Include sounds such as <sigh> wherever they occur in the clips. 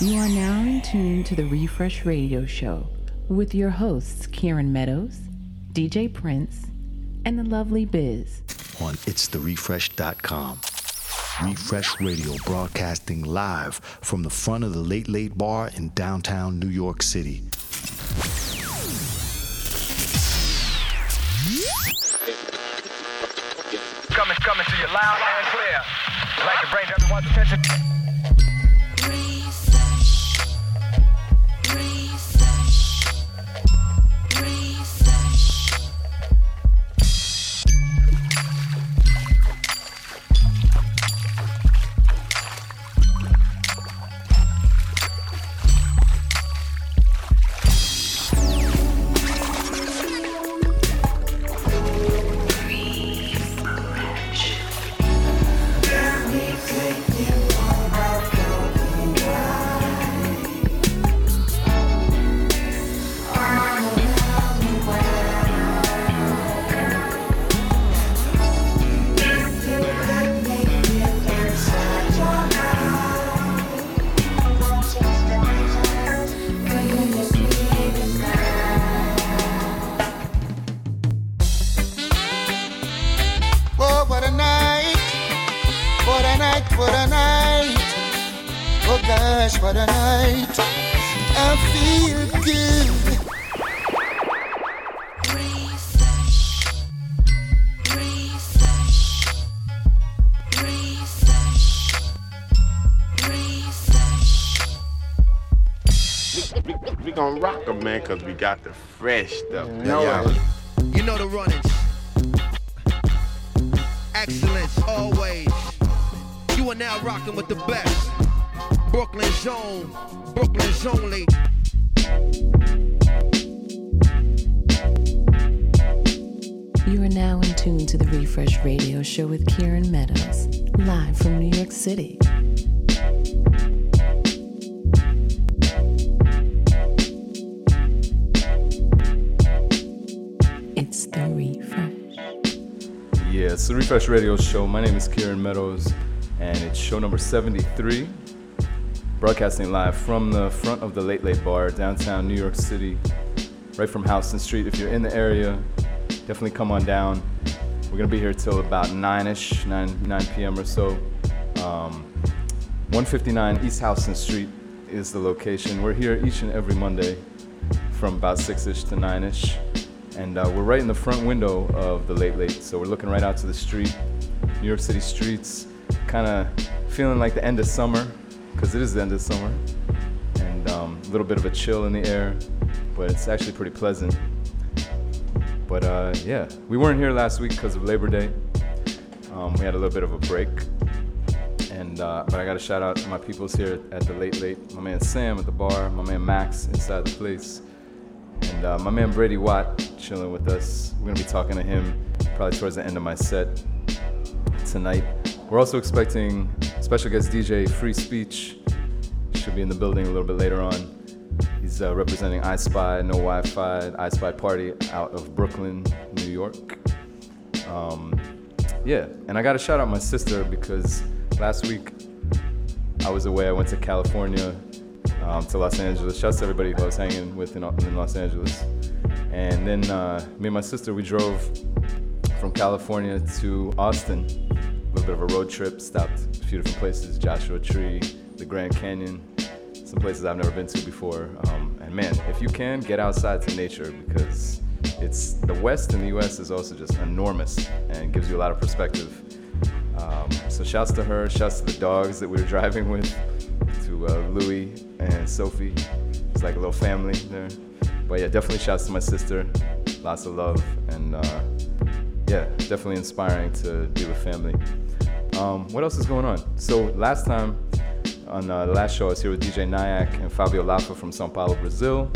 You are now in tune to the Refresh Radio Show with your hosts, Kieran Meadows, DJ Prince, and the lovely Biz. On itstherefresh.com. Refresh Radio broadcasting live from the front of the Late Late Bar in downtown New York City. Coming, coming to you loud and clear. I'd like to bring everyone's attention. Got the fresh stuff. No, you My name is Kieran Meadows, and it's show number 73. Broadcasting live from the front of the Late Late Bar, downtown New York City, right from Houston Street. If you're in the area, definitely come on down. We're gonna be here till about 9ish, 9, 9 p.m. or so. Um, 159 East Houston Street is the location. We're here each and every Monday from about 6ish to 9ish. And uh, we're right in the front window of the Late Late, so we're looking right out to the street, New York City streets, kind of feeling like the end of summer, because it is the end of summer, and um, a little bit of a chill in the air, but it's actually pretty pleasant. But uh, yeah, we weren't here last week because of Labor Day. Um, we had a little bit of a break, and uh, but I got to shout out to my peoples here at the Late Late. My man Sam at the bar, my man Max inside the place, and uh, my man Brady Watt chilling with us. We're gonna be talking to him probably towards the end of my set tonight. We're also expecting special guest DJ Frei Speech. Should be in the building a little bit later on. He's uh, representing I Spy, No Wi-Fi, I Spy Party out of Brooklyn, New York. Um, yeah, and I gotta shout out my sister because last week I was away. I went to California, um, to Los Angeles. Shouts to everybody who I was hanging with in, in Los Angeles. And then uh, me and my sister, we drove from California to Austin. A little bit of a road trip, stopped a few different places, Joshua Tree, the Grand Canyon, some places I've never been to before. Um, and man, if you can, get outside to nature because it's the West in the US is also just enormous and gives you a lot of perspective. Um, so shouts to her, shouts to the dogs that we were <laughs> driving with, to uh, Louie and Sophie. It's like a little family there but yeah, definitely shouts to my sister. Lots of love and uh, yeah, definitely inspiring to be with family. Um, what else is going on? So last time on uh, the last show, I was here with DJ Nyack and Fabio Lapa from Sao Paulo, Brazil.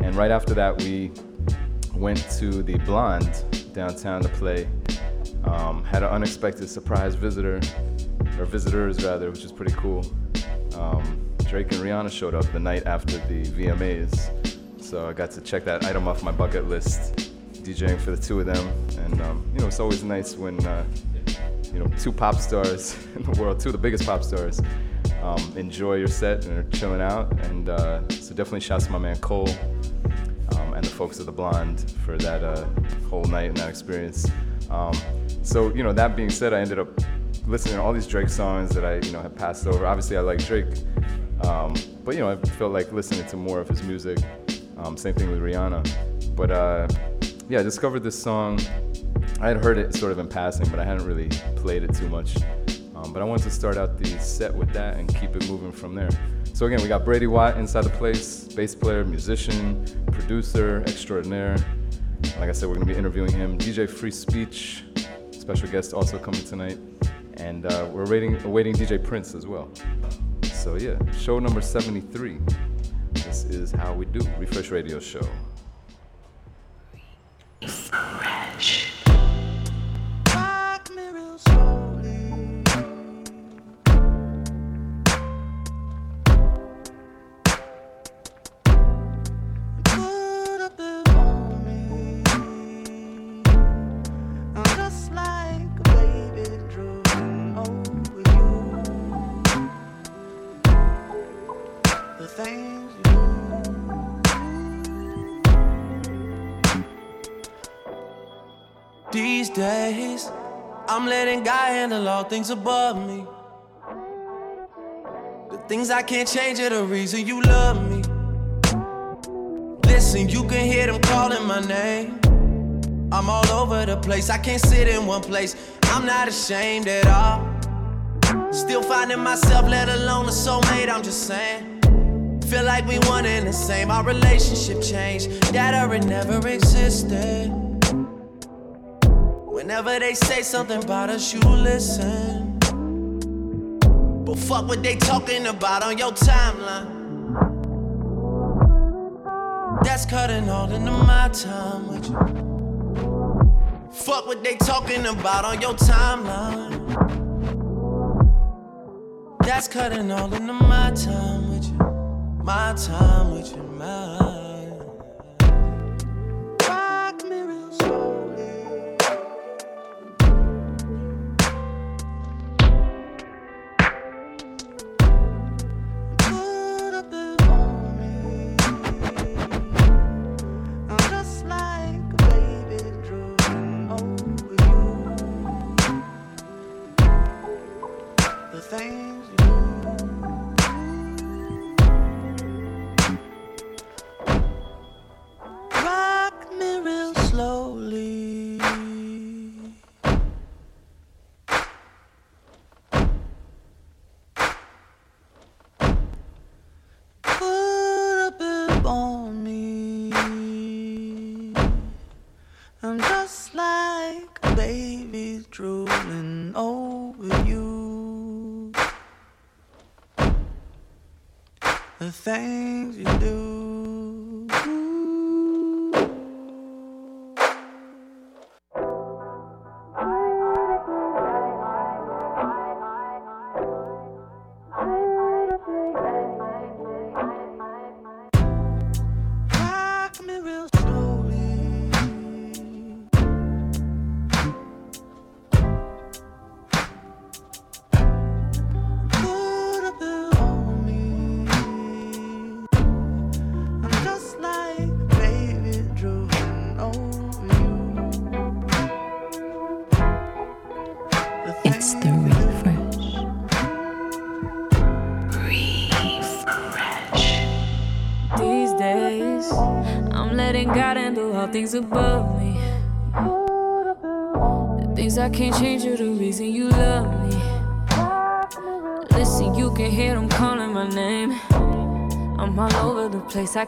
And right after that, we went to the Blonde downtown to play. Um, had an unexpected surprise visitor, or visitors rather, which is pretty cool. Um, Drake and Rihanna showed up the night after the VMAs so I got to check that item off my bucket list, DJing for the two of them. And um, you know, it's always nice when uh, you know two pop stars <laughs> in the world, two of the biggest pop stars, um, enjoy your set and are chilling out. And uh, so definitely shouts to my man Cole um, and the folks of the Blonde for that uh, whole night and that experience. Um, so you know, that being said, I ended up listening to all these Drake songs that I you know had passed over. Obviously, I like Drake, um, but you know, I felt like listening to more of his music. Um, same thing with Rihanna. But uh, yeah, I discovered this song. I had heard it sort of in passing, but I hadn't really played it too much. Um, but I wanted to start out the set with that and keep it moving from there. So again, we got Brady Watt inside the place, bass player, musician, producer, extraordinaire. Like I said, we're gonna be interviewing him. DJ Frei Speech, special guest also coming tonight, and uh, we're waiting, awaiting DJ Prince as well. So yeah, show number 73. This is how we do Refresh Radio Show. All things above me. The things I can't change are the reason you love me. Listen, you can hear them calling my name. I'm all over the place, I can't sit in one place. I'm not ashamed at all. Still finding myself, let alone a soulmate, I'm just saying. Feel like we one and the same, our relationship changed. That or it never existed. Whenever they say something about us, you listen. But fuck what they talking about on your timeline. That's cutting all into my time with you. Fuck what they talking about on your timeline. That's cutting all into my time with you. My time with you, my. Things you do.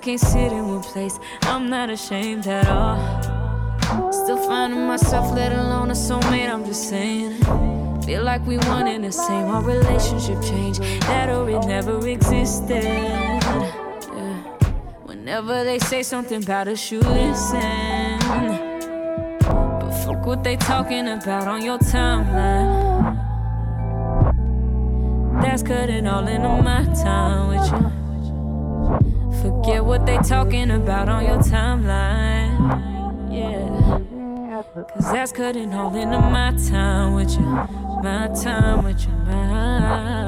Can't sit in one place. I'm not ashamed at all. Still finding myself, let alone a soulmate, I'm just saying. Feel like we one in the same, our relationship changed. That or it never existed. Whenever they say something about us, you listen. But fuck what they talking about on your timeline. That's cutting all into my time with you. Forget what they talking about on your timeline. Yeah. Cause that's cutting all into my time with you. My time with you. My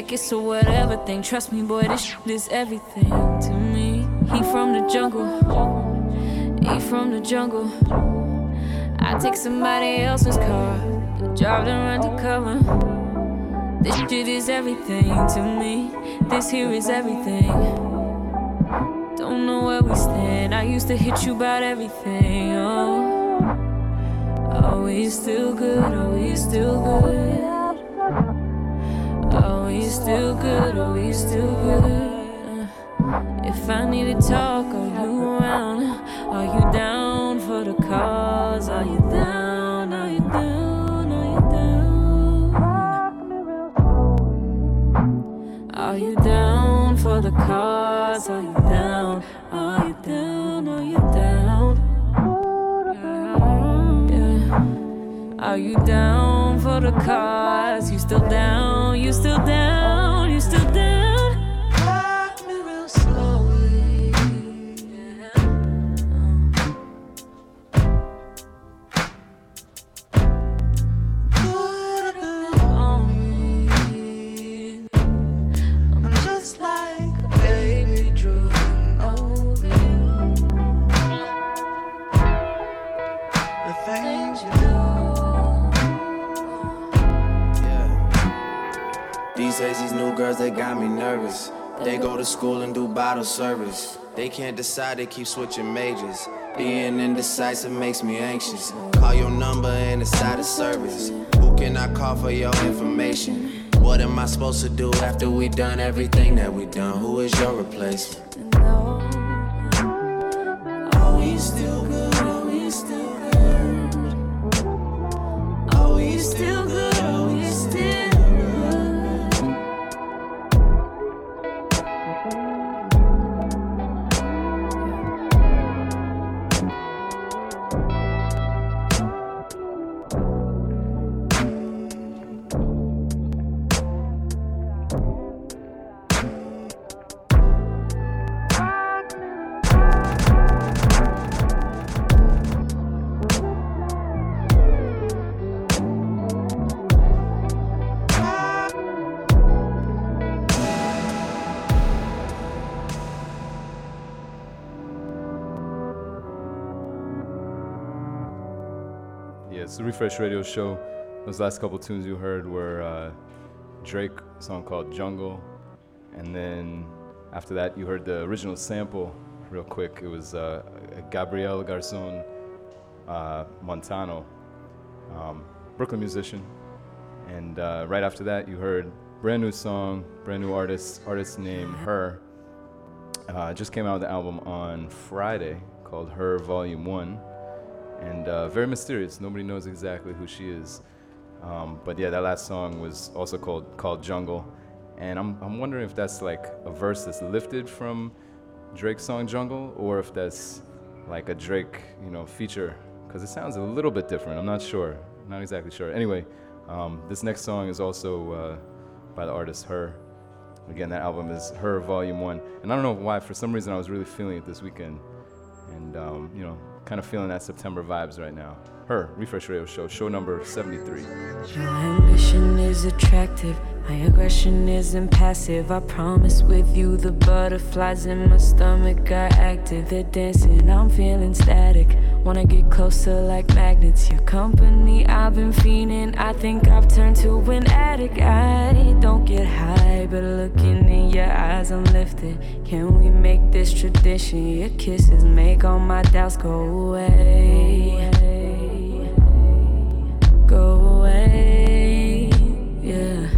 like it's a whatever thing. Trust me, boy, this is everything to me. He from the jungle. He from the jungle. I take somebody else's car, drive them undercover. This shit is everything to me. This here is everything. Don't know where we stand. I used to hit you about everything. Oh. Are we still good? Are we still good? Still good? Are we still good? If I need to talk, are you around? Are you down for the cause? Are you down? Are you down? Are you down? Are you down for the cause? Are you down? Are you down for the cause? You still down? You still down? You still down? Girls, they got me nervous. They go to school and do bottle service. They can't decide, they keep switching majors. Being indecisive makes me anxious. Call your number and it's out of service. Who can I call for your information? What am I supposed to do after we done everything that we done? Who is your replacement? Are we still good? Are we still good? Are we still good? Refresh Radio Show. Those last couple tunes you heard were uh, Drake song called Jungle, and then after that you heard the original sample. Real quick, it was uh, Gabriel Garzon uh, Montano, um, Brooklyn musician, and uh, right after that you heard brand new song, brand new artist, artist named Her. Uh, just came out the album on Friday called Her Volume One and uh, very mysterious. Nobody knows exactly who she is. Um, but yeah, that last song was also called called Jungle, and I'm I'm wondering if that's like a verse that's lifted from Drake's song Jungle, or if that's like a Drake you know feature, because it sounds a little bit different. I'm not sure, not exactly sure. Anyway, um, this next song is also uh, by the artist Her. Again, that album is Her Volume One, and I don't know why. For some reason, I was really feeling it this weekend, and um, you know, kind of feeling that September vibes right now. Her Refresh Radio Show, show number 73. Your ambition is attractive, my aggression isn't passive. I promise with you, the butterflies in my stomach are active. They're dancing, I'm feeling static. Wanna get closer like magnets. Your company, I've been fiending. I think I've turned to an addict. I don't get high, but looking in your eyes, I'm lifted. Can we make this tradition? Your kisses make all my doubts go away. Yeah.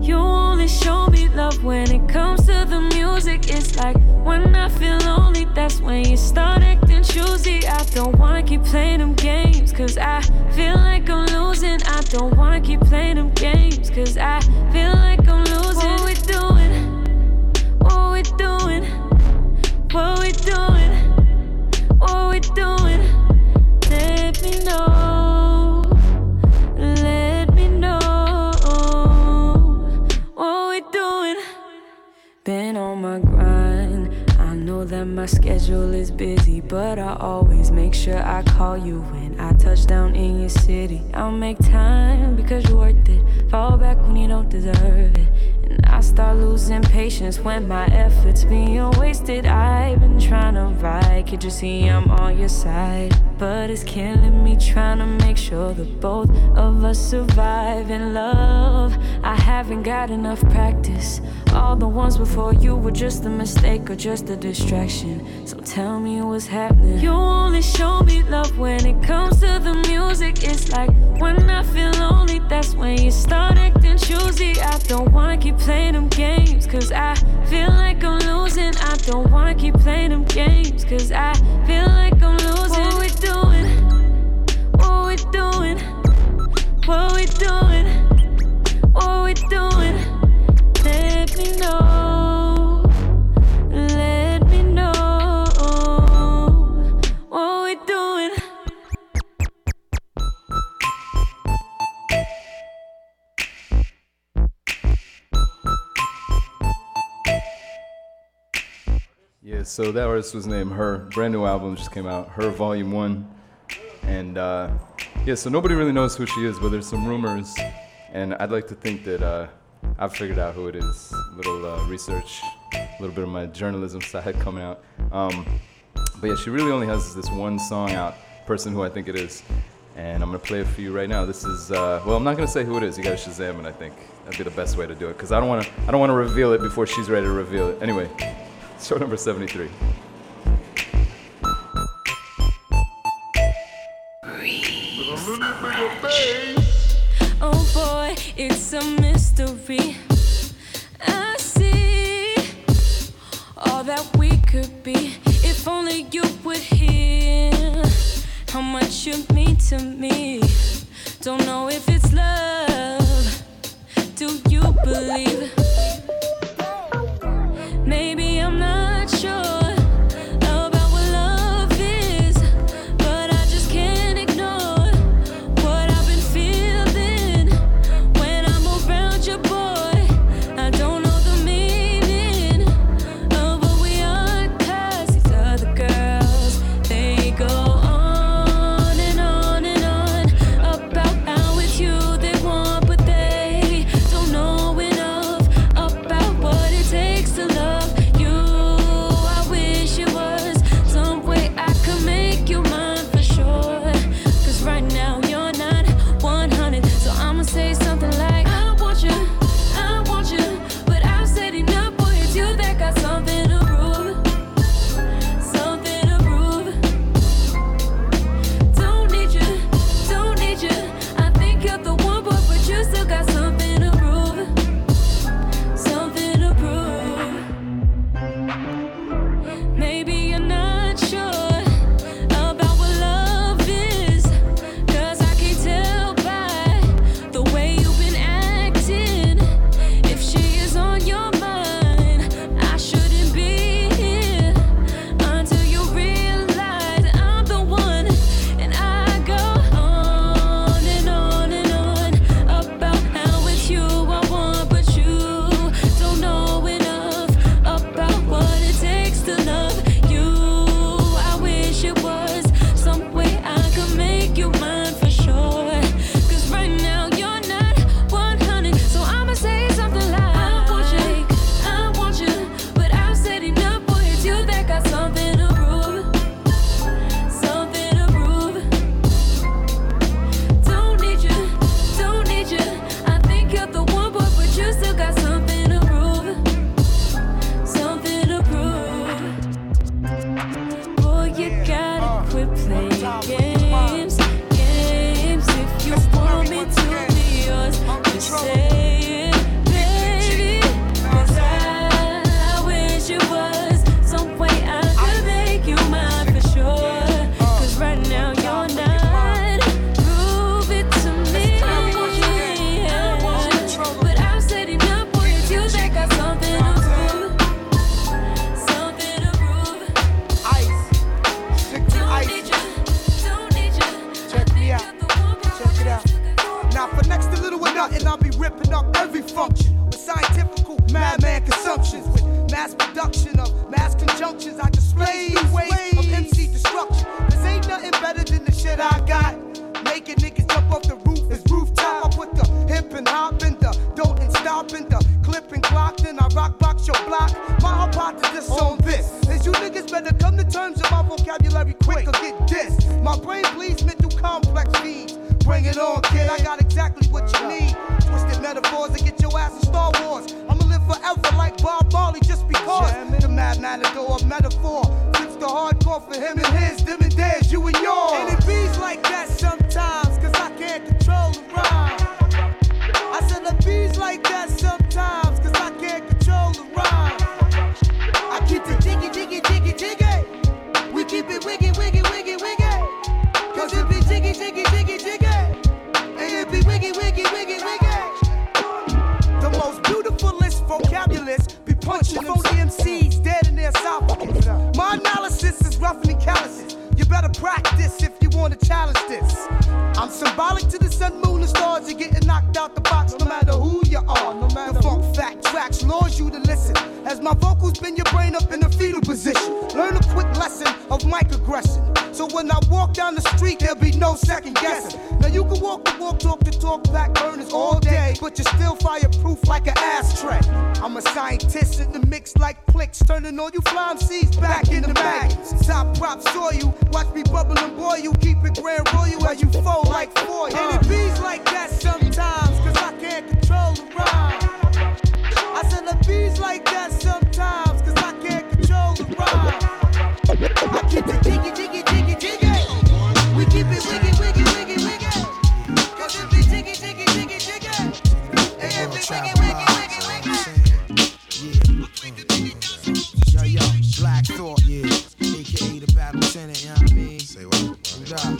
You only show me love when it comes to the music. It's like when I feel lonely, that's when you start acting choosy. I don't wanna keep playing them games, cause I feel like I'm losing. I don't wanna keep playing them games, cause I feel like I'm losing. What we doing? What we doing? What we doing? What we doing? Let me know. Been on my grind. I know that my schedule is busy, but I always make sure I call you when I touch down in your city. I'll make time because you're worth it. Fall back when you don't deserve it and I start losing patience when my efforts being wasted. I've been trying to ride, can't you see I'm on your side? But it's killing me trying to make sure that both of us survive in love. I haven't got enough practice. All the ones before you were just a mistake or just a distraction. So tell me what's happening. You only show me love when it comes to the music. It's like when I feel lonely, that's when you start acting choosy. I don't wanna keep playing them games, cause I feel like I'm losing. I don't wanna keep playing them games, cause I feel like I'm losing. What we doing? What we doing? What we doing? What we doing? Let me know. So that artist was named Her. Brand new album just came out, Her Volume 1. And uh, yeah, so nobody really knows who she is, but there's some rumors. And I'd like to think that uh, I've figured out who it is. A little uh, research, a little bit of my journalism side <laughs> coming out. Um, but yeah, she really only has this one song out, person who I think it is. And I'm gonna play it for you right now. This is, uh, well, I'm not gonna say who it is. You gotta Shazam it, I think. That'd be the best way to do it. Cause I don't wanna, I don't wanna reveal it before she's ready to reveal it. Anyway, <laughs> show number 73. Oh boy, it's a mystery. I see all that we could be if only you would hear how much you mean to me. Don't know if it's love. Do you believe? Maybe I'm not sure Yo, yo, Black Thought, yeah. AKA the Battle Tenant, you know what I mean? Say what? Yeah.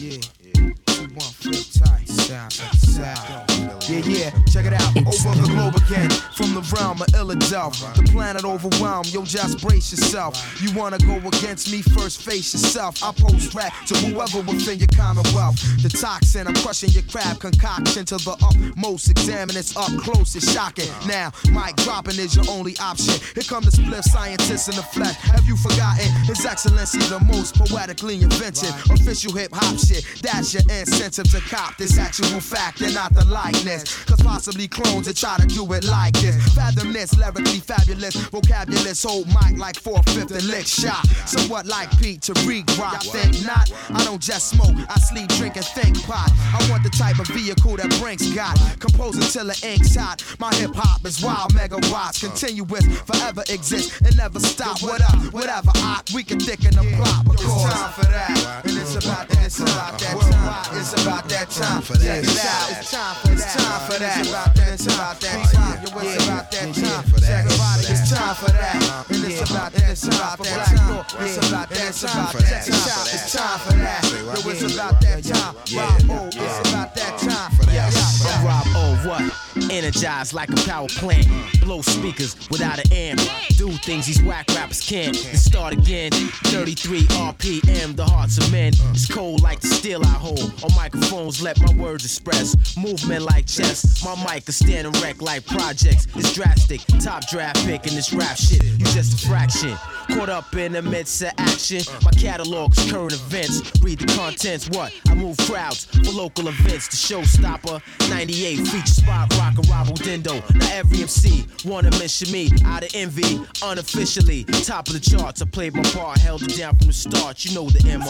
Yeah. Two, one, flip tight. Sound, sound. Yeah, yeah, check it out. Over the globe again, from the realm of Illadelph. Planet overwhelmed, yo, just brace yourself. You wanna go against me, first face yourself. I post rap to whoever within your commonwealth. The toxin, I'm crushing your crab concoction to the utmost. Examine it's up close, it's shocking. Now, mic dropping is your only option. Here come the split scientists in the flesh. Have you forgotten? His Excellency, the most poetically invented. Official hip hop shit. That's your incentive to cop this actual fact and not the likeness. Cause possibly clones that try to do it like this. Fathom this, lyrically fabulous. Vocabulous, hold mic like 450 lick shot. Somewhat like Pete to rock. Think not, I don't just smoke. I sleep, drink, and think pot. I want the type of vehicle that Brinks got. Composing till the ink's hot. My hip hop is wild megawatts. Continuous, forever exist, and never stop. What up, whatever, I, we can thicken the plot. Because it's time for that. And it's about that, it's about that time. It's about that time for that. It's time for that. It's time for that. It's about that. It's about that time. It's about that time. Check it out. It's time for that. And it's about that. It's about that time. It's about that. It's about that time. It's time for that. Yo, it's about that time. Rob O. Oh, it's about that time. Yeah, oh, yeah. Rob O. What? Energized like a power plant. Blow speakers without an amp. Do things these whack rappers can't. Then start again. 33 RPM, the hearts of men. It's cold like the steel I hold. On microphones, let my words express. Movement like chess. My mic is standing wreck like projects. It's drastic. Top draft pick in this rap shit. You just a fraction. Caught up in the midst of action. My catalog is current events. Read the contents. What? I move crowds for local events. The showstopper. 98 feature spot rock a Robo Dindo. Now every MC wanna mention me out of envy. Unofficially, top of the charts. I played my part, held it down from the start. You know the MO.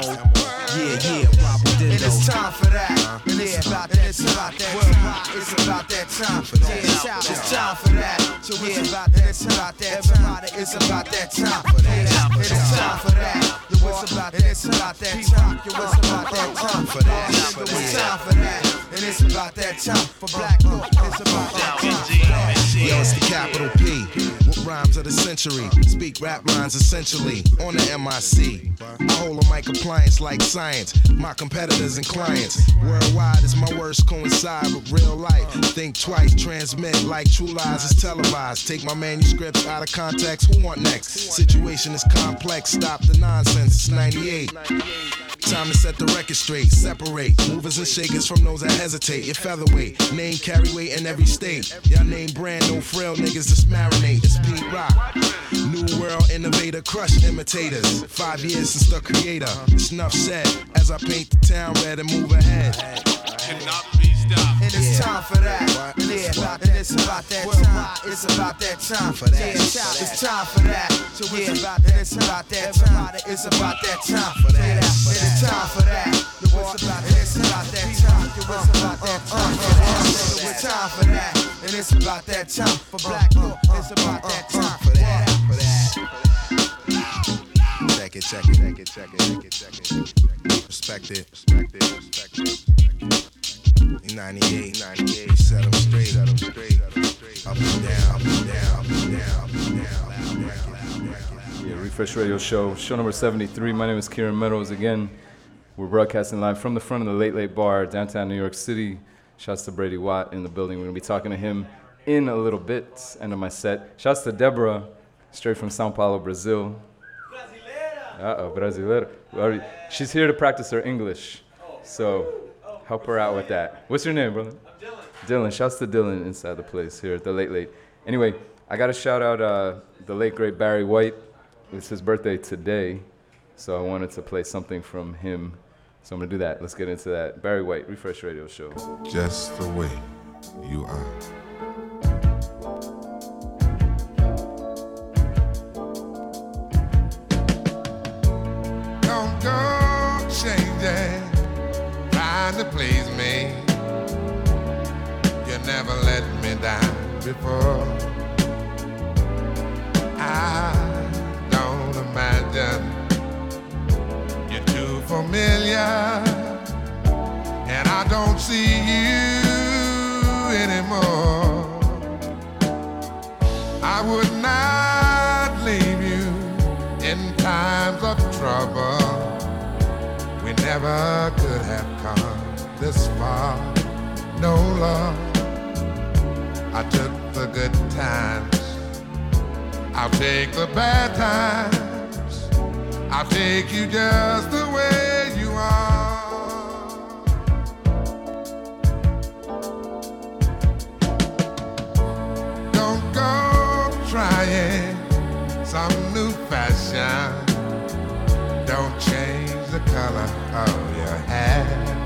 Yeah, yeah, Robo Dindo. And it's time for that. And it's about that. It's about that. Worldwide. It's about that time for that. It's time for that. So it's about that. About that. Everybody, it's about that time for that. It's time for that. Yo, it's about that. It's about that time. Yo, it's about that time for that. It's time for that. And it's about that time for Black Thought. It's about that time. Yo, it's the capital P. Rhymes of the century? Speak rap lines essentially on the MIC. I hold a mic appliance like science. My competitors and clients. Worldwide is my words coincide with real life. Think twice, transmit like true lies is televised. Take my manuscripts out of context. Who want next? Situation is complex. Stop the nonsense. It's 98. Time to set the record straight, separate movers and shakers from those that hesitate. Your featherweight, name carry weight in every state. Y'all name brand, no frail niggas just marinate. It's Pete Rock. New world innovator, crush imitators. Five years since the creator. Enough said as I paint the town red and move ahead. Cannot be stopped. And it's time for that. Yeah, and it's about that time. It's about that time for that. Yeah, it's time for that. Yeah, and it's about that time. It's about that time for that. And it's time for that. It's about it's about that time. It's about that time. It's time for that. And it's about that time for black thought. It's about that time uh, uh, uh, for that. For that. Check it, check it, check it, check it, check it, check it. Respect it, respect it, respect it. 98, 98, set them straight, set them straight, up and down, up and down, up and down, up and down. Yeah, Refresh Radio Show, show number 73. My name is Kieran Meadows. Again, we're broadcasting live from the front of the Late Late Bar, downtown New York City. Shouts to Brady Watt in the building. We're going to be talking to him in a little bit, end of my set. Shouts to Deborah, straight from Sao Paulo, Brazil. Uh oh, Brasileira. She's here to practice her English. So help her out with that. What's your name, brother? I'm Dylan. Dylan. Shouts to Dylan inside the place here at the Late Late. Anyway, I got to shout out uh, the late great Barry White. It's his birthday today, so I wanted to play something from him. So I'm gonna do that. Let's get into that. Barry White, Refresh Radio Show. Just the way you are. Don't go changing, trying to please me. You never let me down before. I don't imagine you're too familiar, and I don't see you anymore. I would not leave you in times of trouble. We never could have this far. No love. I took the good times. I'll take the bad times. I'll take you just the way you are. Don't go trying some new fashion. Don't change the color of your hair.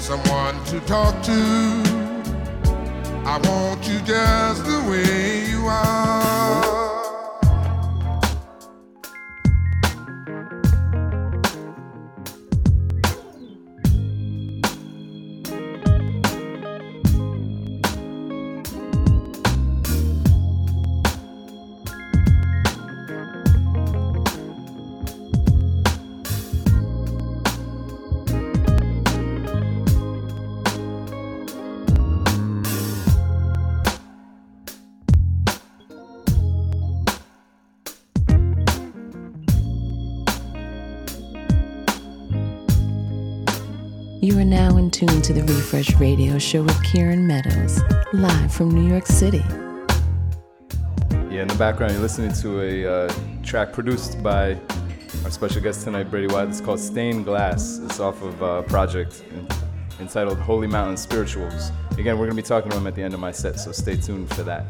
someone to talk to. I want you just the way you are. Are now in tune to the Refresh Radio Show with Kieran Meadows, live from New York City. Yeah, in the background, you're listening to a uh, track produced by our special guest tonight, Brady Watt. It's called Stained Glass. It's off of a project entitled Holy Mountain Spirituals. Again, we're going to be talking to him at the end of my set, so stay tuned for that.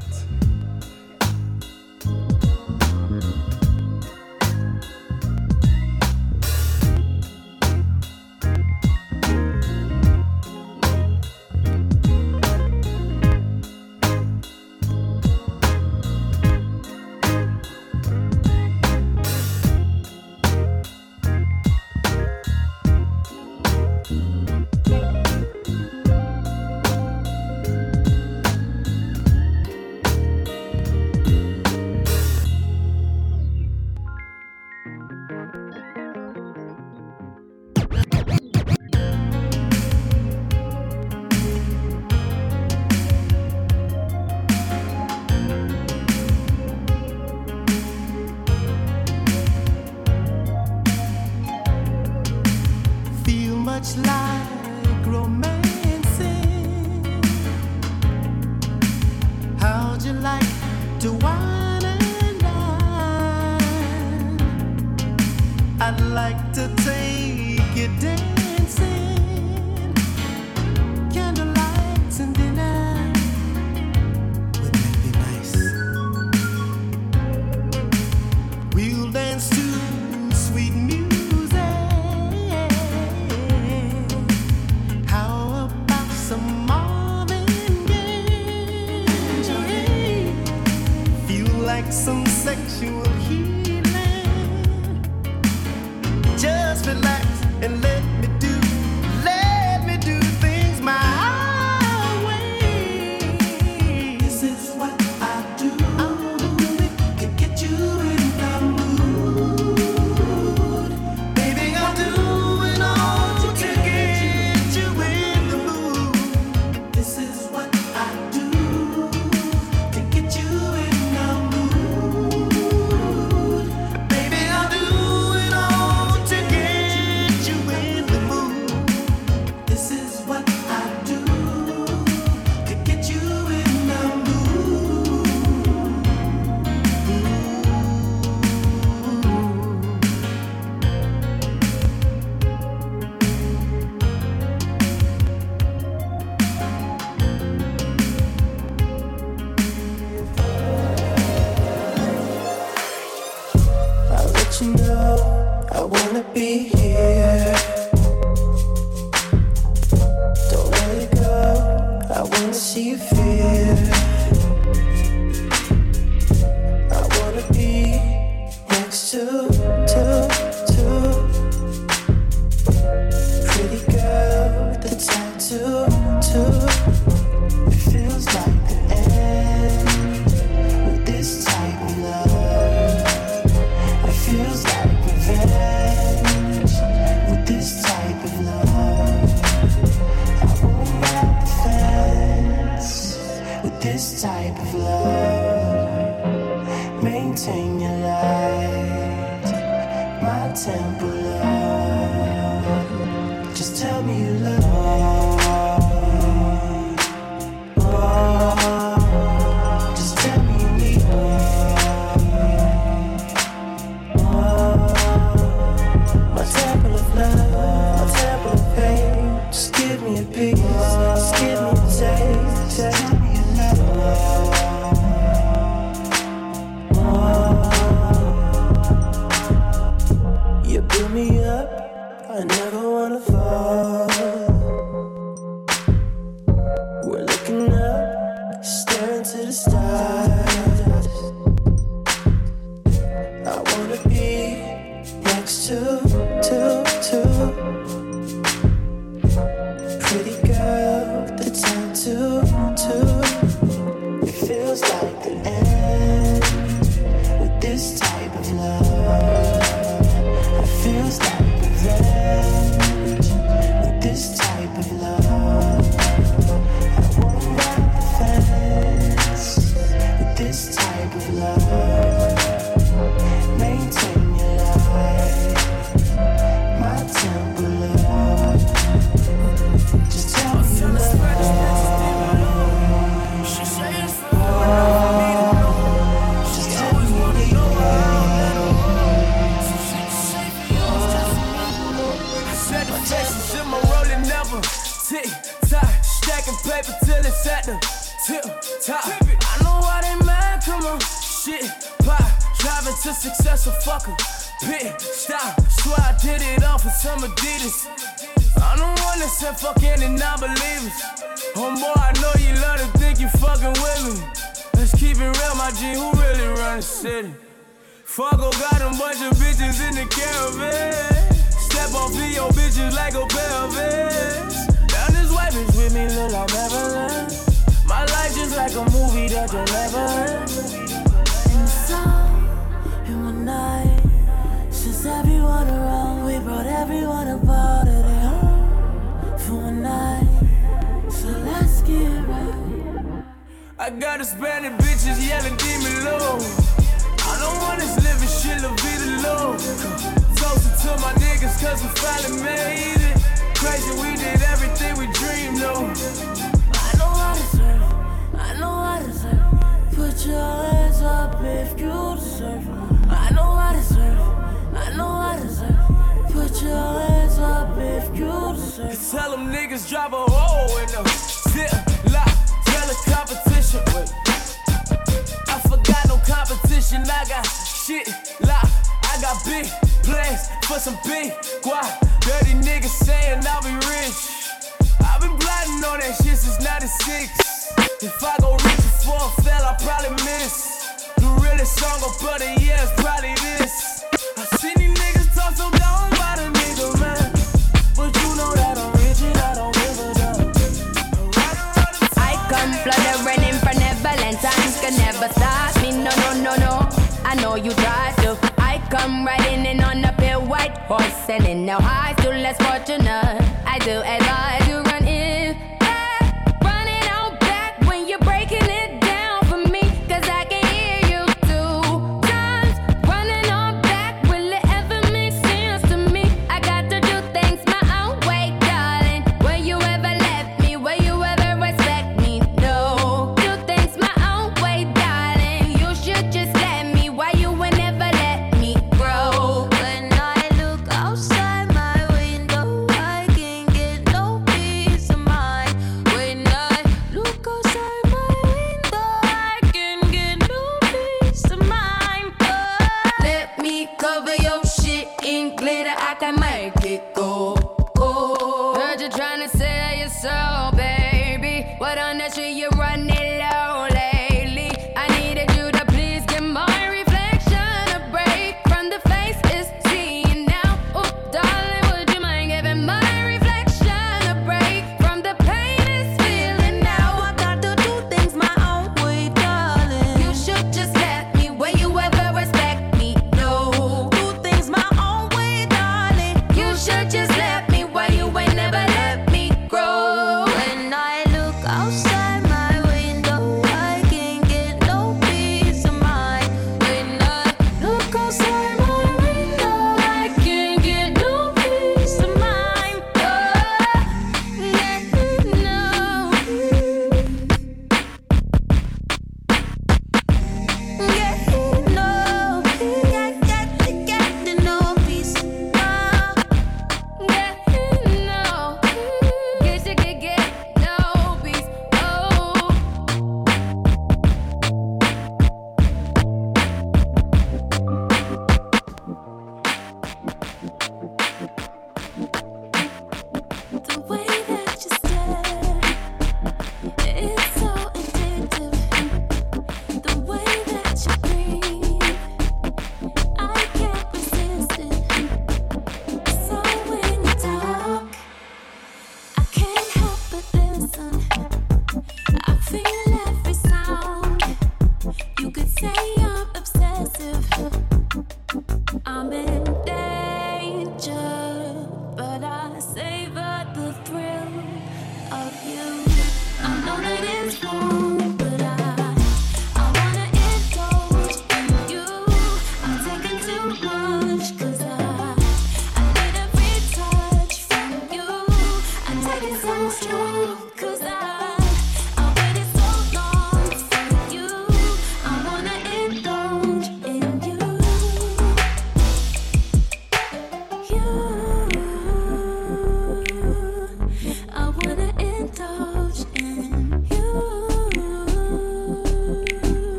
Staring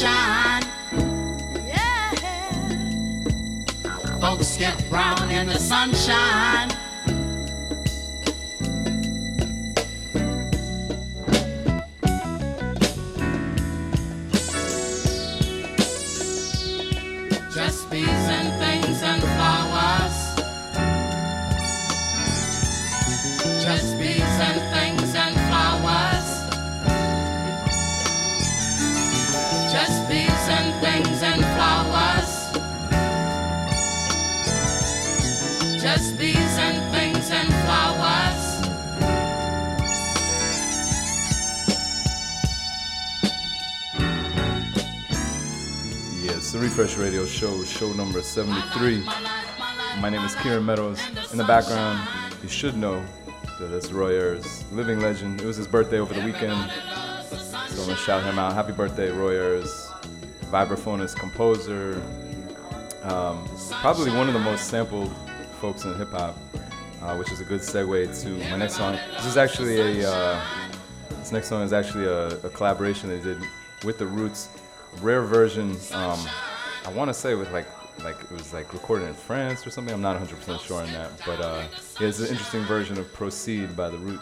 sunshine. Yeah. Folks get brown in the sunshine. show, show number 73. My name is Kieran Meadows. In the background, you should know that it's Roy Ayers, living legend. It was his birthday over the weekend, so I'm gonna shout him out. Happy birthday, Roy Ayers, vibraphonist, composer, um, probably one of the most sampled folks in hip hop, uh, which is a good segue to my next song. This is actually a uh, this next song is actually a, a collaboration they did with the Roots, rare version. Um, I want to say with like like it was like recorded in France or something. I'm not 100% sure on that, but uh, it's an interesting version of "Proceed" by the Root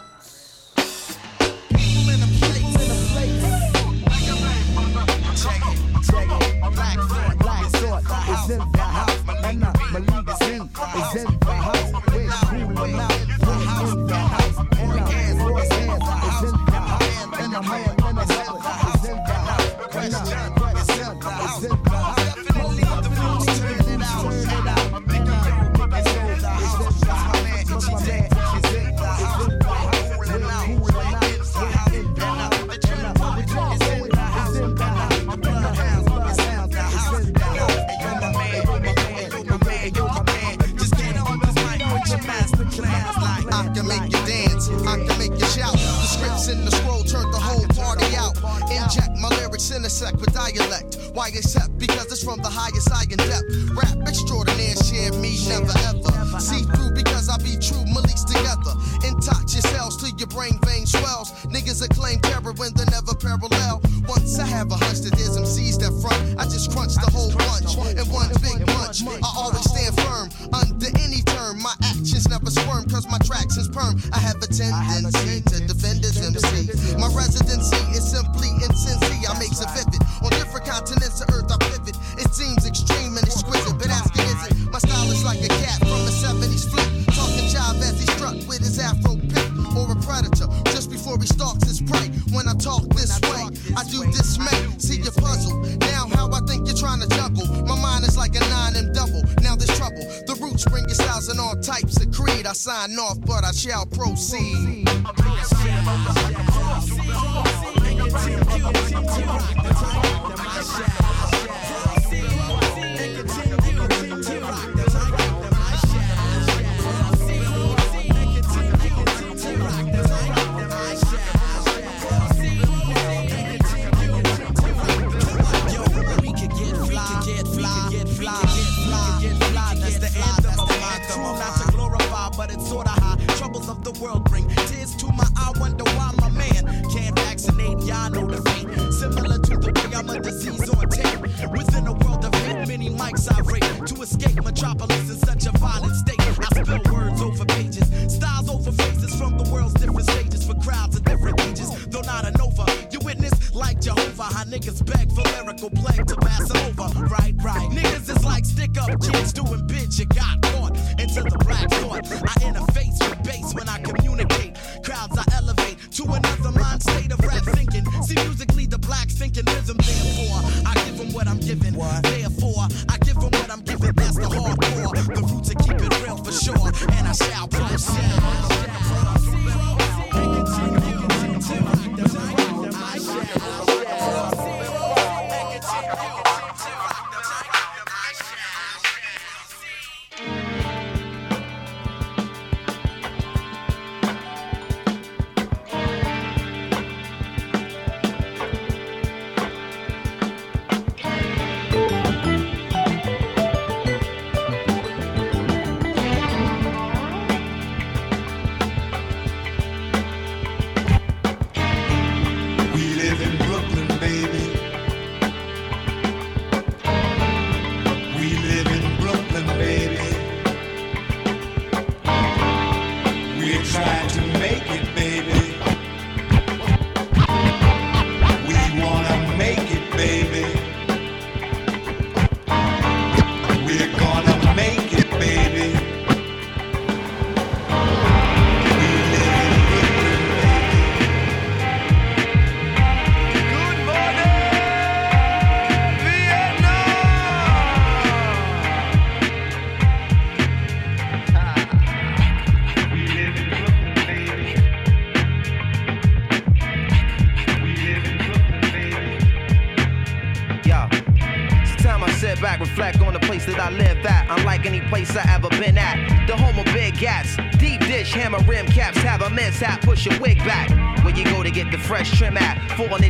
Why accept? Because it's from the highest I can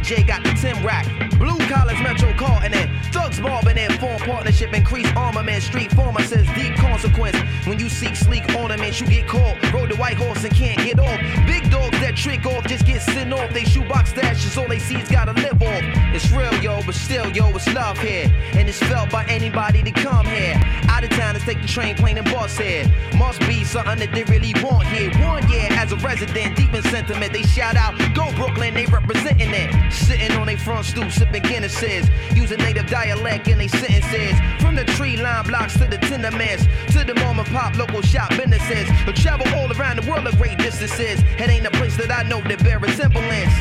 Four J got the Tim rack. Blue collars, Metro carting it. Thugs bobbing in, form partnership, increase armament. Street former says deep consequence. When you seek sleek ornaments, you get caught. Rode the white horse and can't get off. Big dogs that trick off just get sent off. They shoebox dashes, all they see is gotta live off. It's real, yo, but still, yo, it's love here. And it's felt by anybody that come here. Out of town to take the train, plane, and bus here. Must be something that they really want here. One year as a resident, deep in sentiment, they shout out, front stoop, sipping Guinnesses. Using native dialect in they sentences. From the tree line blocks to the tenements, to the mom and pop local shop businesses. I travel all around the world at great distances. It ain't a place that I know that bear resemblance.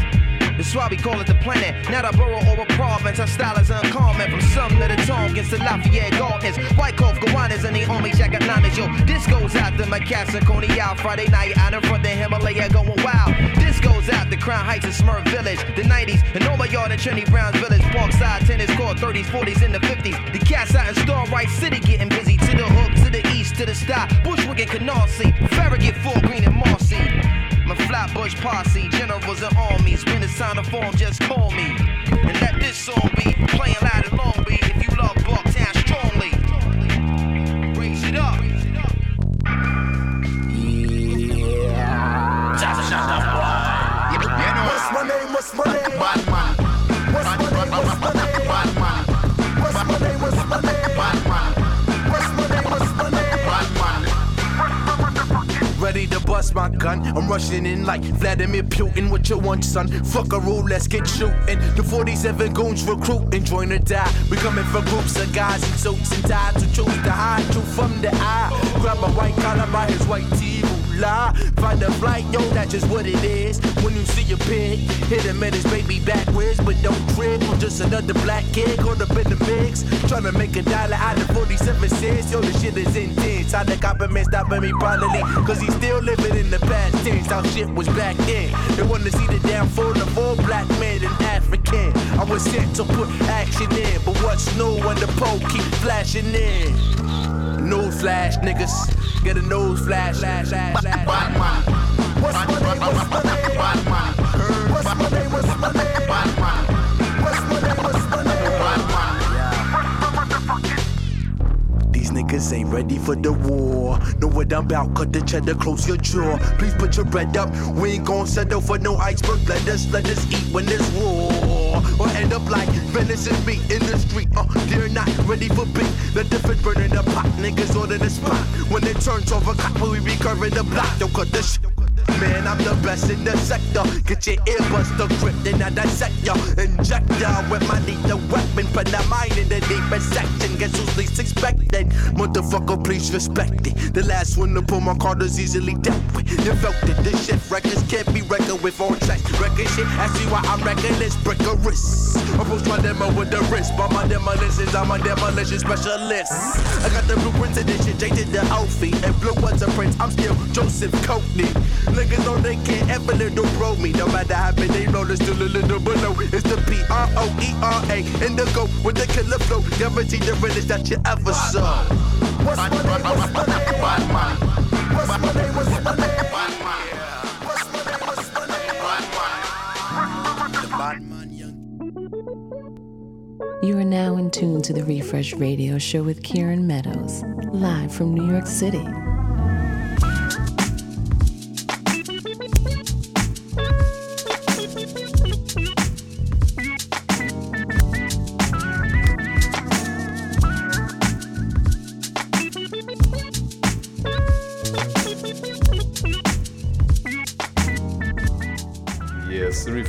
That's why we call it the planet, not a borough or a province. Our style is uncommon from Sumner to Tompkins to Lafayette Gardens. White Cove, Gowanus, and the jacket liners. Yo, this goes out to my cats and Coney out Friday night out in front of Himalaya going Out to Crown Heights and Smurf Village, the 90s, and all my yard in Trinity Browns Village, Parkside, tennis court, 30s, 40s, and the 50s. The cats out in Starrett City getting busy to the hook, to the east, to the stop. Bushwick and Canarsie, Farragut, Fort Greene, and Marcy. My flatbush posse, generals and armies. When it's time to form, just call me. And let this song be playing loud and long be. If you love Bucktown bust my gun. I'm rushing in like Vladimir Putin. What you want, son? Fuck a rule, let's get shooting. The 47 goons recruiting, join or die. We coming for groups of guys in suits and ties who choose to hide truth from the eye. Grab a white collar by his white tee. Lie. Find a flight, yo, that's just what it is. When you see a pig, hit him at his baby backwards, but don't trip. I'm just another black kid caught up in the mix. Trying to make a dollar out of 47 cents. Yo, this shit is intense. How the compliment stopping me probably. Cause he's still living in the past tense. How shit was back then. They wanna see the downfall of all black men and African. I was sent to put action in. But what's new when the pole keep flashing in? Nose flash, niggas. Get a nose flash. flash, flash, flash. Batman. What's my name? What's my name? Batman. What's my name? What's my name? Batman. What's my name? What's my name? Batman. These niggas ain't ready for the war. Know what I'm about, cut the cheddar, close your jaw. Please put your bread up. We ain't gon' settle for no iceberg. Let us, let us eat when it's raw. Or end up like venison meat in the street. Uh, they're not ready for beat. The fish burning the pot. Niggas on the spot. When it turns over, cop, we recurring the block. Don't cut the shit. Man, I'm the best in the sector. Get your earbuds to grip, then I dissect ya. Inject ya with my lethal weapon. Put the mind in the deepest section. Guess who's least expected? Motherfucker please respect it. The last one to pull my card is easily dealt with. You felt it, this shit records can't be reckoned with on track. Record shit, ask me why I reckon it's rigorous. Approach my demo with the wrist, but my demolitions, I'm a demolition specialist. I got the blueprint to this shit, J did the outfit, and blue was a prince. I'm still Joseph Courtney. Niggas know they can't ever little bro me. No matter how big they roll, it's still a little below. It's the P R O E R A, indigo with the killer flow. Guaranteed the realest that you ever saw. What's my name? What's my name? What's my name? What's my name? You are now in tune to the Refresh Radio Show with Kieran Meadows, live from New York City.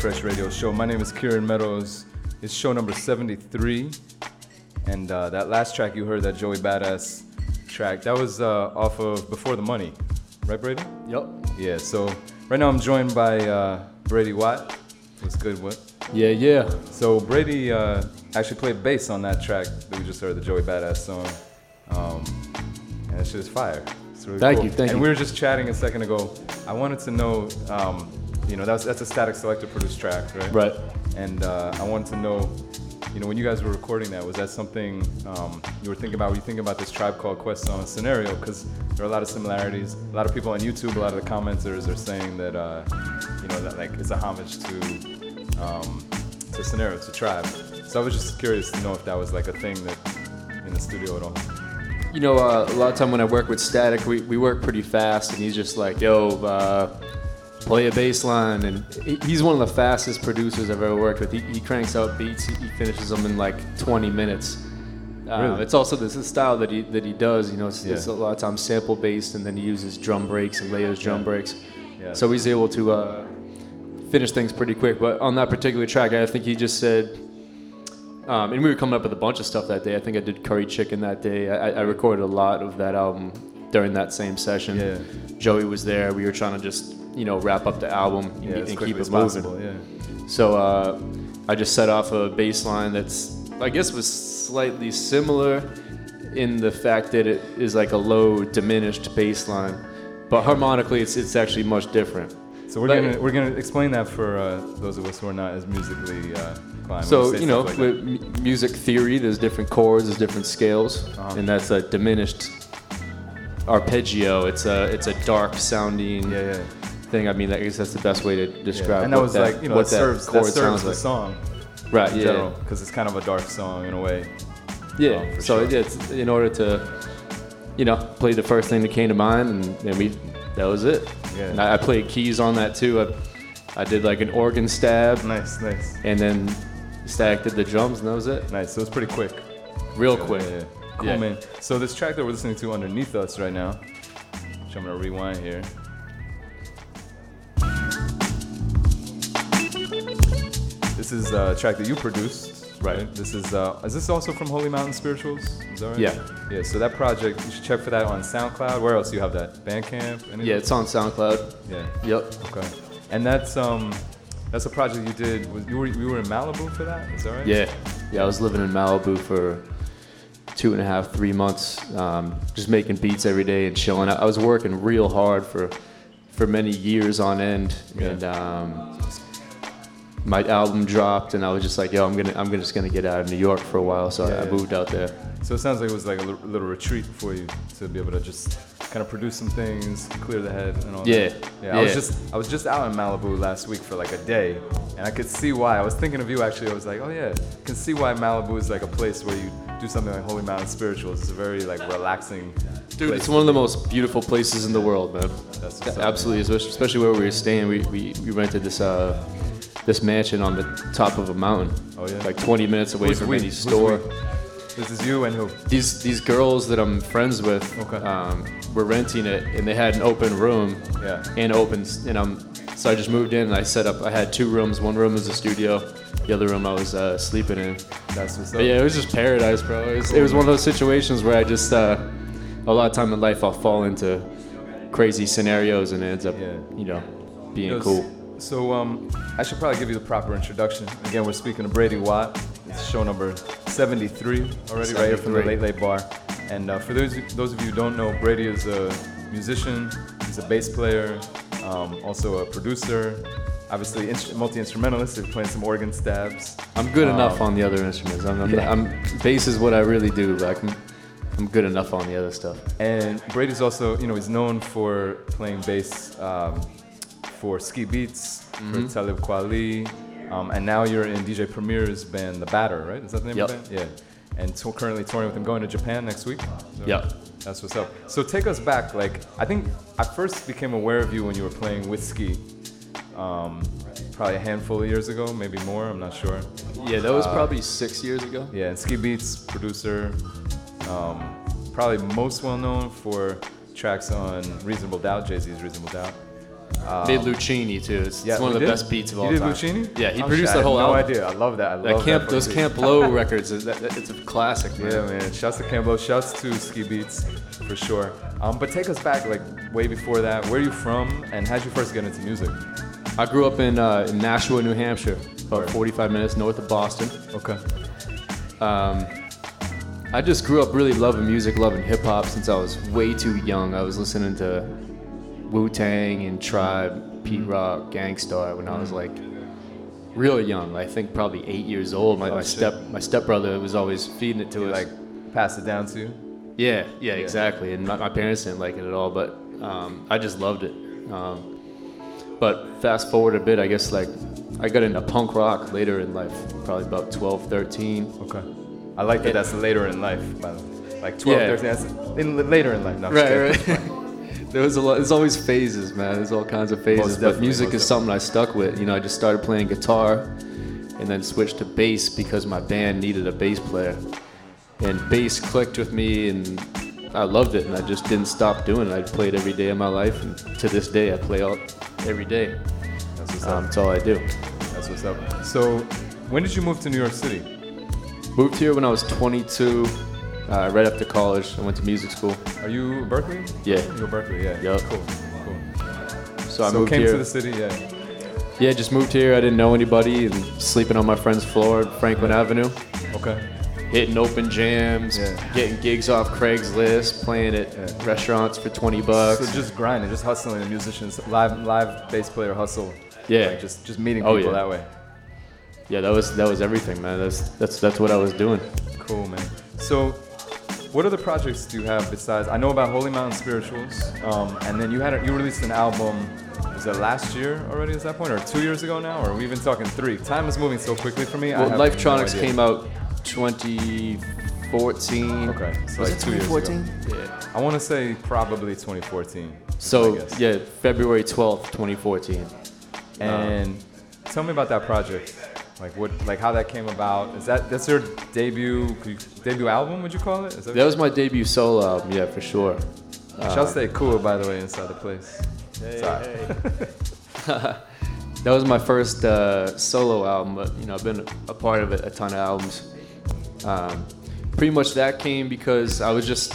Yeah, it's the Refresh Radio Show. My name is Kieran Meadows. It's show number 73. And uh, that last track you heard, that Joey Badass track, that was uh, off of Before the Money. Right, Brady? Yep. Yeah, so right now I'm joined by uh, Brady Watt. What's good, what? Yeah, yeah. So Brady uh, actually played bass on that track that we just heard, the Joey Badass song. Um, and that shit is fire. It's really Thank cool. you, thank and you. And we were just chatting a second ago. I wanted to know, um, you know, that's that's a Statik Selektah produced track, right? Right. And uh, I wanted to know, you know, when you guys were recording that, was that something um, you were thinking about? Were you thinking about this tribe called Quest song scenario? Because there are a lot of similarities. A lot of people on YouTube, a lot of the commenters are saying that, uh, you know, that like it's a homage to um, to scenario, to tribe. So I was just curious to know if that was like a thing that in the studio at all. You know, uh, a lot of time when I work with Statik, we, we work pretty fast, and he's just like, yo, uh, play a bass line. And he's one of the fastest producers I've ever worked with. He, he cranks out beats, he, he finishes them in like 20 minutes. Uh, Really? It's also this is style that he that he does. You know, it's, it's a lot of times sample based, and then he uses drum breaks and layers drum Yeah. breaks. Yeah. So he's able to uh, finish things pretty quick. But on that particular track, I think he just said, um, and we were coming up with a bunch of stuff that day. I think I did curry chicken that day. I, I recorded a lot of that album during that same session. Yeah. Joey was there. We were trying to just you know wrap up the album and, Yeah, and keep it moving. yeah. So uh, I just set off a bass line that's I guess was slightly similar in the fact that it is like a low diminished bass line, but harmonically it's it's actually much different. So we're But- gonna we're gonna explain that for uh, those of us who are not as musically uh, inclined. So you know, like with mu- music theory, there's different chords, there's different scales, Uh-huh. and that's a diminished arpeggio. It's a it's a dark sounding thing. I mean, I guess that's the best way to describe. It. And that what was like you know what that serves that serves sounds the like. song, Right, In yeah. because it's kind of a dark song in a way. Yeah. Um, so sure. yeah, it's in order to, you know, play the first thing that came to mind, and, and we that was it. Yeah. And I, I played keys on that too. I, I did like an organ stab. Nice, nice. And then Stack did the drums, and that was it. Nice. So it was pretty quick. Real Yeah, quick. Yeah, yeah. Cool, Yeah. man. So this track that we're listening to underneath us right now, which I'm gonna rewind here. This is a track that you produced, right? This is uh, is this also from Holy Mountain Spirituals? Is that right? Yeah. Yeah. So that project, you should check for that on SoundCloud. Where else do you have that? Bandcamp? anything? Yeah, it's on SoundCloud. Yeah. Yep. Okay. And that's um, that's a project you did. You were you were in Malibu for that? Is that right? Yeah, yeah. I was living in Malibu for two and a half, three months, um, just making beats every day and chilling. I, I was working real hard for for many years on end, and um, my album dropped, and I was just like, "Yo, I'm gonna, I'm gonna, just gonna get out of New York for a while." So I, I Yeah. moved out there. So it sounds like it was like a little, little retreat for you to be able to just kind of produce some things, clear the head, and all Yeah, that. Yeah. Yeah. I was just I was just out in Malibu last week for like a day, and I could see why. I was thinking of you actually. I was like, oh yeah, I can see why Malibu is like a place where you do something like Holy Mountain Spirituals. It's a very like relaxing. Dude, place it's one of the most beautiful places in the world, man. That's up, Absolutely, especially, especially where we were staying. We, we, we rented this uh, this mansion on the top of a mountain. Oh yeah. Like 20 minutes away Who's from we? any Who's store. we? This is you and who? These these girls that I'm friends with, um, were renting it, and they had an open room. Yeah. And open, and um, so I just moved in and I set up. I had two rooms. One room was a studio. The other room I was uh, sleeping in. That's what's But yeah, it was just paradise, bro. It was, it was one of those situations where I just uh, a lot of time in life I'll fall into crazy scenarios and it ends up, you know, being cool. So um, I should probably give you the proper introduction. Again, we're speaking to Brady Watt. It's show number 73 already, right here from the Late Late Bar. And uh, for those those of you who don't know, Brady is a musician. He's a bass player, um, also a producer. Obviously, instru- multi instrumentalist. He's playing some organ stabs. I'm good enough Um, on the other instruments. I'm, I'm, yeah. I'm bass is what I really do. But I can, I'm good enough on the other stuff. And Brady's also, you know, he's known for playing bass um, for Ski Beatz, Mhm. for Talib Kweli, um, and now you're in DJ Premier's band, The Badder, right? Is that the name Yep. of the band? Yeah. And so currently touring with him, going to Japan next week. So Yep. That's what's up. So take us back. Like, I think I first became aware of you when you were playing with Ski. Um, probably a handful of years ago, maybe more. I'm not sure. Yeah, that was Uh, probably six years ago. yeah, and Ski Beatz producer, um, probably most well known for tracks on Reasonable Doubt, Jay Z's Reasonable Doubt. Um, Made Luchini too. It's, yeah, it's one of the did? best beats of He all did time. Luchini? Yeah, he Oh, produced shit, the whole no album. idea. I love that. I love That Camp, that those Camp. Low records, that, that- it's a classic. Man. Yeah, man. Shouts to Camp Lo. Shouts to Ski Beatz for sure. Um, but take us back, like way before that. Where are you from, and how'd you first get into music? I grew up in, uh, in Nashua, New Hampshire, about 45 minutes north of Boston. Okay. Um, I just grew up really loving music, loving hip hop since I was way too young. I was listening to Wu Tang and Tribe, Pete. Rock, Gang Starr when I was like real young. I think probably eight years old. My, Oh, my step my stepbrother was always feeding it to us. Like pass it down to you. Yeah, yeah, exactly. And my, my parents didn't like it at all, but um, I just loved it. Um, but fast forward a bit, I guess like I got into punk rock later in life, probably about 12, 13. Okay. I like that. It- that's later in life, by the way. Like 12, Yeah. 13. That's in, later in life. No, Right, right. <laughs> there was a lot. There's always phases, man. There's all kinds of phases. but music is something I stuck with. You know, I just started playing guitar, and then switched to bass because my band needed a bass player, and bass clicked with me, and I loved it, and I just didn't stop doing it. I played every day of my life, and to this day, I play all every day. That's what's Um, up. that's all I do. That's what's up. So, when did you move to New York City? Moved here when I was 22, uh, right after college. I went to music school. Are you Berklee? Yeah. You're Berklee, yeah. Yup. Cool. Cool. So I moved here. So came here. to the city, yeah. Yeah, just moved here. I didn't know anybody and sleeping on my friend's floor at Franklin Avenue. Okay. Hitting open jams, Yeah. getting gigs off Craigslist, playing at restaurants for 20 bucks. So just grinding, just hustling the musicians, live live bass player hustle. Yeah. Like just just meeting Oh, people yeah. that way. yeah, that was that was everything, man. That's that's that's what I was doing. Cool, man. So, what other projects do you have besides? I know about Holy Mountain Spirituals, um, and then you had a, you released an album. Was that last year already? At that point, or two years ago now, or are we even talking three? Time is moving so quickly for me. I Well, have no came out 2014. Okay, so Was like it two years 2014? ago. Yeah. I want to say probably 2014. So yeah, February 12th, 2014. And tell me about that project. Like what, like how that came about. Is that that's your debut you- debut album? Would you call it? Is That was my debut solo album, yeah, for sure. Uh, Shall stay cool, by the way, inside the place. Hey, Sorry. <laughs> <laughs> that was my first uh, solo album, but you know I've been a part of it, a ton of albums. Um, pretty much that came because I was just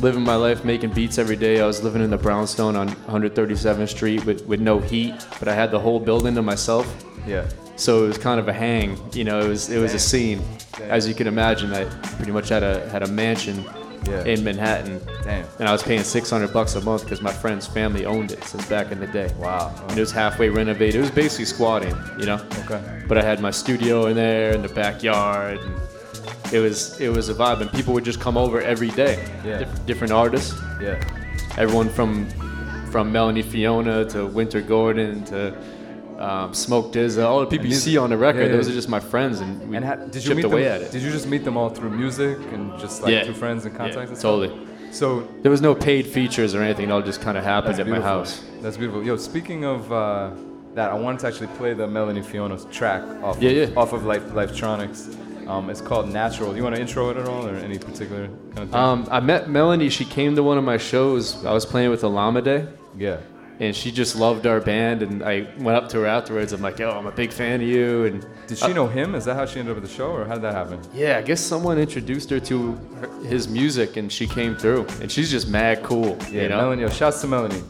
living my life, making beats every day. I was living in the brownstone on 137th Street with, with no heat, but I had the whole building to myself. Yeah. So it was kind of a hang, you know. It was it was a scene, Damn. as you can imagine. I pretty much had a had a mansion Yeah. in Manhattan. Damn. And I was paying 600 bucks a month because my friend's family owned it since back in the day. Wow. And it was halfway renovated. It was basically squatting, you know. Okay. But I had my studio in there in the backyard, and it was it was a vibe. And people would just come over every day. Yeah. Dif- different artists. Yeah. Everyone from from Melanie Fiona to Wynter Gordon to um, Smoke DZA, all the people you see on the record, yeah, yeah. those are just my friends, and we And ha- did you meet away them? at it. Did you just meet them all through music and just like Yeah. through friends and contacts? and stuff? totally. So There was no paid features or anything. It all just kind of happened at my house. That's beautiful. Yo, speaking of uh, that, I wanted to actually play the Melanie Fiona track off Yeah, of, yeah. off of Life Lifetronics. Um, it's called Natural. You want to intro it at all, or any particular kind of thing? Um, I met Melanie. She came to one of my shows. I was playing with Alameda. Yeah. And she just loved our band. And I went up to her afterwards. I'm like, "Yo, I'm a big fan of you." And Did she uh, know him? Is that how she ended up at the show, or how did that happen? Yeah, I guess someone introduced her to her, his music, and she came through. And she's just mad cool. Yeah, you know? Melanie. Yo, shouts to Melanie.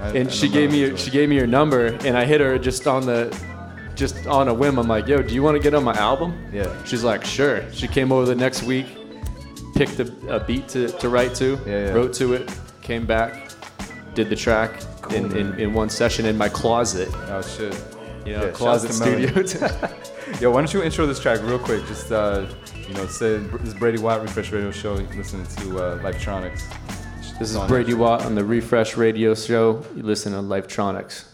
I- I and know she gave me Melanie she gave me her number, and I hit her just on the just on a whim. I'm like, "Yo, do you want to get on my album?" Yeah. She's like, "Sure." She came over the next week, picked a, a beat to, to write to, yeah. wrote to it, came back, did the track in, in, in one session in my closet. Oh shit. You know, Yeah, closet shouts to Melanie. studio. <laughs> <laughs> Yo, why don't you intro this track real quick? Just uh, you know, say this is Brady Watt Refresh Radio Show. You're listening to uh, Lifetronics. This is Brady Watt on the Refresh Radio Show. You listen to Lifetronics.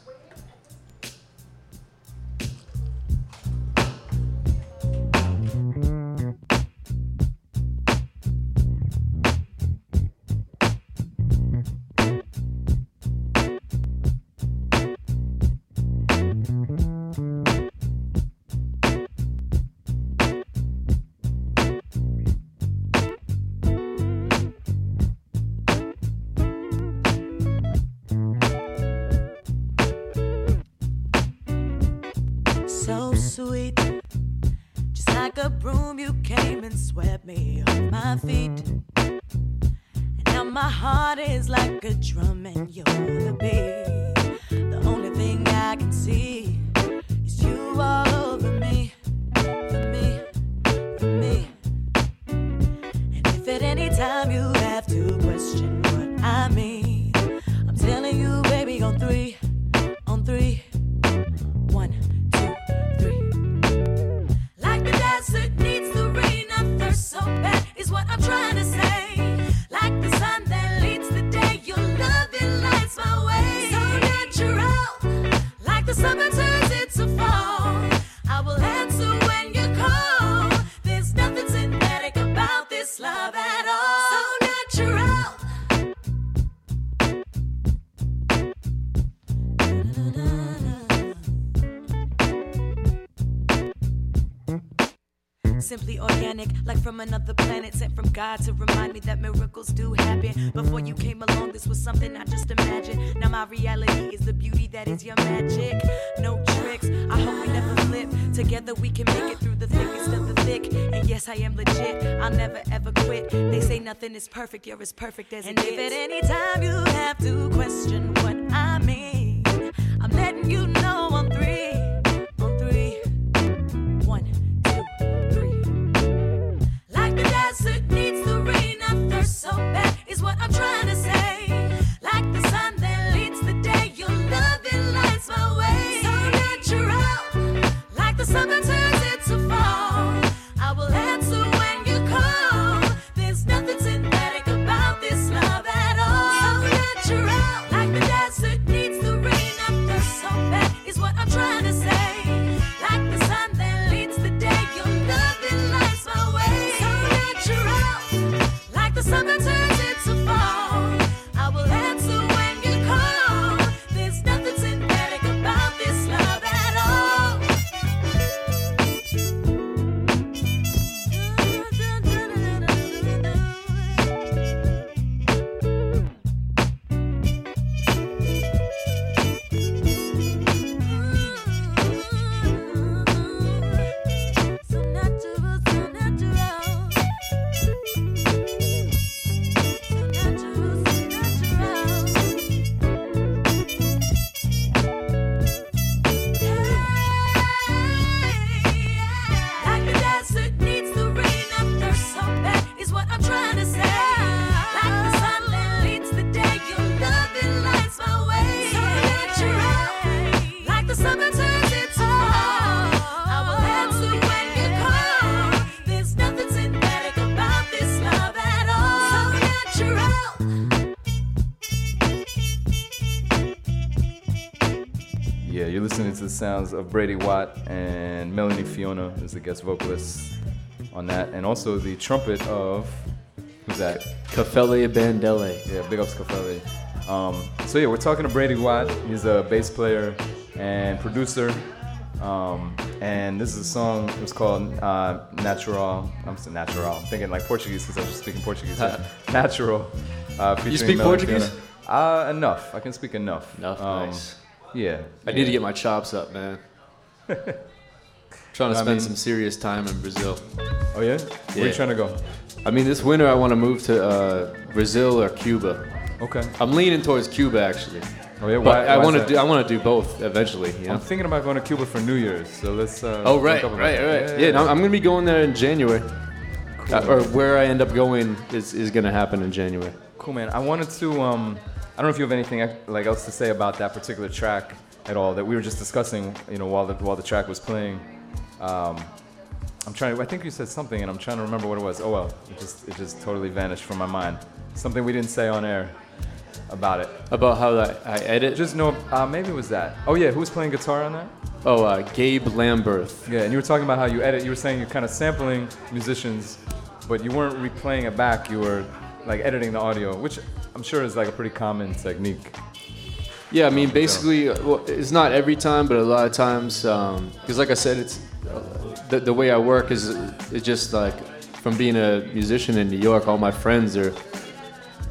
Simply organic, like from another planet, sent from God to remind me that miracles do happen. Before you came along, this was something I just imagined. Now my reality is the beauty that is your magic. No tricks, I hope we never flip. Together we can make it through the thickest of the thick. And yes, I am legit, I'll never ever quit. They say nothing is perfect, you're as perfect as And it if is. at any time you have to question what I mean, I'm letting you know on three, Like sounds of Brady Watt and Melanie Fiona is the guest vocalist on that, and also the trumpet of who's that? Kafele Bandele. Yeah, big ups Kafele. Um, so yeah, we're talking to Brady Watt. He's a bass player and producer. Um, and this is a song. It was called uh, Natural. I'm saying Natural. I'm thinking like Portuguese because I was just speaking Portuguese. <laughs> <laughs> Natural. Uh, featuring speak Portuguese? Uh, enough. I can speak enough. Enough, Um, nice. Yeah. I need to get my chops up, man. trying to I spend mean- some serious time in Brazil. Oh yeah? Where you trying to go? I mean, this winter I want to move to uh, Brazil or Cuba. Okay. I'm leaning towards Cuba actually. Oh yeah. But Why, I why is want to that? do I want to do both eventually. You know? I'm thinking about going to Cuba for New Year's. So let's. Uh, Oh link right, about right, that. right. Yeah, no, I'm gonna be going there in January. Uh, or where I end up going is, is gonna happen in January. Cool, man. I wanted to. Um, I don't know if you have anything like else to say about that particular track at all that we were just discussing. You know, while the while the track was playing. Um, I'm trying. I think you said something, and I'm trying to remember what it was. Oh well, it just it just totally vanished from my mind. Something we didn't say on air about it. About how I, I edit. Just know. Uh, maybe it was that. Oh yeah, who was playing guitar on that? Oh, uh, Gabe Lamberth. Yeah, and you were talking about how you edit. You were saying you're kind of sampling musicians, but you weren't replaying it back. You were like editing the audio, which I'm sure it's like a pretty common technique. Yeah, I mean, basically, uh, well, it's not every time, but a lot of times, because like I said, it's uh, the, the way I work is it's just like from being a musician in New York, all my friends are,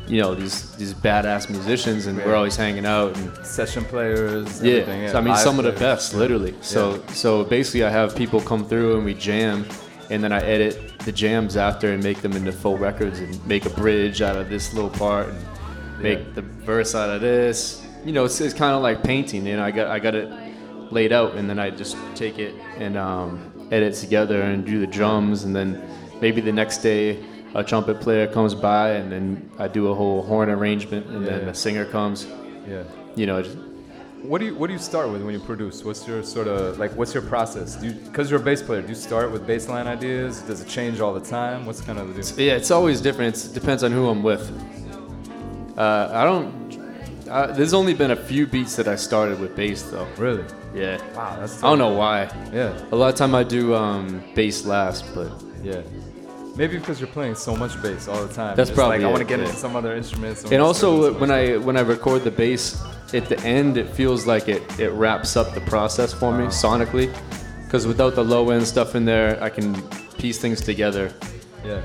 you know, these these badass musicians, and we're always hanging out and Session players. yeah. everything, yeah. So, I mean, live some of the best, literally. So Yeah. so basically, I have people come through and we jam, and then I edit the jams after and make them into full records and make a bridge out of this little part and make Yeah. the verse out of this. You know, it's, it's kind of like painting. You know, I got I got it laid out, and then I just take it and um, edit together and do the drums, and then maybe the next day a trumpet player comes by, and then I do a whole horn arrangement, and then Yeah. a singer comes. Yeah. You know, just, What do you What do you start with when you produce? What's your sort of like What's your process? Do Because you're a bass player, do you start with bass line ideas? Does it change all the time? What's kind of the deal? Yeah, it's always different. It depends on who I'm with. Uh, I don't. Uh, there's only been a few beats that I started with bass though. Really? Yeah. Wow, that's. I don't know why. Yeah. A lot of time I do um, bass last, but Yeah. Maybe because you're playing so much bass all the time. That's It's probably like I want to get yeah. into some other instruments. and also when I when I record the bass at the end, it feels like it it wraps up the process for me sonically, because without the low end stuff in there, I can piece things together. Yeah.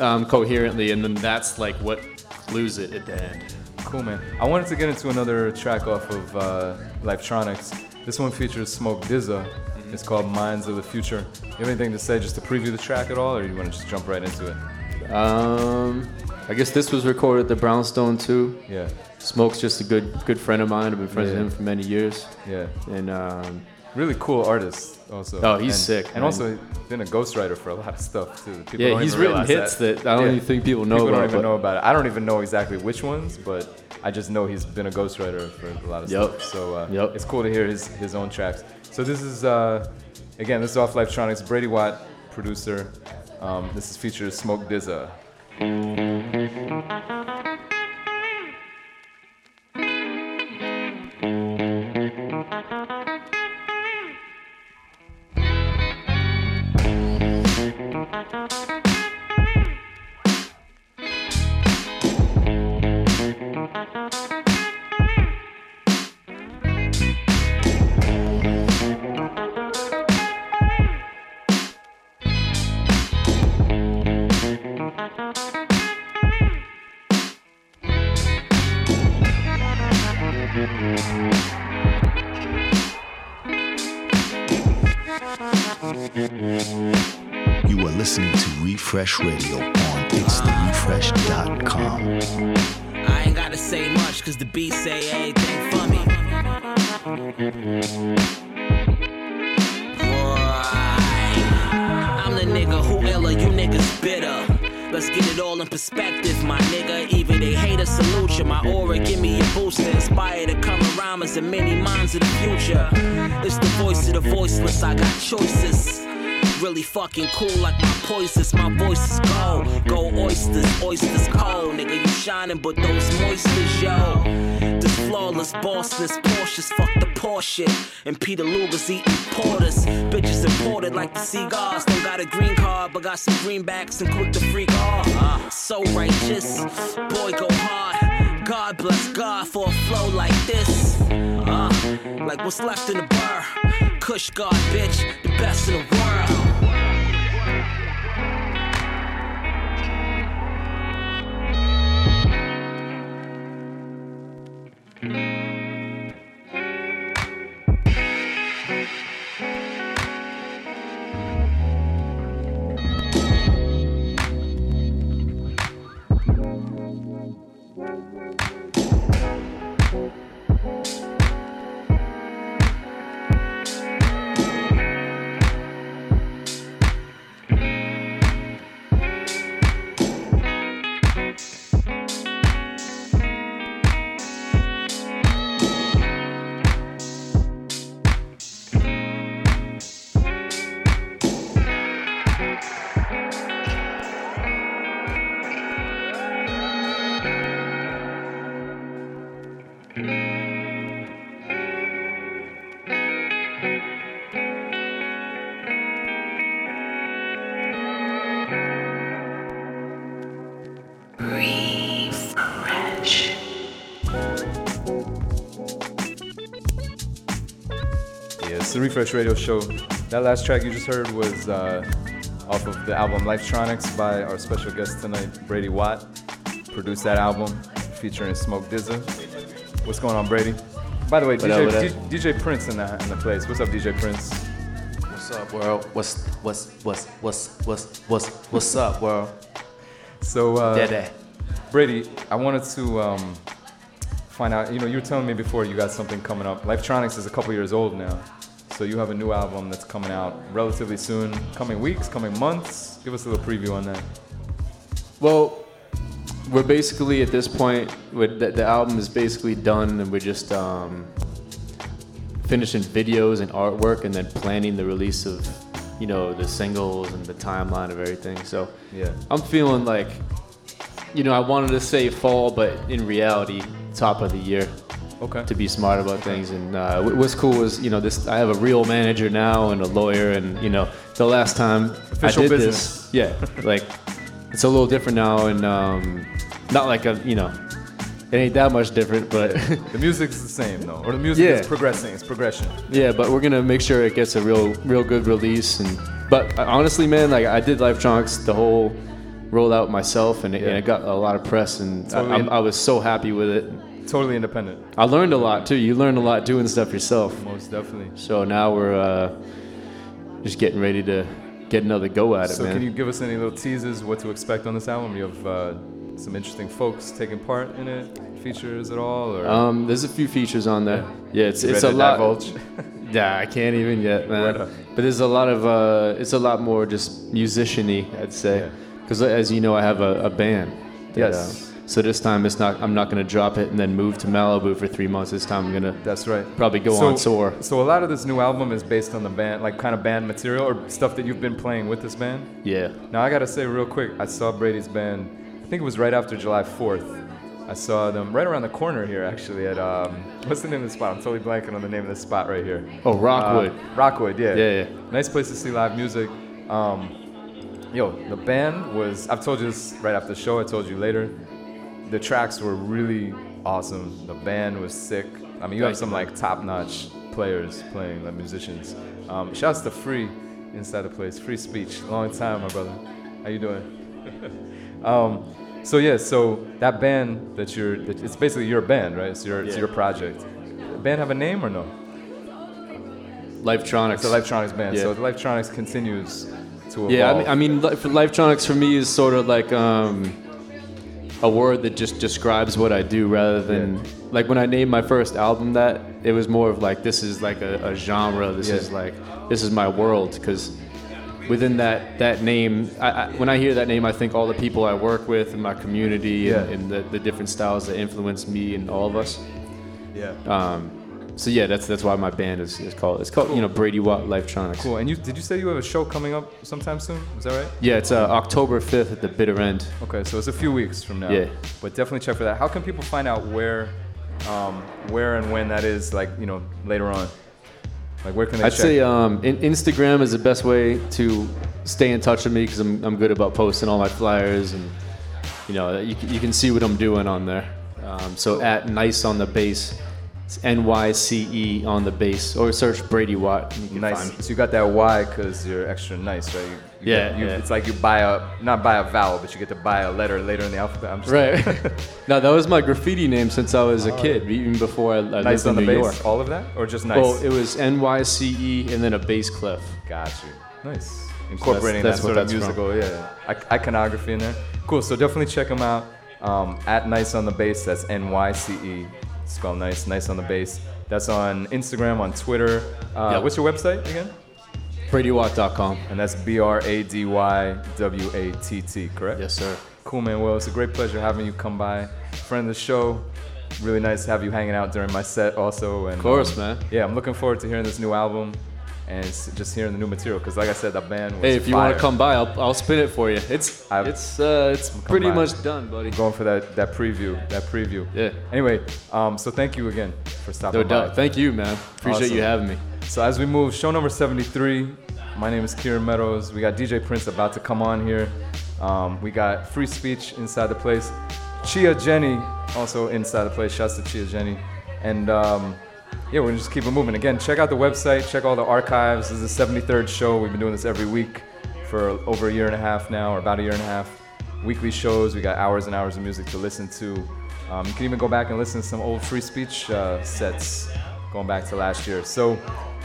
Um, coherently, and then that's like what glues it at the end. Cool, man. I wanted to get into another track off of uh, Lifetronics. This one features Smoke DZA. Mm-hmm. It's called Minds of the Future. You have anything to say just to preview the track at all, or you want to just jump right into it? Um, I guess this was recorded at the Brownstone too. Yeah. Smoke's just a good good friend of mine. I've been friends Yeah. with him for many years. Yeah. And um, Really cool artist, also. Oh, he's And- sick, And man. also been a ghostwriter for a lot of stuff too. People Yeah, he's written hits that I don't even think people know People about, don't even know about it. I don't even know exactly which ones, but I just know he's been a ghostwriter for a lot of Yup. stuff. So uh, Yup. it's cool to hear his his own tracks. So this is uh, again, this is off Lifetronics. Brady Watt, producer. Um, this is featured Smoke DZA. You perspective, my nigga. Even they hate a salute you. My aura give me a boost to inspire to come rhymers and many minds of the future. It's the voice of the voiceless, I got choices. Really fucking cool like my poisons. My voice is gold. Go oysters, oysters cold. Nigga, you shining, but those moisters, yo. This flawless bossness, Porsches, fuck the Porsche. And Peter Luger's eating porters. Bitches imported like the cigars. Don't got a green card, but got some greenbacks and quick to freak off. So righteous, boy, go hard. God bless God for a flow like this. Uh, like what's left in the bar. Kush God, bitch, the best in the world. It's the Refresh Radio Show. That last track you just heard was uh, off of the album Lifetronics by our special guest tonight, Brady Watt. Produced that album featuring Smoke DZA. What's going on, Brady? By the way, What DJ, up, up? D- DJ Prince in the, in the place. What's up, DJ Prince? What's up, world? What's what's what's what's what's what's what's up, world? So, uh, Dede. Brady, I wanted to um, find out. You know, you were telling me before you got something coming up. Lifetronics is a couple years old now, so you have a new album that's coming out relatively soon. Coming weeks, coming months. Give us a little preview on that. Well, we're basically at this point. With the, the album is basically done, and we're just um, finishing videos and artwork, and then planning the release of, you know, the singles and the timeline of everything. So Yeah. I'm feeling like, you know, I wanted to say fall, but in reality, top of the year. Okay. To be smart about things, and uh, what's cool is, you know, this. I have a real manager now and a lawyer, and you know, the last time Official I did business. this, yeah, <laughs> like it's a little different now, and um, not like a, you know, it ain't that much different, but <laughs> The music's the same though, or the music Yeah. is progressing. It's progression. yeah, but we're gonna make sure it gets a real, real good release. And but uh, honestly, man, like I did Lifetronics the whole rollout myself, and it, and it got a lot of press, and I, I was so happy with it. Totally independent. I learned a lot too. You learned a lot doing stuff yourself. Most definitely. So now we're uh, just getting ready to get another go at it, So man. can you give us any little teases what to expect on this album? You have uh, some interesting folks taking part in it, features at all, or Um, there's a few features on there. Yeah, it's You it's a lot. divulge? yeah, <laughs> I can't even yet, man. But there's a lot of uh, it's a lot more just musician-y, I'd say. Because as you know, I have a, a band. that, Yes. uh, so this time it's not. I'm not gonna drop it and then move to Malibu for three months. This time I'm gonna. That's right. Probably go so, on tour. So a lot of this new album is based on the band, like kind of band material or stuff that you've been playing with this band. Yeah. Now I gotta say real quick, I saw Brady's band. I think it was right after July 4th. I saw them right around the corner here, actually. At um, what's the name of the spot? I'm totally blanking on the name of the spot right here. Oh, Rockwood. Uh, Rockwood, yeah. Yeah, yeah. Nice place to see live music. Um, yo, the band was. I've told you this right after the show. I told you later. The tracks were really awesome. The band was sick. I mean, you have some like top-notch players playing, like musicians. Um, shouts to Frei inside the place. Frei Speech. Long time, my brother. How you doing? <laughs> um, so yeah, so that band that you're, it's basically your band, right? It's your, it's Yeah. your project. The band have a name or no? Lifetronics. It's the Lifetronics band. Yeah. So the Lifetronics continues to evolve. Yeah, I mean, I mean, for Lifetronics for me is sort of like um, a word that just describes what I do, rather than like when I named my first album that it was more of like this is like a, a genre. This Yeah. is like this is my world because within that that name, I, I, when I hear that name, I think all the people I work with in my community and, and the, the different styles that influence me and all of us. Yeah. Um, so yeah, that's that's why my band is, is called it's called you know Brady Watt Lifetronics. Cool. And you did you say you have a show coming up sometime soon? Is that right? Yeah, it's uh, October 5th at the Bitter End. Okay, so it's a few weeks from now. Yeah. But definitely check for that. How can people find out where, um, where and when that is? Like you know later on. Like where can they I'd check? say um, in, Instagram is the best way to stay in touch with me because I'm, I'm good about posting all my flyers and you know you, can- you can see what I'm doing on there. Um, so at nice on the bass, N Y C E on the bass, or search Brady Watt. and You can nice. find me. So you got that Y because you're extra nice, right? You, you Yeah, get- you- yeah. It's like you buy a not buy a vowel, but you get to buy a letter later in the alphabet. I'm just Right. <laughs> no, that was my graffiti name since I was a kid, even before I, I nice lived in on the New base. York. All of that, or just nice? Well, it was N Y C E and then a bass clef. Got you. Nice. Incorporating that's that what sort of that's musical, yeah, ic- iconography in there. Cool. So definitely check them out. Um, at Nice on the Bass. That's N Y C E. Spell nice. Nice on the Bass. That's on Instagram, on Twitter. Uh, Yep. What's your website again? BradyWatt.com. And that's B R A D Y W A T T. Correct? Yes, sir. Cool, man. Well, it's a great pleasure having you come by. Friend of the show. Really nice to have you hanging out during my set, also. And, Of course, um, man. Yeah, I'm looking forward to hearing this new album and just hearing the new material. Because, like I said, the band was Hey, if you want to come by, I'll, I'll spin it for you. It's it's uh, it's pretty by. much done, buddy. Going for that that preview, that preview. Yeah. Anyway, um, so thank you again for stopping No by. doubt. Thank you, man. Appreciate you having me. So as we move, show number 73. My name is Kieran Meadows. We got DJ Prince about to come on here. Um, we got Frei Speech inside the place. Chia Jenny also inside the place. Shouts to Chia Jenny. And um, yeah, we're just keep it moving. Again, check out the website, check all the archives. This is the 73rd show. We've been doing this every week for over a year and a half now, or about a year and a half. Weekly shows, we got hours and hours of music to listen to. Um, you can even go back and listen to some old Frei Speech uh, sets going back to last year. So,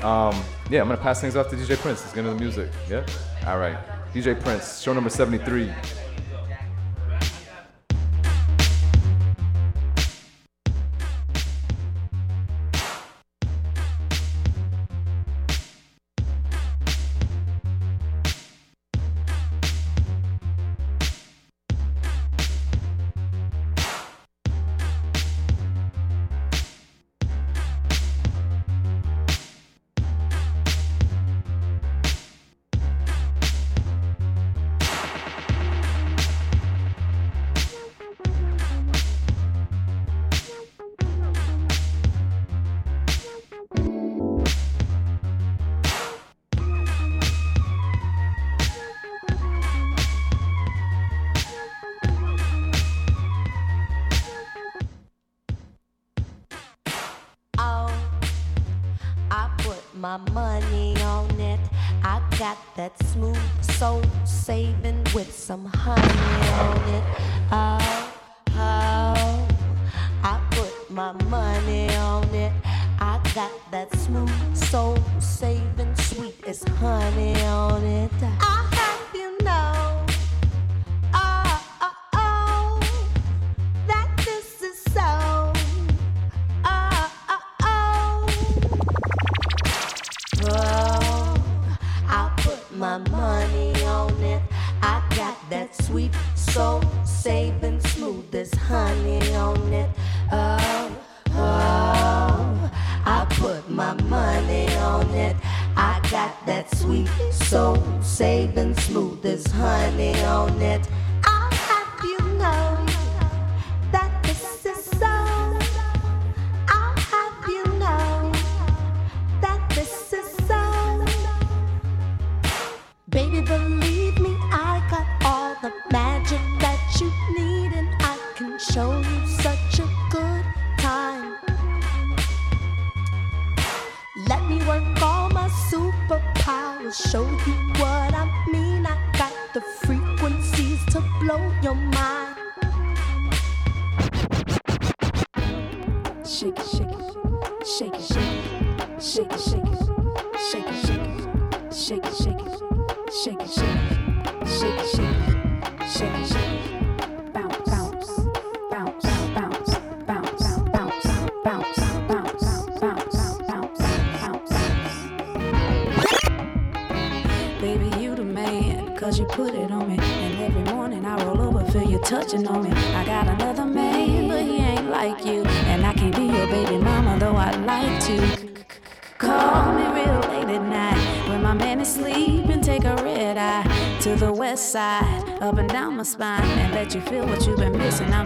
um, yeah, I'm gonna pass things off to DJ Prince. He's gonna do the music. Yeah? All right. DJ Prince, show number 73.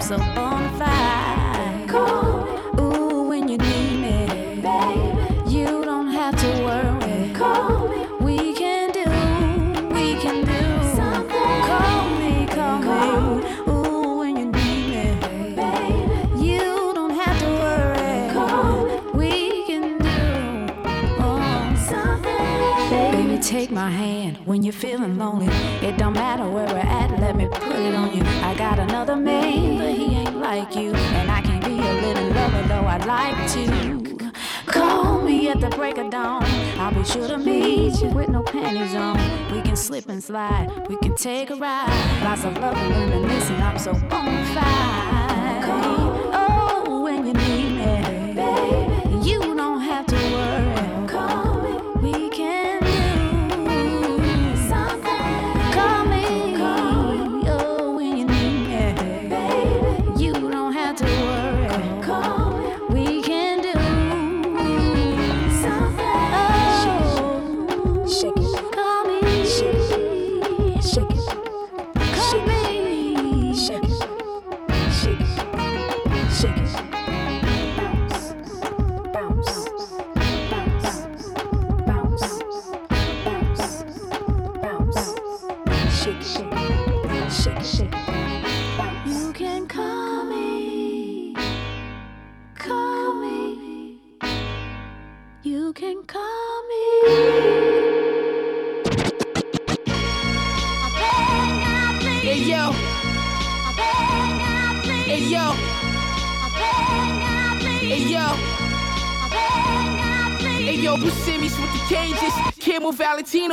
so take a ride. Lots of love and reminiscing, I'm so on fire.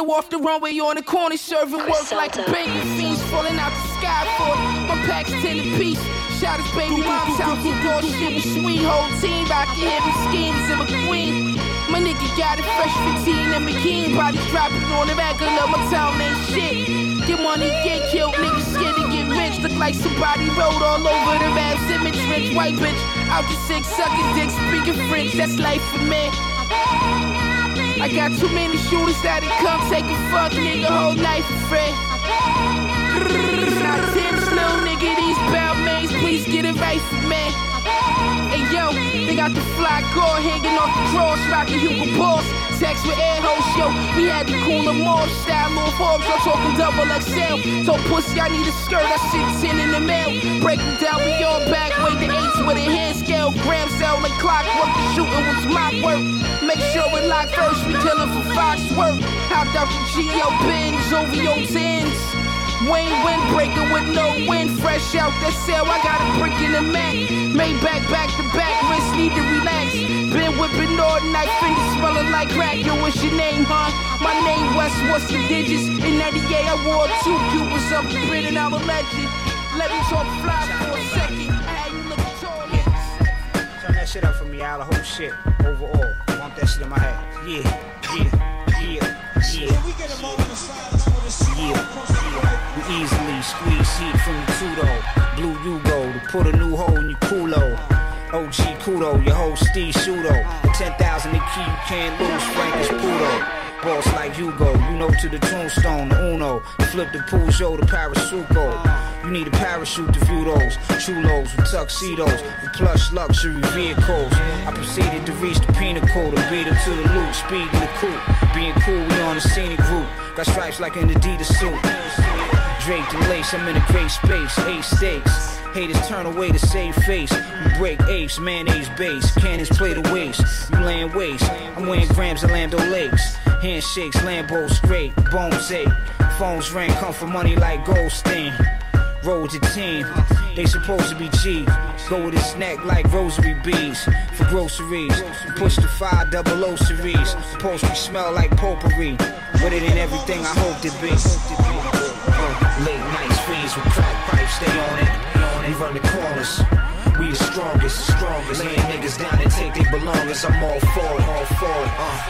Valentino off the runway on the corner, serving work like a banking fiends falling out the sky for. My pack's ten apiece. Shot his baby mom's house the door, shit was sweet. Whole team rockin' heavy schemes and McQueen. My nigga got it fresh 15 and McKean. Bodies dropping on the back of my town ain't shit. Get money, get killed, niggas scared to get rich. Look like somebody wrote all over the raps. Image rich, white bitch. Out the six, sucking dick, speaking French. That's life for me. I got too many shooters that'll come take a fuck, nigga, whole life for free. Not tense, little nigga, these bell mains, please get right for me. Hey yo, they got the fly gore hanging off the drawers, rocking Hugo Boss. Sex with air host, yo, we had the cooler more style, little Forbes, I'm talking double XL. So pussy, I need a skirt, I shit 10 in the mail. Break them down, we all back, wait the eights with a hand scale. Gram cell like clockwork, the shooting was my work. Make sure it lock first, we killing for Fox work. Hopped out the GL Benz, OVO 10s. Wayne windbreaker with no wind, fresh out the cell. I got a brick in the mat. Made back, back to back, wrist need to relax. Been whipping all night, fingers smelling like crack. Yo, what's your name, huh? My name West, what's the digits? In 98, I wore two Cubans up the grid and I'm a legend. Let me talk fly for a second. How you look tall, Turn that shit up for me, Al. The whole shit. Overall. Bump that shit in my head. Yeah, yeah, yeah, yeah. Yeah, yeah. We easily squeeze heat from the Tudo. Blue Hugo to put a new hole in your culo. OG Kudo, your whole Steve Shudo. At 10,000 the key, you can't lose. Frank is Pudo. Boss like Hugo, you know to the tombstone, the Uno. Flip the Peugeot to Parasuco. You need a parachute to view those. Chulos with tuxedos, with plush luxury vehicles. I proceeded to reach the pinnacle, to beat her to the loop, speed in the coupe. Being cool, we on the scenic route. Got stripes like an Adidas suit. Draped in lace, I'm in a great space, eight stakes. Haters turn away to save face. You break apes, mayonnaise base. Cannons play the waste. You laying waste. I'm weighing grams of Lando Lakes. Handshakes, Lambo straight. Bones ache. Phones ring, come for money like Goldstein. Roll to team. They supposed to be cheap. Go with his neck like rosary beads for groceries. Push the five double O series. Supposed to smell like potpourri, but it ain't everything I hoped it be. Late nights fiends with crack pipes, stay on it. We run the corners. We the strongest, strongest. Laying niggas down and take their belongings. I'm all for it, all for it. Uh,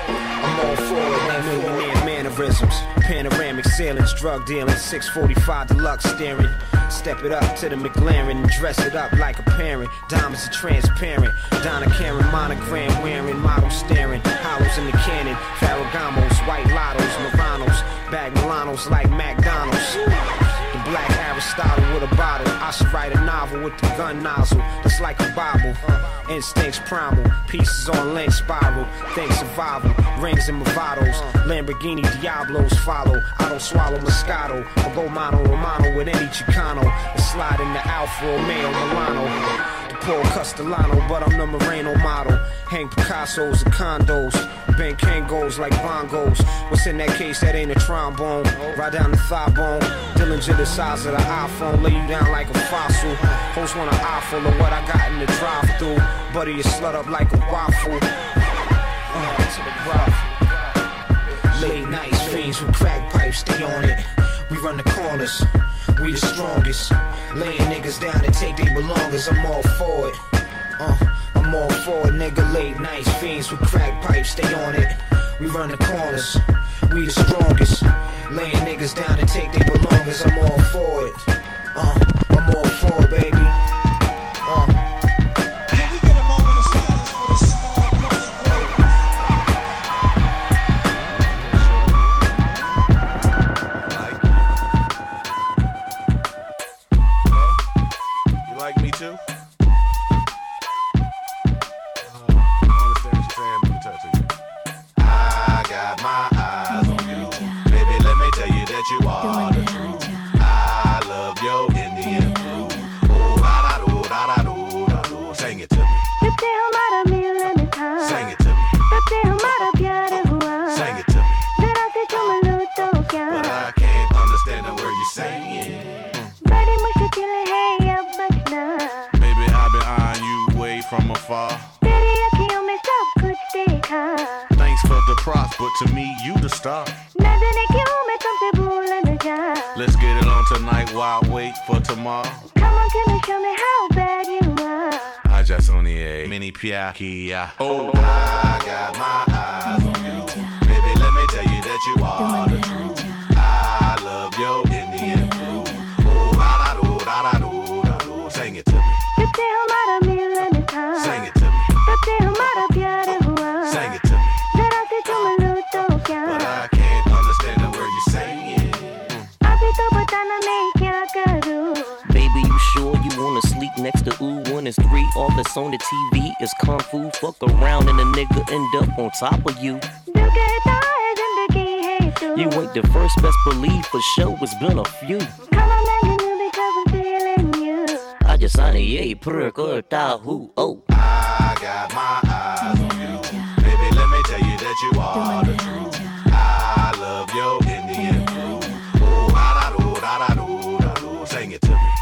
I'm all for it. Millionaire mannerisms, panoramic ceilings, drug dealing, 645 deluxe steering. Step it up to the McLaren and dress it up like a parent. Diamonds are transparent. Donna Karan monogram wearing, model staring. Hollows in the cannon, Ferragamos, white lottos, Muranos, bag Milanos like McDonald's. The black Aristotle with a bottle. I should write a novel with the gun nozzle. That's like a Bible. Instincts primal. Pieces on length spiral. Think survival. Rings and Movados. Lamborghini Diablos follow. I don't swallow Moscato. Or go mano Romano with any Chicano. And slide in the Alfa Romeo Milano. Paul Castellano, but I'm the Moreno model. Hang Picasso's and condos. Bang Kangos like bongos. What's in that case that ain't a trombone? Right down the thigh bone. Dillinger the size of the iPhone. Lay you down like a fossil. Host want an eye full of what I got in the drive through. Buddy, you slut up like a waffle. Uh. Late nights, fiends with crack pipes, stay on it. We run the corners, we the strongest. Laying niggas down and take their belongings, I'm all for it. Uh, I'm all for it, nigga. Late nights, fiends with crack pipes, stay on it. We run the corners, we the strongest. Laying niggas down and take their belongings, I'm all for it. Uh, stop. Let's get it on tonight while I wait for tomorrow. Come on, tell me, show me how bad you are. I just only a mini piakia. Oh, I got my eyes on you. Baby, let me tell you that you are. All that's on the TV is kung fu. Fuck around and a nigga end up on top of you. You ain't the first best believe for sure. It's been a few. I just signed a yay, per tahu. Oh, I got my eyes on you. Baby, let me tell you that you are the truth. I love your Indian food. Oh, da do, da do, da do. Sing it to me.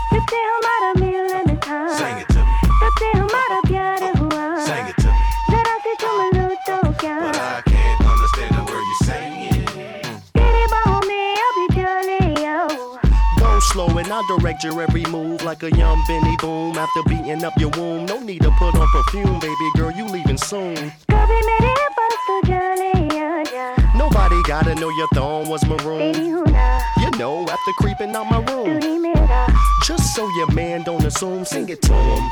respect your every move like a young Benny Boom after beating up your womb. No need to put on perfume, baby girl, you leaving soon. Nobody gotta know your thong was maroon. You know, after creeping out my room. Just so your man don't assume, sing it to him.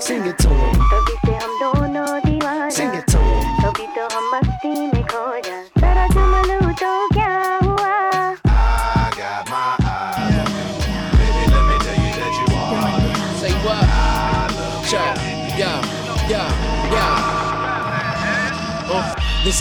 Sing it to him.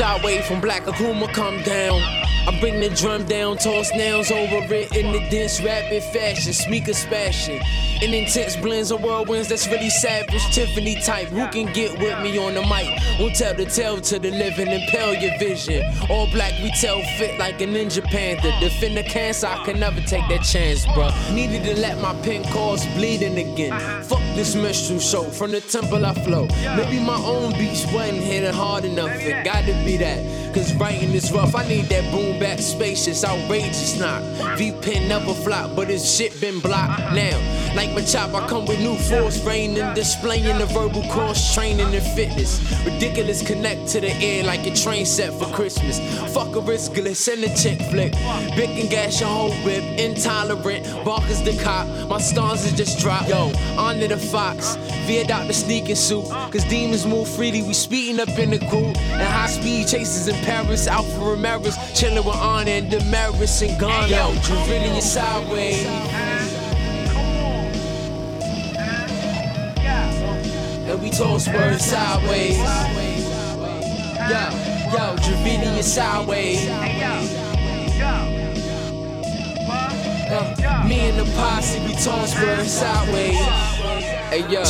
I wait from Black Akuma come down. I bring the drum down, toss nails over it in the dense rapid fashion, speaker smashing. In intense blends of whirlwinds that's really savage, Tiffany type. Who can get with me on the mic? Won't tell the tale to the living, impel your vision. All black retail fit like a Ninja Panther. Defend the cancer, I can never take that chance, bruh. Needed to let my pen cause bleeding again. Fuck this minstrel show, from the temple I flow. Maybe my own beats wasn't hitting hard enough, it gotta be that. Cause writing is rough, I need that boom back spacious, outrageous knock. V pen never flop, but his shit been blocked now. Like my chop, I come with new force, raining, displaying the verbal course, training and fitness. Ridiculous connect to the air like a train set for Christmas. Fuck a riskless and a chick flick. Big and gas your whole whip, intolerant. Barker's the cop, my stars is just drop. Yo, honor the fox, out the sneaking suit. Cause demons move freely, we speeding up in the coupe. And high speed chases in Paris, Alpha Ramirez, chilling with Anna and Damaris and Ghana. Yo, Dravidian sideways. And we toss words sideways. Yo, yo, Dravidian sideways. Uh, me and the posse, we toss words sideways. Hey yo.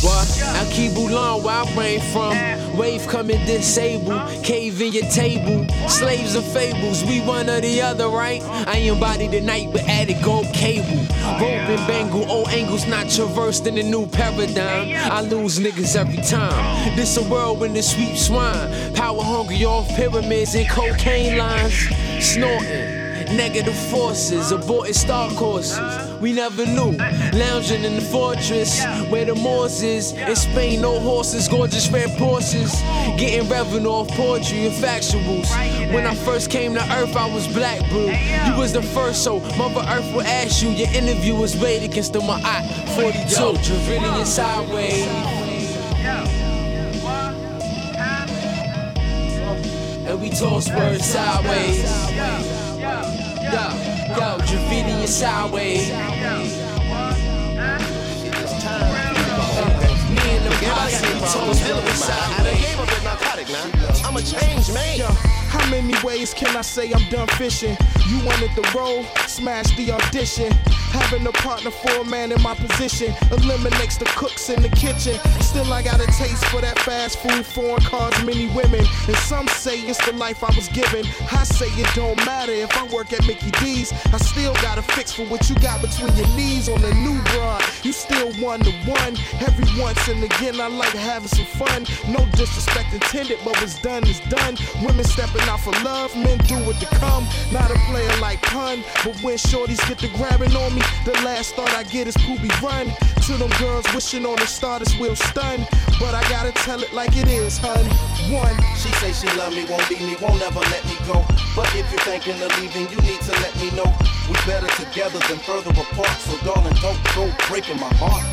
What? Akibulan, where I rain from. Wave coming disabled. Cave in your table. Slaves and fables. We one or the other, right? I embody the night, but added gold cable. Rope and bangle. Old angles not traversed in a new paradigm. I lose niggas every time. This a world when the sweep swine. Power hungry off pyramids and cocaine lines. Snorting. Negative forces, aborted star courses. We never knew. Lounging in the fortress where the Moors is. In Spain, no horses, gorgeous red Porsches. Getting revenue off poetry and factuals. When I first came to Earth, I was black, bro. You was the first, so Mother Earth will ask you. Your interview was weighed against the Ma'at 42. Dravidian sideways. And we toss words sideways. Yo, yo, Dravidian sideways. Me and the posse, we toss words sideways. I'm a changed man. How many ways can I say I'm done fishing? You wanted the role, smash the audition. Having a partner for a man in my position eliminates the cooks in the kitchen. Still, I got a taste for that fast food, foreign cars, many women. And some say it's the life I was given. I say it don't matter if I work at Mickey D's. I still got a fix for what you got between your knees on the new broad. You still one to one. Every once and again, I like having some fun. No disrespect intended, but what's done is done. Women stepping out for love, men do it to come. Not a player like pun, but when shorties get to grabbing on me, the last thought I get is poopy run. To them girls wishing on the starters will stun, but I gotta tell it like it is, hun. One. She say she love me, won't leave me, won't ever let me go. But if you're thinking of leaving, you need to let me know. We better together than further apart. So darling, don't go breaking my heart.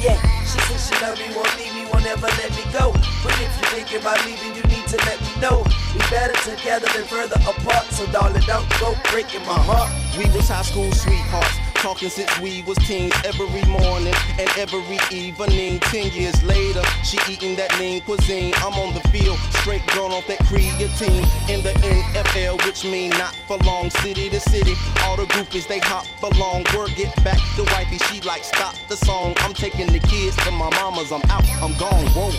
Yeah, she said she love me, won't leave me, won't ever let me go. But if you're thinking about leaving, you need to let me know. We better together than further apart. So darling, don't go breaking my heart. We was high school sweethearts. Talking since we was teens every morning and every evening. Ten years later, she eating that lean cuisine. I'm on the field, straight drawn off that creatine. In the NFL, which mean not for long, city to city. All the groupies, they hop along. Word get back to wifey, she like stop the song. I'm taking the kids to my mama's, I'm out, I'm gone, whoa.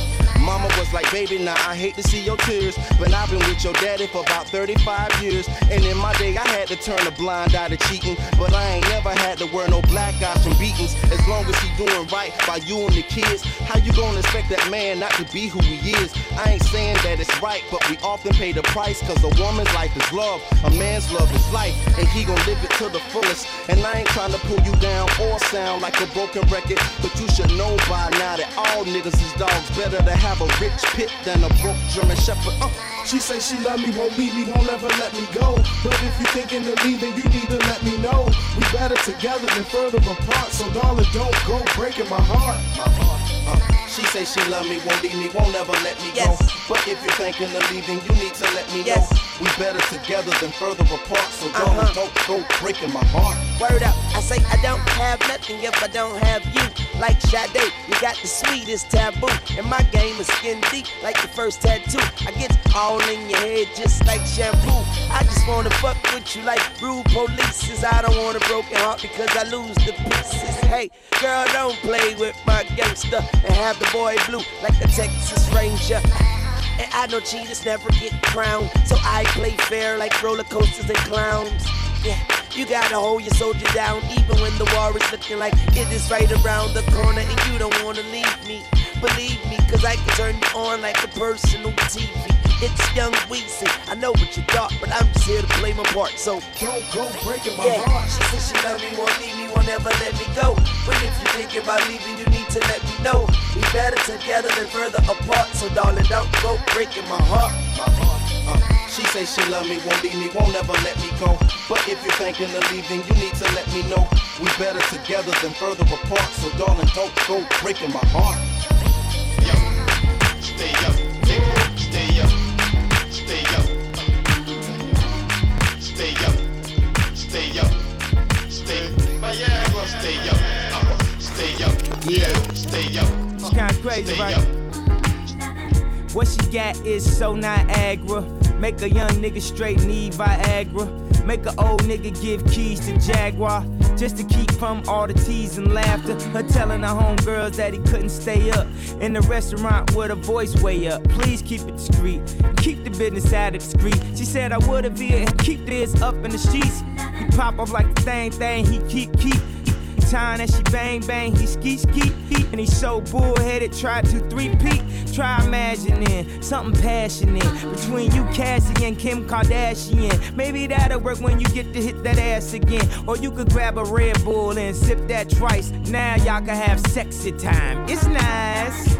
Mama was like, baby, now I hate to see your tears. But I've been with your daddy for about 35 years. And in my day, I had to turn a blind eye to cheating. But I ain't never had to wear no black eyes from beatings. As long as he doing right by you and the kids, how you gonna expect that man not to be who he is? I ain't saying that it's right, but we often pay the price. Cause a woman's life is love, a man's love is life. And he gon' live it to the fullest. And I ain't trying to pull you down or sound like a broken record. But you should know by now that all niggas is dogs. Better to have a rich pit than a broke German shepherd. Uh. She say she love me, won't leave me, won't ever let me go. But if you thinking of leaving, you need to let me know. We better together than further apart. So darling, don't go breaking my heart. My heart. Uh. She say she love me, won't leave me, won't ever let me Yes. go. But if you're thinking of leaving, you need to let me Yes. know. We better together than further apart. So Uh-huh. don't go breaking my heart. Word up, I say I don't have nothing if I don't have you. Like Sade, you got the sweetest taboo. And my game is skin deep, like the first tattoo. I get all in your head just like shampoo. I just wanna fuck with you like rude police. Since I don't want a broken heart because I lose the pieces. Hey, girl, don't play with my gangster and have the boy blue like a Texas Ranger. And I know cheaters never get crowned, so I play fair like roller coasters and clowns. Yeah, you gotta hold your soldier down even when the war is looking like it is right around the corner and you don't wanna leave me. Believe me, cause I can turn you on like a personal TV. It's young Weezy. I know what you thought, but I'm just here to play my part. So don't go breaking my yeah, heart. She said she love me, won't leave me, won't ever let me go. But if you thinking about leaving, you need to let me know. We better together than further apart. So darling, don't go breaking my heart. My heart. Uh. She say she love me, won't leave me, won't ever let me go. But if you're thinking of leaving, you need to let me know. We better together than further apart. So darling, don't go breaking my heart. Stay up. Stay up. Stay up. Stay up. Stay up. Stay. Viagra, stay up. Uh, Stay up. Yeah. Stay up. It's kinda crazy, Stay right? up. What she got is so Niagara. Make a young nigga straight need Viagra. Make a old nigga give keys to Jaguar. Just to keep from all the tease and laughter. Her telling her homegirls that he couldn't stay up. In the restaurant with her voice way up. Please keep it discreet. Keep the business out of the street. She said I would have here and keep this up in the streets. He pop off like the same thing he keep keep. Time that she bang bang, he ski ski and he's so bullheaded. Try to three peat, try imagining something passionate between you, Cassie, and Kim Kardashian. Maybe that'll work when you get to hit that ass again. Or you could grab a Red Bull and sip that twice. Now y'all can have sexy time. It's nice.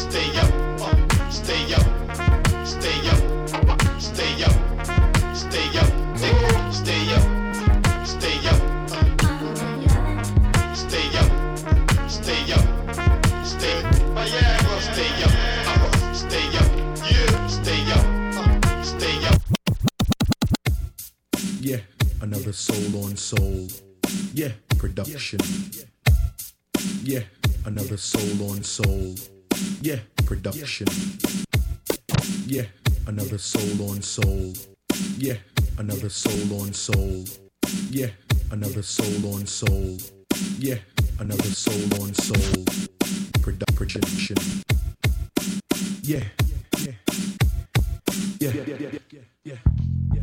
Stay up. Uh, Stay up. Stay up. Stay up. Stay up. Stay up. Yeah, another soul on soul. Yeah, production. Yeah, another soul on soul. Yeah, production. Yeah, another soul on soul. Yeah, another soul on soul. Yeah, another soul on soul. Yeah, another soul on soul. Produ- production. Yeah, yeah, yeah, yeah, yeah, yeah.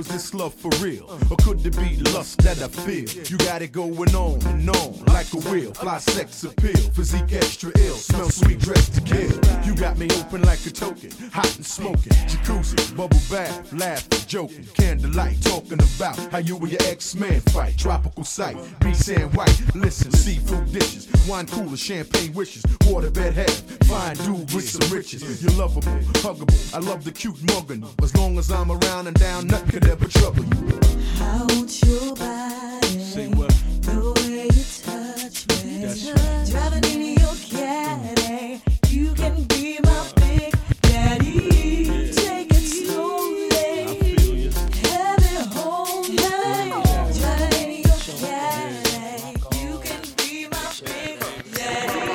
Is this love for real? Or could it be lust that I feel? You got it going on and on like a wheel. Fly sex appeal, physique extra ill. Smell sweet, dressed to kill. You got me open like a token, hot and smoking. Jacuzzi, bubble bath, laughing, joking. Candlelight, talking about how you and your ex-man fight. Tropical sight, be sand white. Listen, seafood dishes, wine cooler, champagne wishes, waterbed head, fine dude with some riches. You're lovable, huggable. I love the cute mugging. As long as I'm around and down, nothing could ever trouble you. I want your body. Say what? The way you touch me. That's right. Driving in your caddy. You can be my big daddy. Take it slowly. Have it home, baby. Driving in your caddy. You can be my big daddy.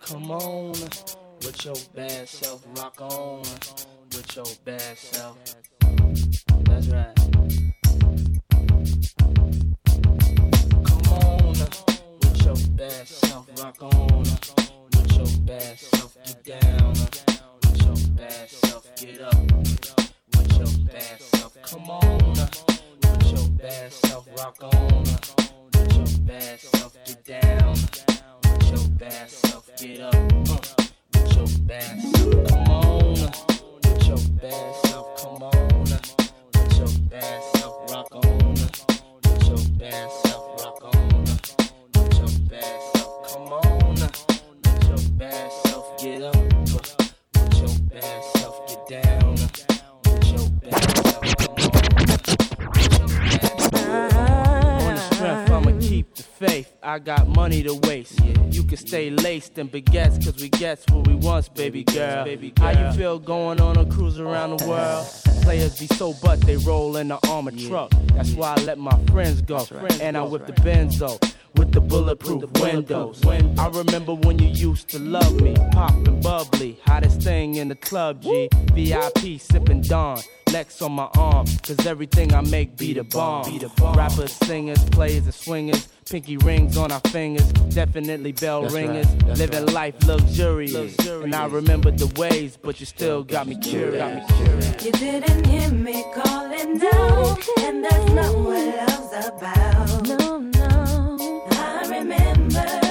Come on, with your bad self, rock on with your bad self. That's right. Laced and baguettes, cause we gets what we want, baby girl. How you feel going on a cruise around the world? Players be so butt, they roll in the armored truck. That's why I let my friends go. And I whip the benzo with the bulletproof windows. I remember when you used to love me, poppin' bubbly, hottest thing in the club, G. VIP sippin' Dawn. Lex on my arm, cause everything I make be the bomb. Rappers, singers, players, and swingers, pinky rings on our fingers, definitely bell That's ringers. that's Living right. life luxurious. And I remember the ways, but you still got me curious. Got me curious. You didn't hear me calling down, and that's not what love's about. No, no. Remember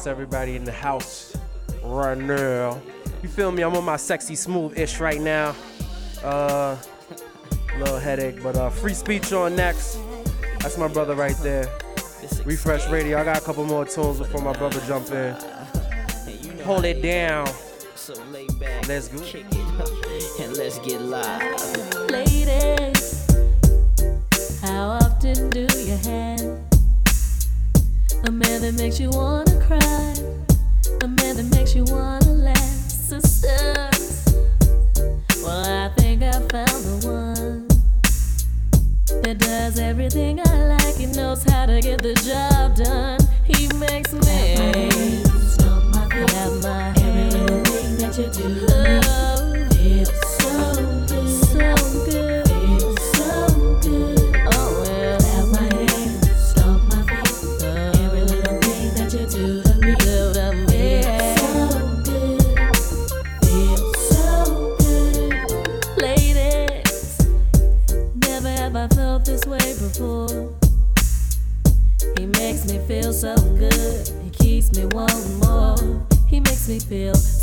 Shouts to everybody in the house right now. You feel me? I'm on my sexy smooth ish right now. Uh, <laughs> little headache, but uh, Frei Speech on next. That's my brother right there. Refresh Radio. I got a couple more tunes before my brother jump in. Hold it down. Let's go. And let's get live. It does everything I like. He knows how to get the job done. He makes me have my every little thing that you do. Love. It's so good. so good. me feel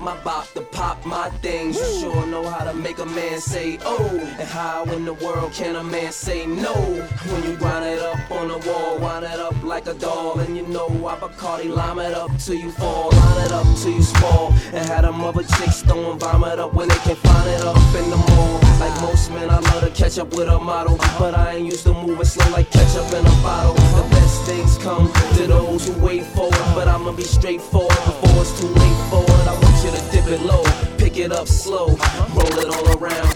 my bop, to pop my things. You sure know how to make a man say oh, and how in the world can a man say no? When you grind it up on the wall, wind it up like a doll, and you know I Bacardi lime it up till you fall, line it up till you fall, and had a mother chicks throwing vomit up when they can find it up in the mall. Like most men, I love to catch up with a model, but I ain't used to moving slow like ketchup in a bottle. The best things come to those who wait for it, but I'ma be straightforward. slow. Roll it all around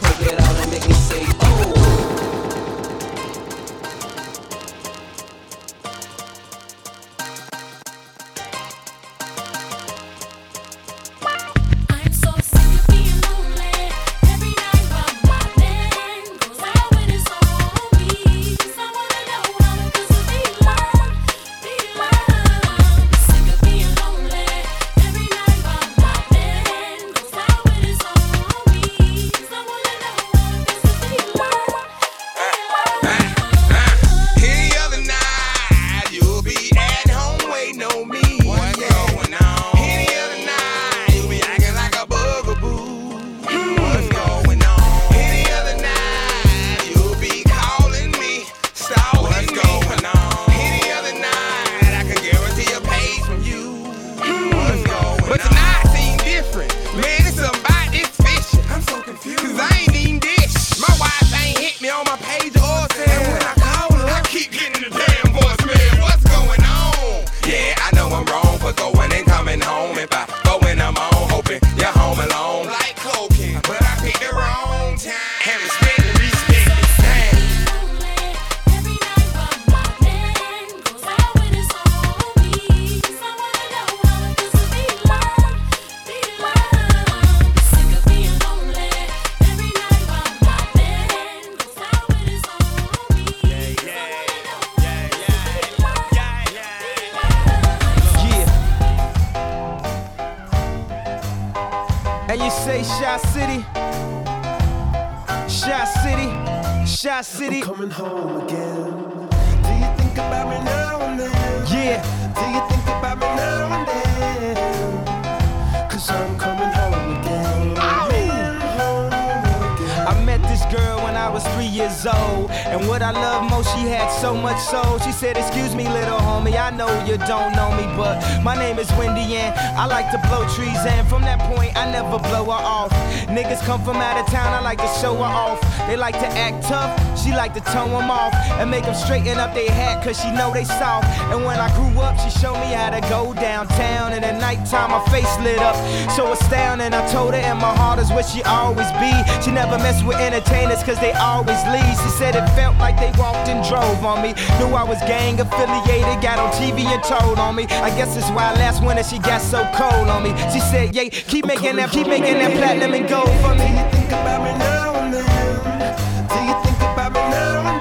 I like to blow trees. And from that point, I never blow her off. Niggas come from out of town, I like to show her off. They like to act tough, she like to tone them off. And make them straighten up their hat, cause she know they soft. And when I grew up, she showed me how to go downtown. And at nighttime, my face lit up. So astounding, I told her, and my heart is where she always be. She never mess with entertainers, cause they always leave. She said it felt like they walked and drove on me. Knew I was gang affiliated, got on TV and told on me. I guess that's why last winter she got so cold on me. She said, Yeah, keep making that, keep making that platinum and gold for me. You think about me now and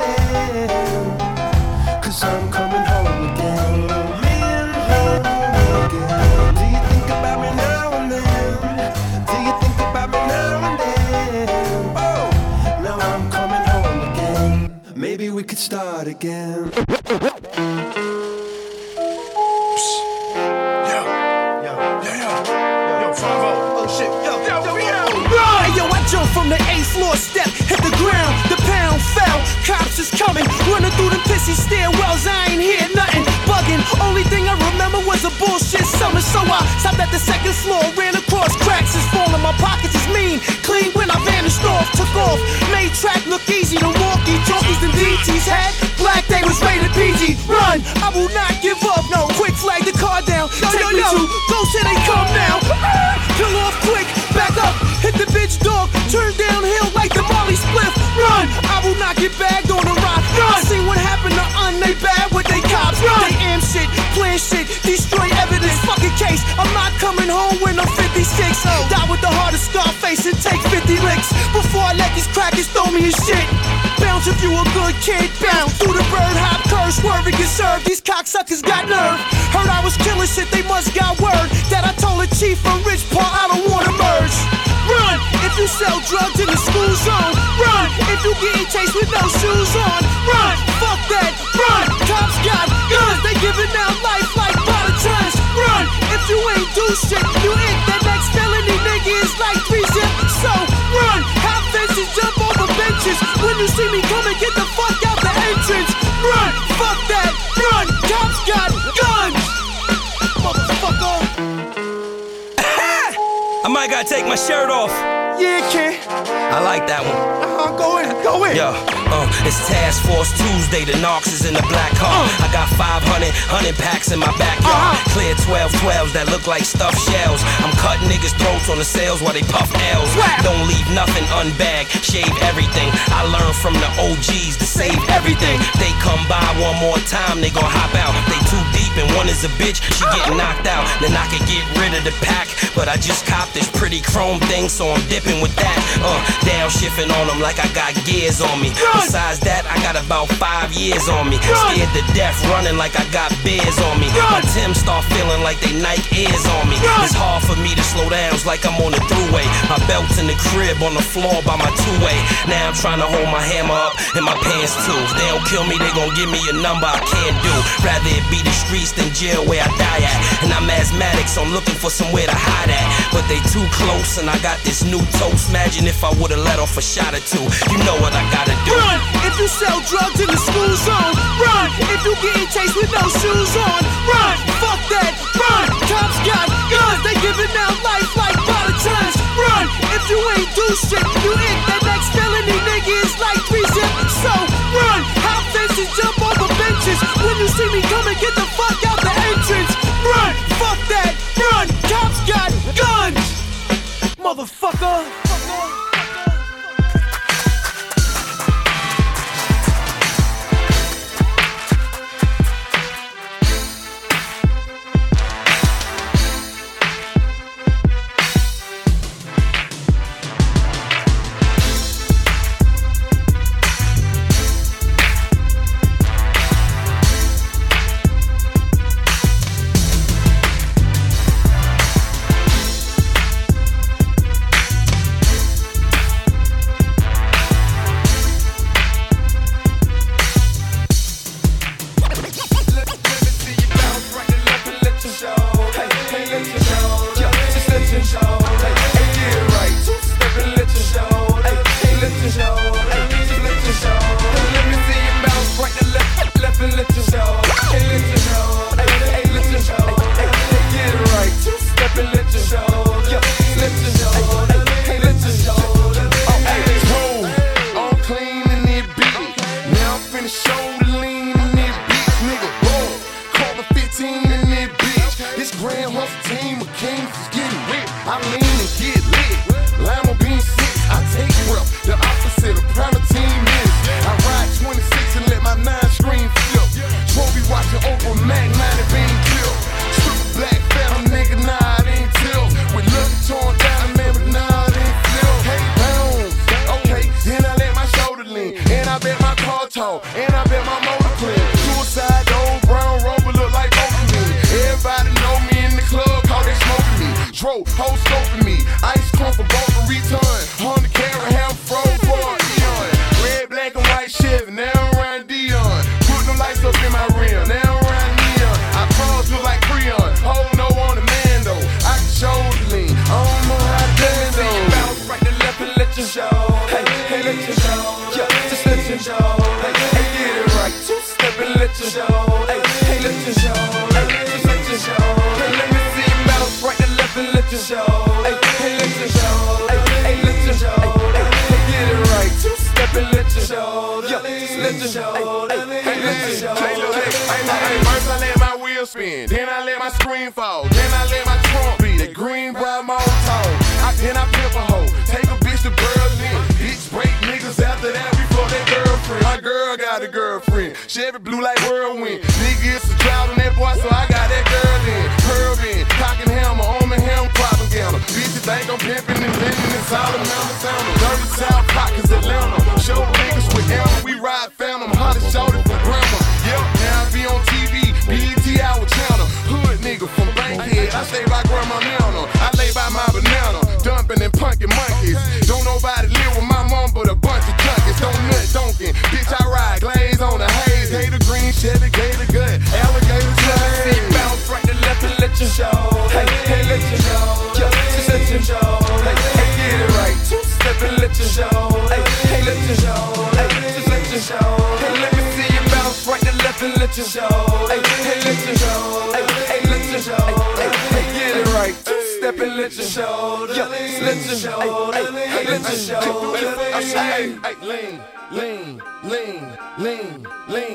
then? I'm coming. Home again. Do you think about me now and then? Do you think about me now and then? Oh, now I'm coming home again. Maybe we could start again. Coming, running through the pissy stairwells. I ain't hear nothing, bugging. Only thing I remember was a bullshit summer, so I stopped at the second floor, ran across cracks is falling. My pockets is mean, clean when I vanished off, took off, made track look easy. The walkie talkies and DTs had black, they was rated PG. Run, I will not give up. No, quick flag the car down. Take me to go till they come now. <laughs> Kill off quick, back up, hit the bitch dog, turn downhill like the Molly spliff. Run, I will not get bagged on home when I'm 56. Die with the heart of Scarface and take 50 licks before I let these crackers throw me in shit. Bounce if you a good kid, bounce through the bird hop curve, swerving get served. These cocksuckers got nerve. Heard I was killing shit, they must got word that I told a chief from Rich Paul I don't wanna merge. Run if you sell drugs in the school zone. Run if you getting chased with no shoes on. Run, fuck that. Run, cops got guns, they giving out if you ain't do shit, you hit that next felony nigga is like three zip. So run, hop fences, jump over benches. When you see me coming, get the fuck out the entrance. Run, fuck that. Run, cops got guns. Motherfucker. <laughs> I might gotta take my shirt off. Yeah, kid. I like that one. Uh-huh, go in, go in. Yeah. uh, it's Task Force Tuesday. The Knox is in the black car. I got 500, 100 packs in my backyard. Clear 12 12s that look like stuffed shells. I'm cutting niggas' throats on the sales while they puff L's. Don't leave nothing unbagged, shave everything. I learned from the OGs to save everything. They come by one more time, they gon' hop out. And one is a bitch, she getting knocked out. Then I can get rid of the pack, but I just copped this pretty chrome thing, so I'm dipping with that. Uh, downshifting on them like I got gears on me. Besides that, I got about five years on me. Scared to death, running like I got bears on me. My Tim start feeling like they Nike ears on me. It's hard for me to slow down, it's like I'm on the throughway. My belt's in the crib on the floor by my two-way. Now I'm trying to hold my hammer up and my pants too. If they don't kill me, they gon' give me a number I can't do. Rather it be the streets than jail where I die at. And I'm asthmatic, so I'm looking for somewhere to hide at. But they too close, and I got this new toast. Imagine if I would've let off a shot or two. You know what I gotta do. Run if you sell drugs in the school zone. Run if you getting chased with no shoes on. Run, fuck that. Run, cops got guns, they giving out life like bottle tons. Run if you ain't do shit, you hit that next felony nigga is like three zip. So run, hop fences, jump over benches. When you see me coming, get the fuck out the entrance. Run, fuck that. Run, cops got guns, motherfucker. I let screen fall, then I let my trunk be that green brown tone. I then I pimp a hoe, take a bitch to Berlin, bitch break niggas after that before that girlfriend. My girl got a girlfriend, Chevy blue like whirlwind. Nigga, it's a drought on that boy, so I got that girl in. Curb in, cocking hammer, on my helm, propaganda. Bitches think I'm pimping and bending, it's all a mountain sound. Dirty South Don't nobody live with my mom but a bunch of junkies. Don't nut donkin', bitch I ride glaze on the haze. Gator green, Chevy, gator gut, alligator chain. Bounce right to left and let you show. Hey, let you show. Yeah, just let you show. Hey, get it right. Two step and let you show. Hey, hey, let you show. Hey, just let you show. Hey, let me see you bounce right to left and let you show. Hey, let you show. Hey, let you show. Hey, hey, get it right. Two step and let you show listen, lean, lean, lean, lean.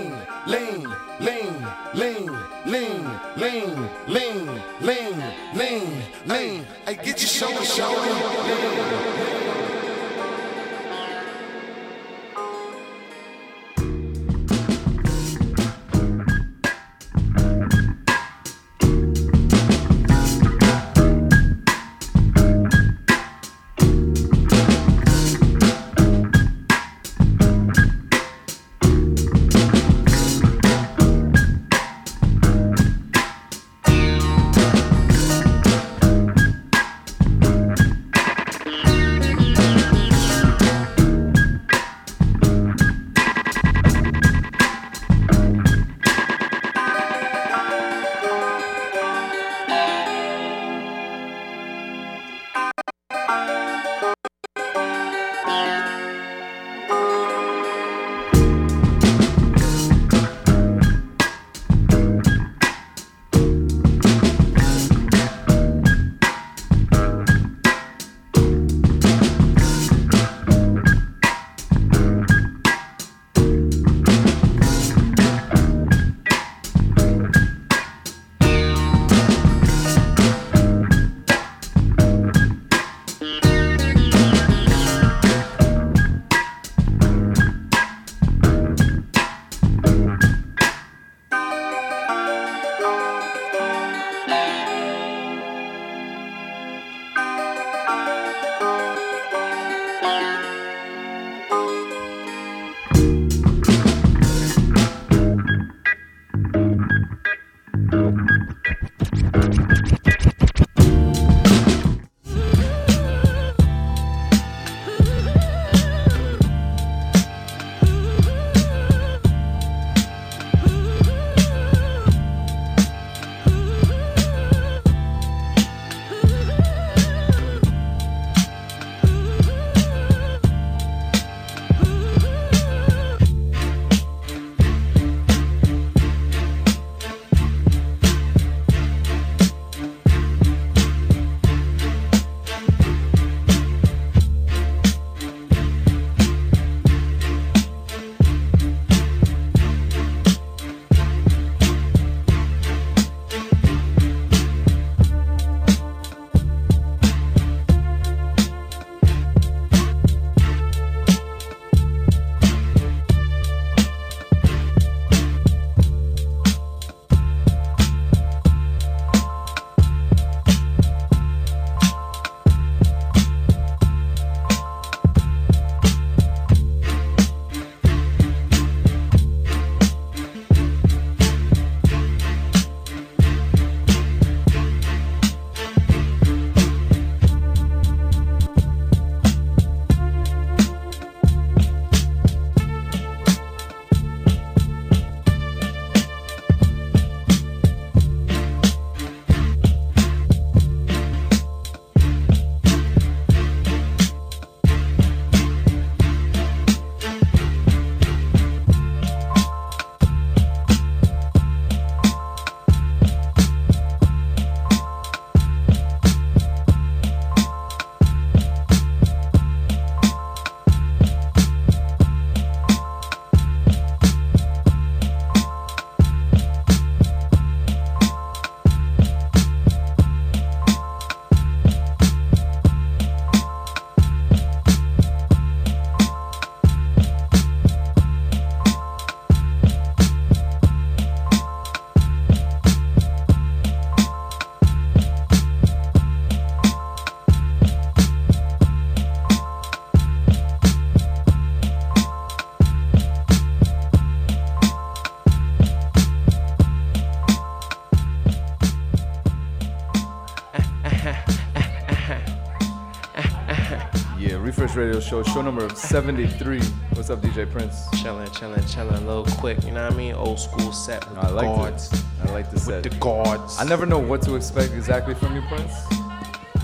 Radio Show, show number 73. What's up, DJ Prince? Chilling, chilling, chilling, a little quick. You know what I mean? Old school set with I the like guards. it. I like the set. With the guards. I never know what to expect exactly from you, Prince.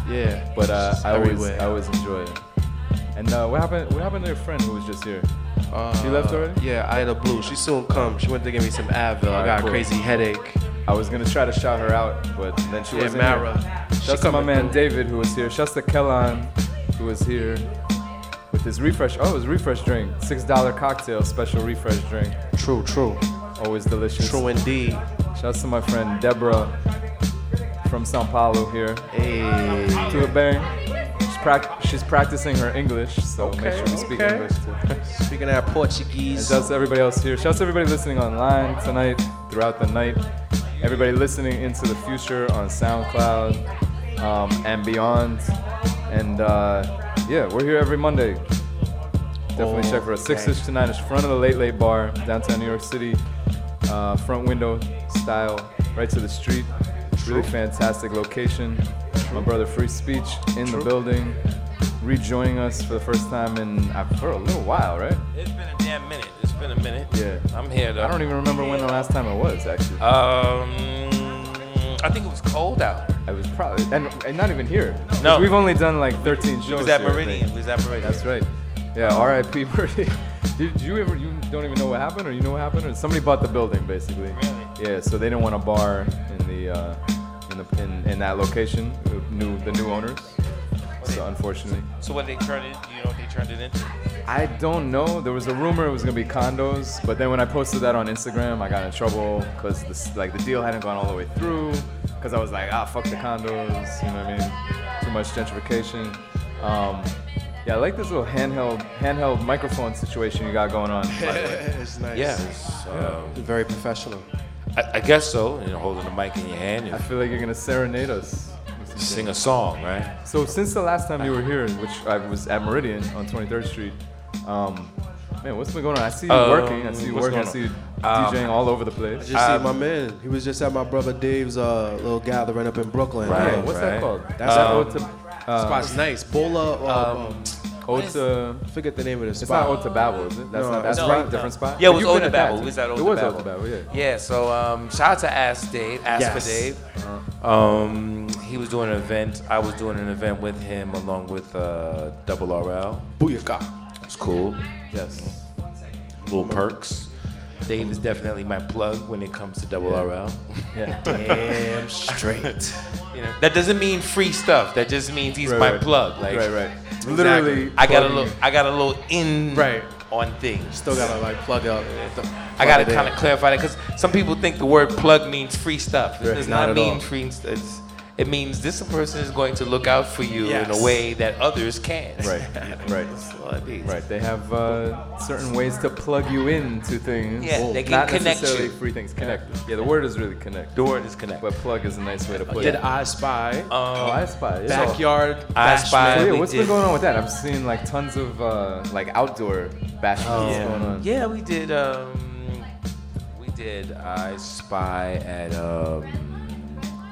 Yeah, but uh, I always, everywhere. I always enjoy it. And uh, what happened? What happened to your friend who was just here? Uh, she left Uh, already? Yeah, Ida Blue. She soon come. She went to give me some Advil. I got cool. a crazy headache. I was gonna try to shout her out, but then she Yeah, wasn't Mara. here. Shouts to my man through. David who was here. Shouts to Kellan who was here with his refresh. Oh, it was refresh drink. Six dollar cocktail, special refresh drink. True, true. Always delicious. True indeed. Shouts to my friend Deborah from Sao Paulo here. Hey. To a bang. She's, prac- she's practicing her English, so make sure you speak okay. English too. <laughs> Speaking of Portuguese. And shouts to everybody else here. Shouts to everybody listening online tonight, throughout the night. Everybody listening into the future on SoundCloud um, and beyond. And uh, yeah, we're here every Monday. Definitely check for us. Six ish to nine ish, front of the Late Late Bar, downtown New York City. Uh, front window style, right to the street. Really fantastic location. My brother Frei Speech in True. the building, rejoining us for the first time in uh, for a little while, right? It's been a damn minute. It's been a minute. Yeah. I'm here though. I don't even remember when the last time it was actually. Um, I think it was cold out. I was probably and, and not even here. No. we've only done like 13 We shows. was at here, Meridian. Was at Meridian. That's right. Yeah. <laughs> R.I.P. Meridian. Did you ever? You don't even know what happened, or you know what happened, or somebody bought the building basically. Really? Yeah. So they didn't want a bar in the uh, in the in, in that location. new, the new owners. So unfortunately. So what they turned it? You know what they turned it into? I don't know. There was a rumor it was gonna be condos, but then when I posted that on Instagram, I got in trouble because like the deal hadn't gone all the way through. Because I was like, ah, fuck the condos. You know what I mean? Too much gentrification. Um, yeah, I like this little handheld handheld microphone situation you got going on. by the way. it's nice. Yeah. it's, um, Very professional. I, I guess so. You know, holding the mic in your hand. I feel like you're gonna serenade us. Sing a song, right? So since the last time you were here, which I was at Meridian on 23rd Street, um, man, what's been going on? I see you Um, working. I see you working. I see you on? DJing Um, all over the place. I just see my man. He was just at my brother Dave's uh, little gathering up in Brooklyn. Right, Yeah, what's that called? That's Um, um, Ota- uh, spot's nice. Bola. Um, Um, Ota. Forget the name of the It's spot. not Ode to Babel, is it? That's No, not that's no, right. no. Different spot. Yeah, it was You've been Oda at that, Babel. too. We was at It was Babel. Ode to Babel, yeah. Yeah, so um, shout out to Ask Dave. Ask Yes. for Dave. Uh-huh. Um, he was doing an event. I was doing an event with him along with uh, Double RL. Booyaka. It's cool. Yes. Little perks. Dave is definitely my plug when it comes to Double Yeah. RL. <laughs> Yeah. Damn straight. <laughs> You know, that doesn't mean free stuff. That just means he's Right, my right. plug. Like Right, right. Exactly. Literally I got a little. I got a little in Right. on things. Still gotta like plug up. I gotta kind of clarify that because some people think the word plug means free stuff. It does not not, mean all. free. It's, it means this person is going to look out for you in a way that others can't. Right, <laughs> right, That's all it right. They have uh, certain ways to plug you into things. Yeah, they can not connect necessarily you. free things. Connect. Yeah, the word is really connect. The word is connect. But plug is a nice way to put Did it. I spy? Um, oh, I spy. Yeah. Backyard. I Spy. So, yeah, what's been going on with that? I've seen like tons of uh, like outdoor bashments yeah. going on. Yeah, we did. Um, we did. I spy at um,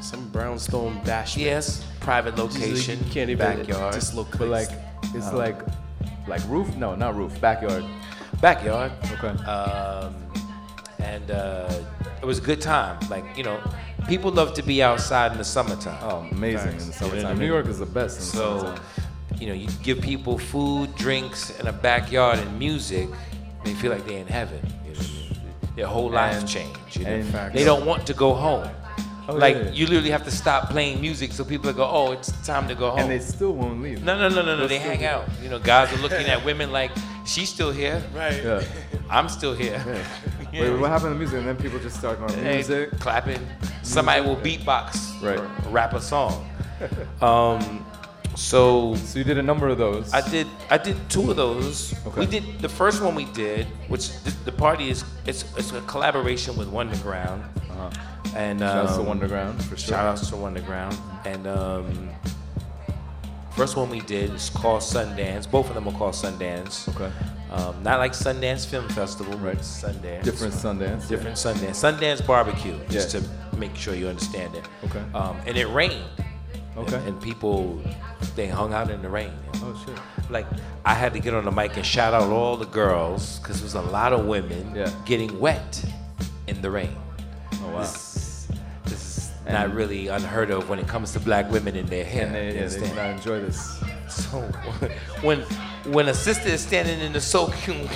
Some brownstone bash. yes, private location, You can't even backyard, dislocate. But like, it's Um, like, like roof? No, not roof. Backyard. backyard. Okay. Um, and uh, it was a good time. Like you know, people love to be outside in the summertime. Oh, amazing in the You know what summertime. I New? York is the best in the So, summertime. you know, you give people food, drinks, and a backyard and music, they feel like they're in heaven. You know, their whole And- change. You know? they don't want to go home. Oh, like yeah, yeah. you literally have to stop playing music so people go, oh, it's time to go home. And they still won't leave. no, no, no, no, no. They'll They still hang out. You know, guys are looking at women like she's still here. Right. Yeah. <laughs> I'm still here. <laughs> Wait, what happened to music? And then people just start going Hey, music. clapping. Somebody will beatbox. Right. Rap a song. <laughs> um, so So you did a number of those. I did. I did two of those. Okay. We did the first one we did, which the, the party is it's it's a collaboration with Wonderground. Uh-huh. And Shouts to um, Wonderground, for sure. Shout outs to Wonderground. And um, first one we did is called Sundance. Both of them are called Sundance. Okay. Um, not like Sundance Film Festival, Right. Sundance. Different Sundance. Different Sundance. Sundance barbecue, just Yeah. to make sure you understand it. Okay. Um, and it rained. Okay. And, and people they hung out in the rain. Oh shit. Like I had to get on the mic and shout out all the girls because there was a lot of women getting wet in the rain. Oh wow. This, this is not really unheard of when it comes to black women in their hair. And they, yeah, they not enjoy this. So when when a sister is standing in the soaking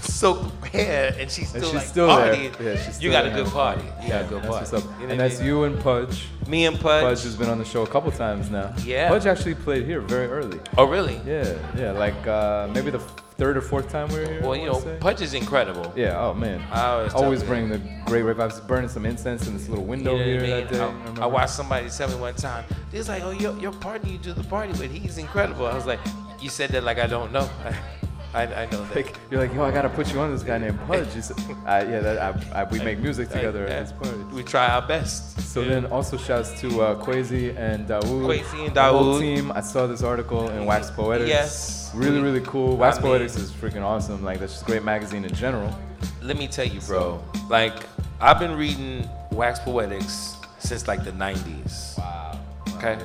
soaked hair and she's And still she's like still there. partying, Yeah, she's you got a good party. You got a good party. up. You know and that's you and Pudge. Me and Pudge. Pudge has been on the show a couple times now. Yeah. Pudge actually played here very early. Oh, really? Yeah, yeah. Like uh, maybe the third or fourth time we were here. Well, you know. Pudge is incredible. Yeah. Oh man. I always always you bring the great rave. I was burning some incense in this little You window know what I here mean? that day. I-? I, watched somebody tell me one time, they was like, oh, your, your partner you do the party with, he's incredible. I was like, you said that like I don't know. <laughs> I, I know that. Like, you're like, yo, I gotta put you on this guy named Pudge. You said, uh, yeah, that, I, I, we make music I- together yeah. at party. We try our best. So then also shouts to uh, Quasi and Dawood. Quasi and The whole team. I saw this article in Wax Poetics. Yes. Really, really cool. Wax I mean- Poetics is freaking awesome. Like, that's just a great magazine in general. Let me tell you, bro. Like, I've been reading Wax Poetics since like the 90s. Wow. Okay?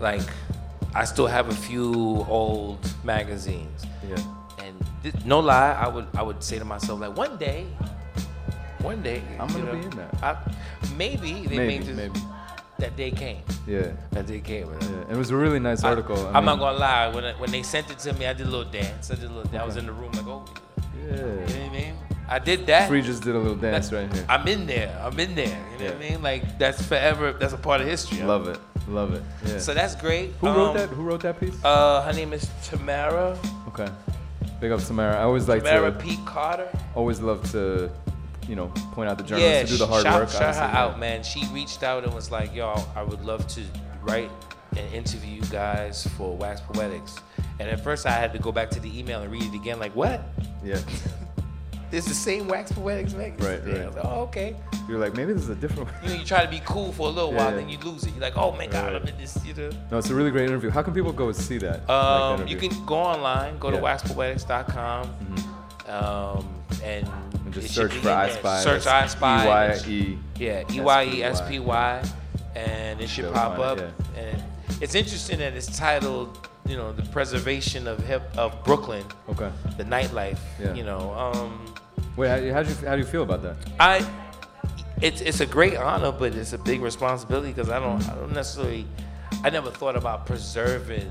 Like, I still have a few old magazines. Yeah. No lie, I would I would say to myself, like, one day, one day, I'm gonna know, be in that. I, maybe they Maybe, may just, maybe. that day came. Yeah. That day came. Yeah. It was a really nice article. I I'm not gonna lie. When I, when they sent it to me, I did a little dance. I did a little. dance. I was in the room like, oh, Yeah. you know what I mean? I did that. Frei just did a little dance that's, right here. I'm in there. I'm in there. You know what I mean? Like that's forever. That's a part of history. Love it. Love it. Yeah. So that's great. Who wrote Um, that? Who wrote that piece? Uh, her name is Tamara. Okay. Big up Samara. I always like Tamara to. P. Carter. Always love to, you know, point out the journalists yeah, who do the hard shout, work. shout her honestly, yeah. out, man. She reached out and was like, "Yo, I would love to write and interview you guys for Wax Poetics." And at first, I had to go back to the email and read it again. Like, what? Yeah. <laughs> It's the same Wax Poetics magazine. Right, Yeah, right. like, oh, okay. You're like, maybe this is a different. You know, you try to be cool for a little Yeah, while, yeah. then you lose it. You're like, oh my god, Right. I'm in this. You know. No, it's a really great interview. How can people go see that? like Um, you can go online, go Yeah. to waxpoetics.com, um, and, And just search for I. Spy. Search I That's Spy. E-Y-E Yeah, E Y E S P Y, and it should pop up. And it's interesting that it's titled, you know, the preservation of hip of Brooklyn, Okay. the nightlife. Yeah. You know, um, Wait, how, how do you how do you feel about that? I it's it's a great honor, but it's a big responsibility because I don't I don't necessarily I never thought about preserving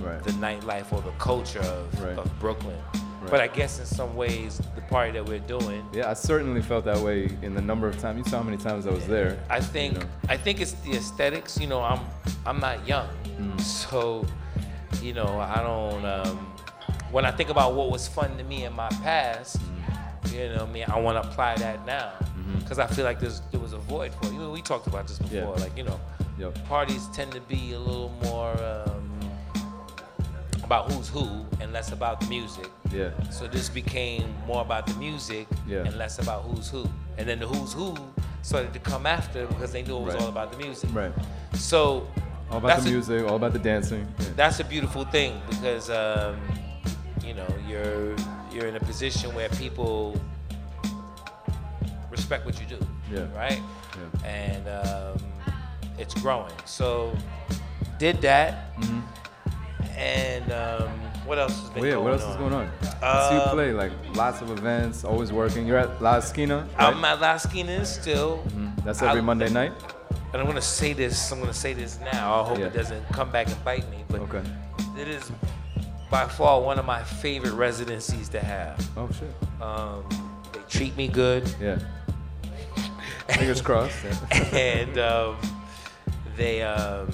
Right. the nightlife or the culture of, Right. of Brooklyn. Right. But I guess in some ways the party that we're doing, Yeah, I certainly felt that way in the number of times. You saw how many times I was there. I think you know. I think it's the aesthetics. You know, I'm I'm not young, Mm. so you know I don't. Um, when I think about what was fun to me in my past, Mm. You know, what I mean, I want to apply that now Mm-hmm. because I feel like there's there was a void for it. You know, we talked about this before. Yeah. Like you know, Yep. parties tend to be a little more um, about who's who and less about the music. Yeah. So this became more about the music Yeah. and less about who's who. And then the who's who started to come after because they knew it was Right. all about the music. Right. So All about the a- music, all about the dancing. Yeah. that's a beautiful thing because um, you know you're you're in a position where people respect what you do. Yeah. Right. Yeah. And um, it's growing. So did that. Mhm. And um, what else has been Well, yeah, going what else on? is going on? I see you play like lots of events, always working. You're at La Esquina. Right? I'm at La Esquina still. Mhm. That's every I- Monday night. And I'm gonna say this. I'm gonna say this now. I hope Yeah. it doesn't come back and bite me. But Okay. it is by far one of my favorite residencies to have. Oh shit. Um, they treat me good. Yeah. Fingers crossed. <laughs> and um, they, um,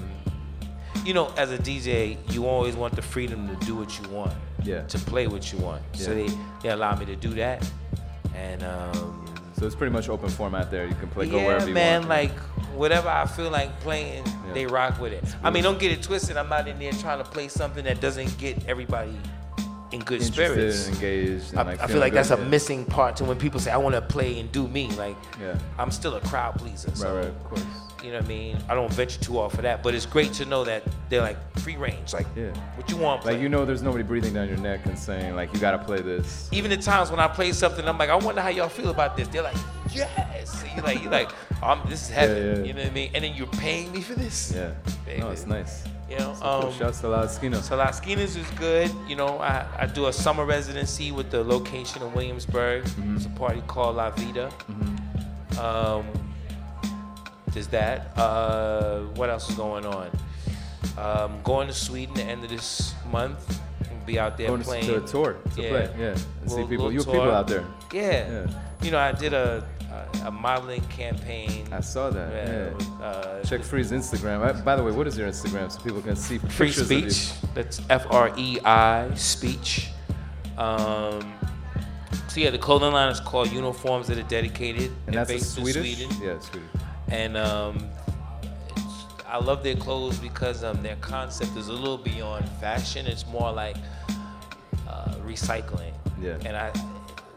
you know, as a DJ, you always want the freedom to do what you want. Yeah. To play what you want. Yeah. So they, they allow me to do that. And um, So it's pretty much open format there. You can play go yeah, wherever you man, want. Man, like whatever I feel like playing, Yeah. they rock with it. I mean, don't get it twisted. I'm not in there trying to play something that doesn't get everybody in good spirits. and engaged and, I, like, I feel like that's a yeah. missing part to when people say I want to play and do me. Like, Yeah. I'm still a crowd pleaser. So, right, of course. You know what I mean? I don't venture too off of that, but it's great to know that they're like free range. Like, Yeah. what you want? Like you know, there's nobody breathing down your neck and saying like you gotta play this. Even the times when I play something, I'm like, I wonder how y'all feel about this. They're like, yes. So you like, you like, um, this is heaven. Yeah, yeah. You know what I mean? And then you're paying me for this. Yeah. Baby. No, it's nice. You know, So cool. um, Shouts to La Esquina. So La is good. You know, I, I do a summer residency with the location in Williamsburg. Mm-hmm. It's a party called La Vida. Um, there's that. Uh, what else is going on? Um, going to Sweden at the end of this month. And be out there Going playing to a tour, to play, yeah, and see people- you people out there. Yeah. Yeah. You know, I did a a, a modeling campaign. I saw that. Yeah. Uh, Check Frei's Instagram. Uh, By the way, what is your Instagram so people can see Free pictures of you? speech. That's F R E I speech. Um, so yeah, the clothing line is called Uniforms for the Dedicated. And They're that's based Swedish? Sweden. Yeah, Swedish. And um, I love their clothes because um, their concept is a little beyond fashion. It's more like uh, recycling. Yeah. And I,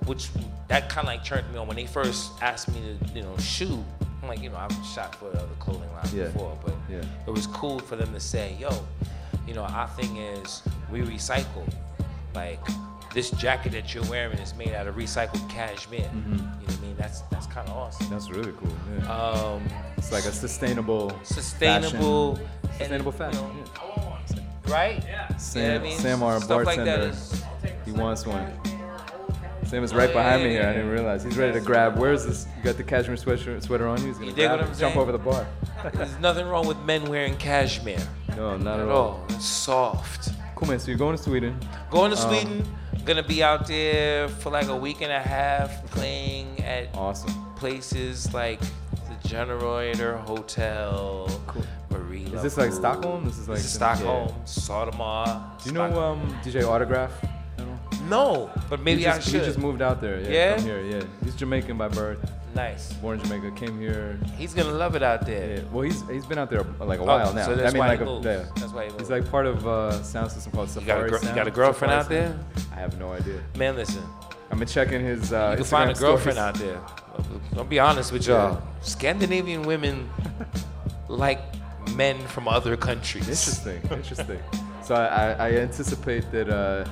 which that kind of like turned me on when they first asked me to, you know, shoot. I'm like, you know, I've shot for other clothing lines Yeah. before, but Yeah. it was cool for them to say, yo, you know, our thing is we recycle. Like this jacket that you're wearing is made out of recycled cashmere. Mhm. You know what I mean? That's that's kind of awesome. That's really cool. Yeah. Um, it's like a sustainable, sustainable, fashion, sustainable fashion. right? Yeah. Sam, I mean? Sam, our Stuff like bartender, that is- he wants one. Sam is Oh, right yeah, behind yeah, me here. yeah, I didn't realize he's ready to grab. Where's this? You got the cashmere sweater, sweater on. He's gonna You grab it, jump over the bar. <laughs> There's nothing wrong with men wearing cashmere. No, not at at all. It's soft. Cool man. So you're going to Sweden? Going to Um, Sweden. Gonna be out there for like a week and a half playing at awesome places like the Generator Hotel, cool. Marie. Is this like Stockholm? This is like this is Stockholm, yeah. Södermalm. Do you know um, DJ Autograph? No, but maybe he I just, should. He just moved out there. Yeah, Yeah? from here. Yeah, he's Jamaican by birth. Nice. Born in Jamaica, came here. He's gonna love it out there. Yeah. Well, he's he's been out there like a Oh, while now. so that's I mean, why like he a, yeah. That's why he He's like part of a sound system called You got a Safari. gir- you got a girlfriend out there? Sound. I have no idea. Man, listen. I've been checking his. Uh, you can find a girlfriend stories. out there. I'll be honest with y'all. Yeah. Scandinavian women <laughs> like men from other countries. Interesting. Interesting. so I, I, I anticipate that uh,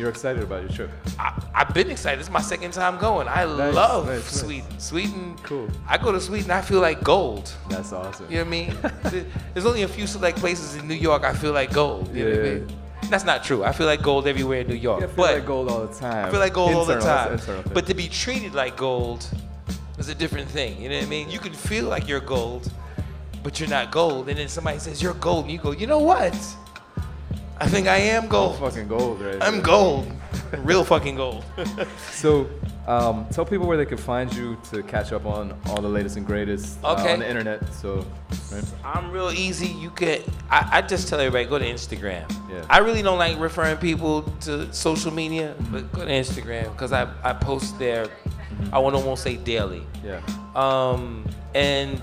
you're excited about your trip. I, I've been excited. This is my second time going. I Nice, love nice, nice. Sweden. Sweden. Cool. I go to Sweden. I feel like gold. That's awesome. You know what I mean? <laughs> There's only a few select places in New York I feel like gold. You know what I mean? That's not true. I feel like gold everywhere in New York. Yeah, I feel but like gold all the time. I feel like gold all the time. But to be treated like gold is a different thing. You know what I mean? You can feel like you're gold, but you're not gold. And then somebody says you're gold, and you go, you know what? I think I am gold. fucking gold, right? I'm gold. Real fucking gold. <laughs> So, um, tell people where they can find you to catch up on all the latest and greatest uh, Okay. on the internet. So, right? I'm real easy. You can. I, I just tell everybody go to Instagram. Yeah. I really don't like referring people to social media, but go to Instagram because I, I post there. I want to almost say daily. Yeah. Um, and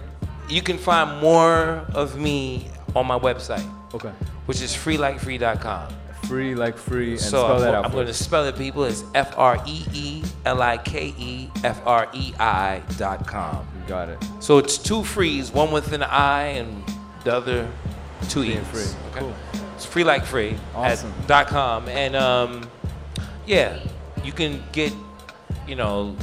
you can find more of me on my website. Okay. Which is freelikefrei.com. Free like free, and so spell I'm, that out I'm going to spell it, people. It's F R E E L I K E F R E I dot com. You got it. So it's two frees, one with an I and the other two Free E's. and free. Okay. Cool. It's free like free Awesome. at dot com. And um, yeah, you can get, you know,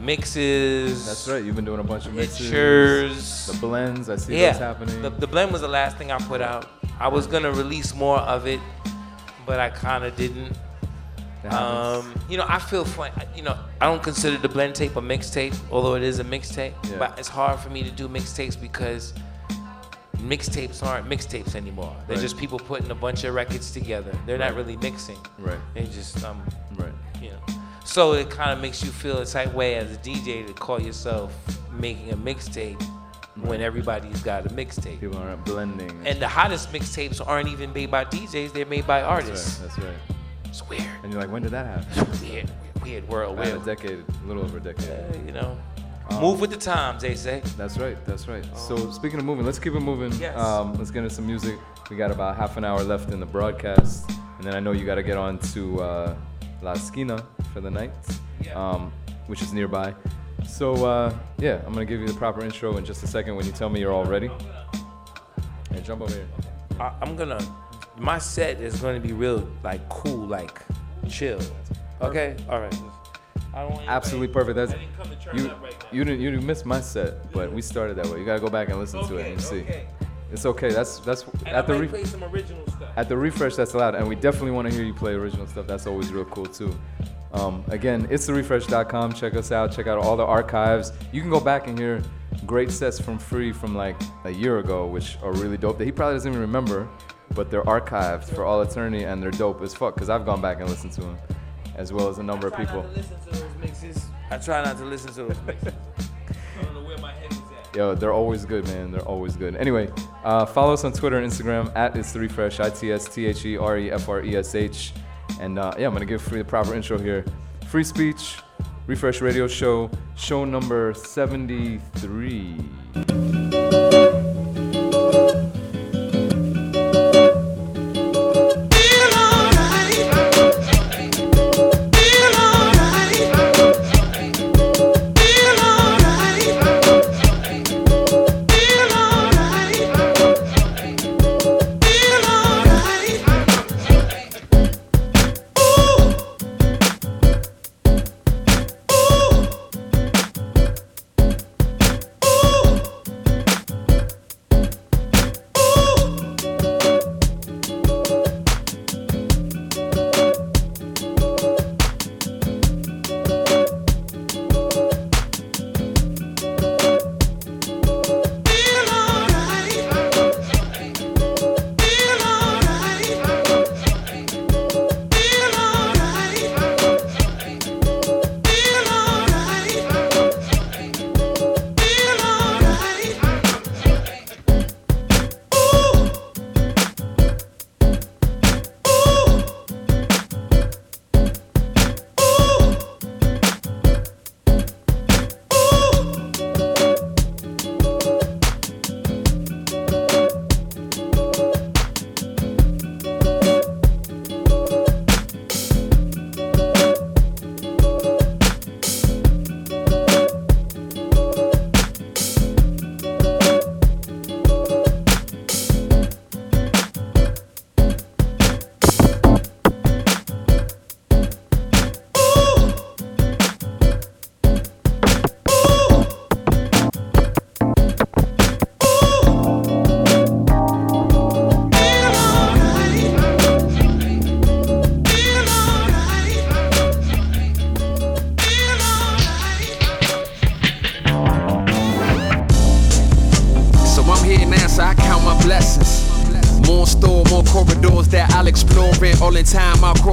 mixes. That's right. You've been doing a bunch of mixes. Pictures. The blends. I see yeah, those happening. The, the blend was the last thing I put out. I was gonna release more of it, but I kind of didn't. Um, you know, I feel fun. You know, I don't consider the blend tape a mixtape, although it is a mixtape. Yeah. But it's hard for me to do mixtapes because mixtapes aren't mixtapes anymore. They're Right. just people putting a bunch of records together. They're not really mixing. Right. They just um. Right. You know. So it kind of makes you feel a type way as a DJ to call yourself making a mixtape when everybody's got a mixtape. People aren't blending. And the hottest mixtapes aren't even made by DJs; they're made by artists. That's right. That's right. It's weird. And you're like, when did that happen? Weird, weird world. About a decade, a little over a decade. Uh, you know, Um, move with the times, they say. That's right. That's right. So speaking of moving, let's keep it moving. Yes. Um, let's get into some music. We got about half an hour left in the broadcast, and then I know you got to get on to uh, La Esquina for the night, um, which is nearby. So uh, yeah, I'm gonna give you the proper intro in just a second when you tell me you're all ready. Hey, jump over here. I, I'm gonna. My set is gonna be real, like cool, like chill. Okay. All right. I don't want Absolutely anybody- perfect. That's I didn't come to turn you. up right now. You didn't. You didn't miss my set, but we started that way. You gotta go back and listen to it and see. It's okay. That's that's And at I the might re- play some original stuff. at the refresh. That's allowed, and we definitely want to hear you play original stuff. That's always real cool too. Um, again, it's therefresh.com. Check us out. Check out all the archives. You can go back and hear great sets from Frei from like a year ago, which are really dope. That he probably doesn't even remember, but they're archived for all eternity, and they're dope as fuck. Cause I've gone back and listened to them, as well as a number of people. I try not to listen to those <laughs> mixes. I don't know where my head is at. Yo, they're always good, man. They're always good. Anyway, uh, follow us on Twitter and Instagram at it's the refresh, I T S T H E R E F R E S H. And uh, yeah, I'm gonna give Frei the proper intro here. Frei Speech, refresh radio show, show number 73.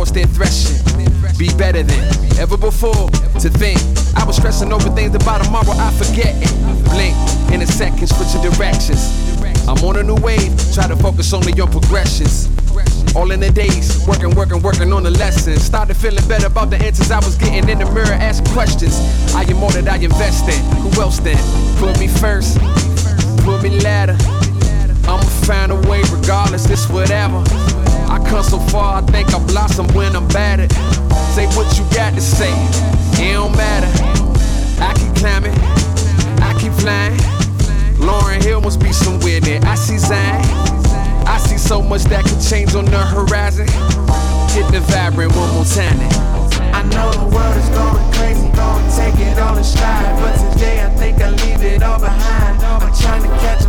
I'll their. Be better than ever before. To think I was stressing over things about tomorrow, I forget it. Blink in a second, switching directions. I'm on a new wave, try to focus only on progressions. All in the days, working, working, working on the lessons. Started feeling better about the answers I was getting in the mirror, asking questions. I am more that I invest in. Who else then? Put me first, put me latter. I'ma find a way regardless, it's whatever. I come so far, I think I blossom when I'm battered. Say what you got to say, it don't matter. I keep climbing, I keep flying. Lauryn Hill must be somewhere there. I see Zion. I see so much that could change on the horizon. Hit the vibrant one more time. then. I know the world is going crazy, gonna take it all in stride. But today I think I leave it all behind. I'm trying to catch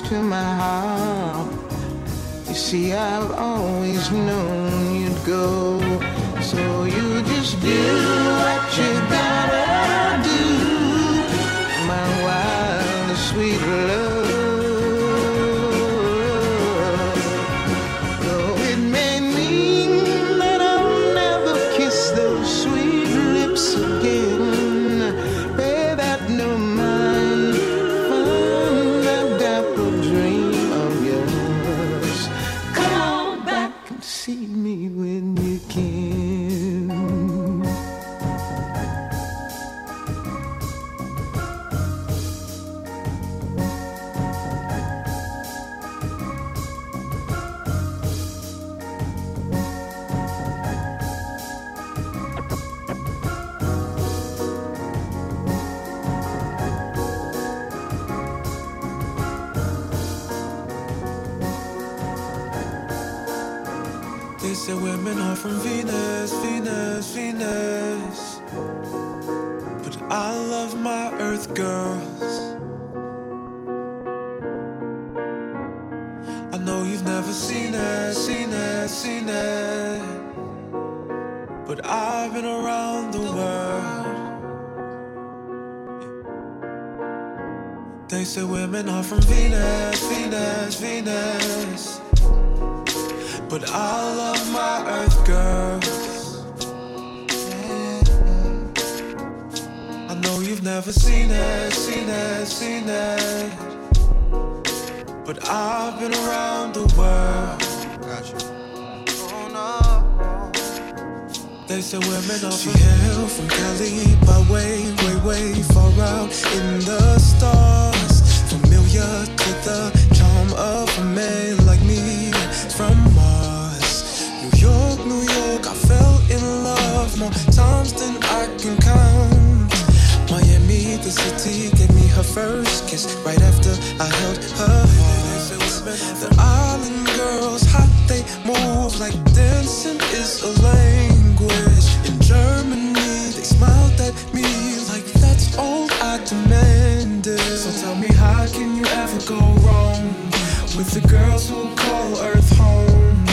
to my heart. You see, I've always known demanded. So tell me, how can you ever go wrong with the girls who call Earth home?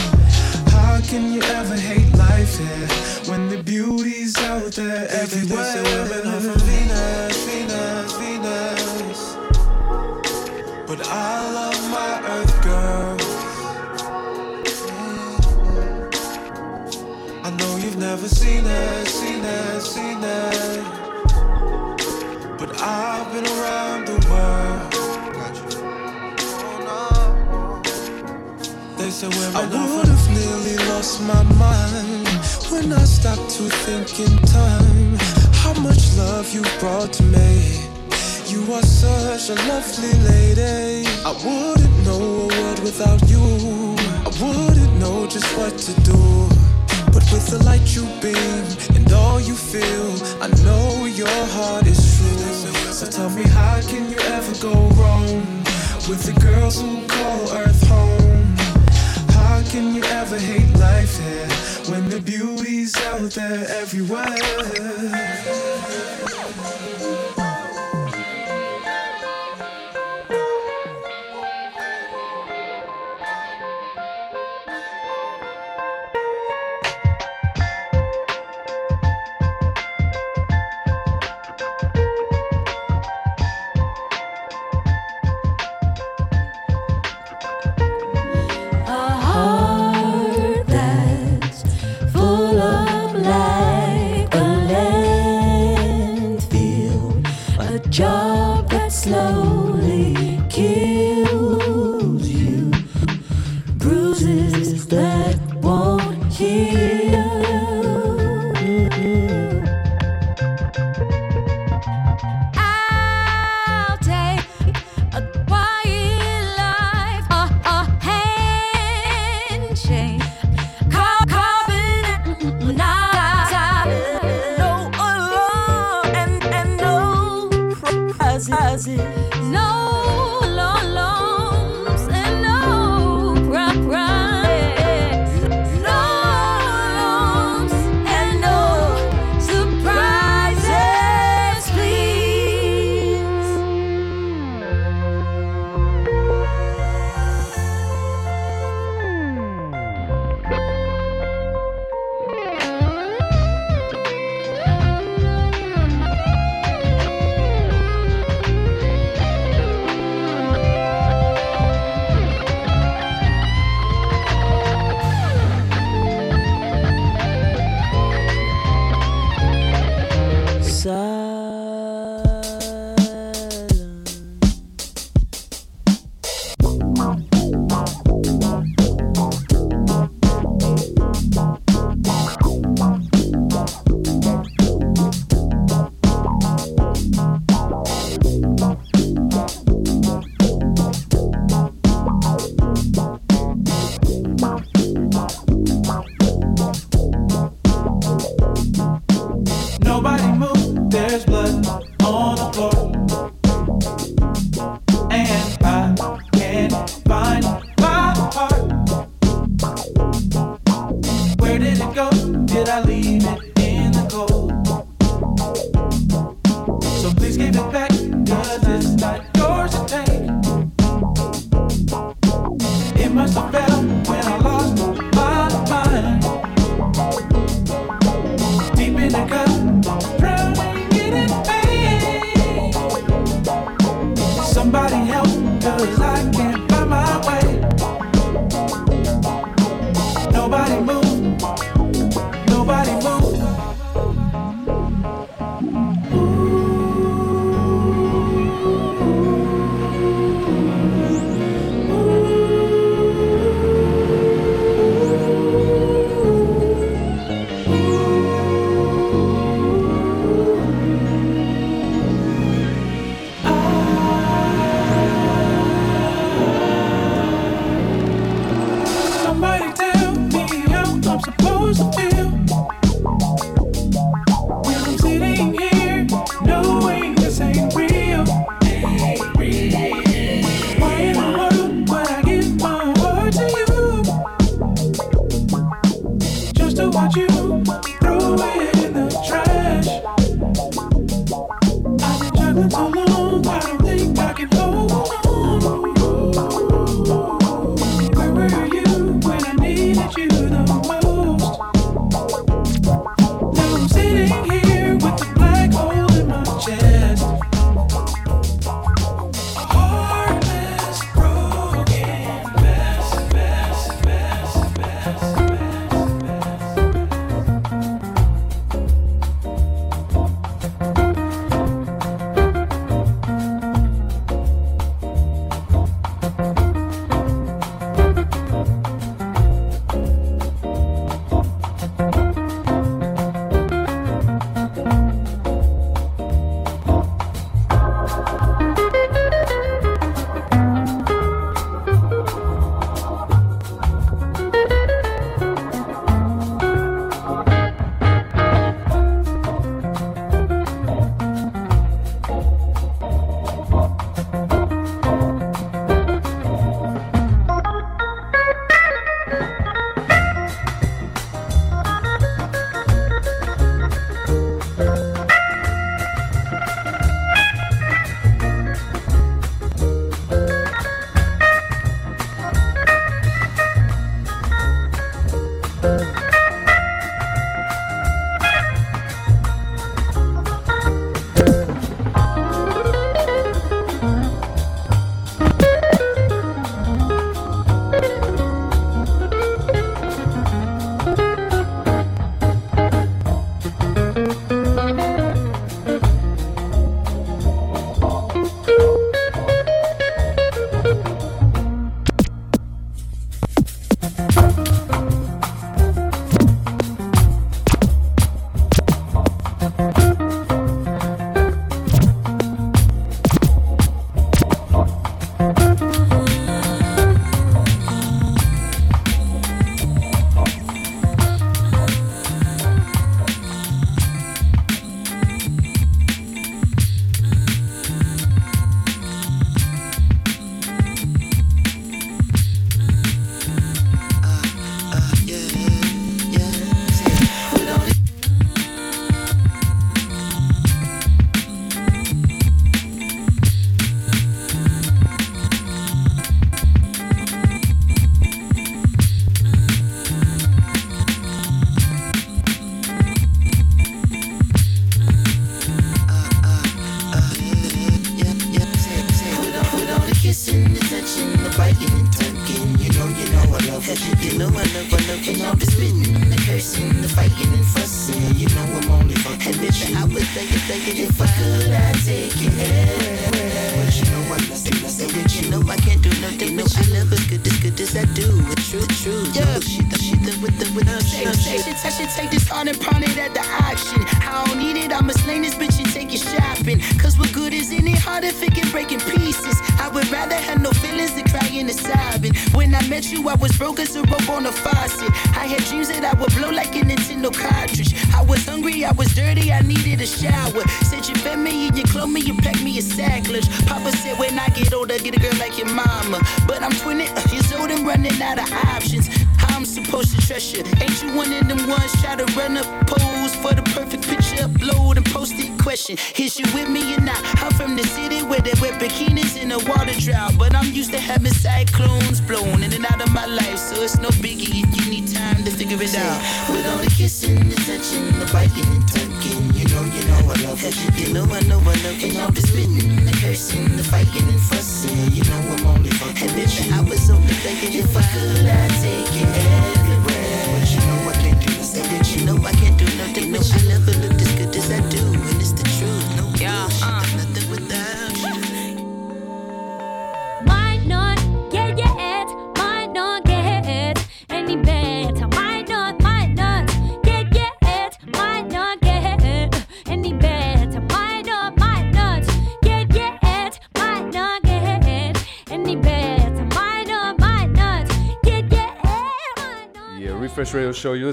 How can you ever hate life here when the beauty's out there everywhere? Women are from Venus, Venus, Venus. But I love my Earth girls. I know you've never seen it, seen it, seen it. I've been around the world. They say women I would have nearly lost my mind when I stopped to think in time how much love you brought to me. You are such a lovely lady. I wouldn't know a world without you. I wouldn't know just what to do. But with the light you beam and all you feel, I know your heart is true. So tell me, how can you ever go wrong with the girls who call Earth home? How can you ever hate life here when the beauty's out there everywhere?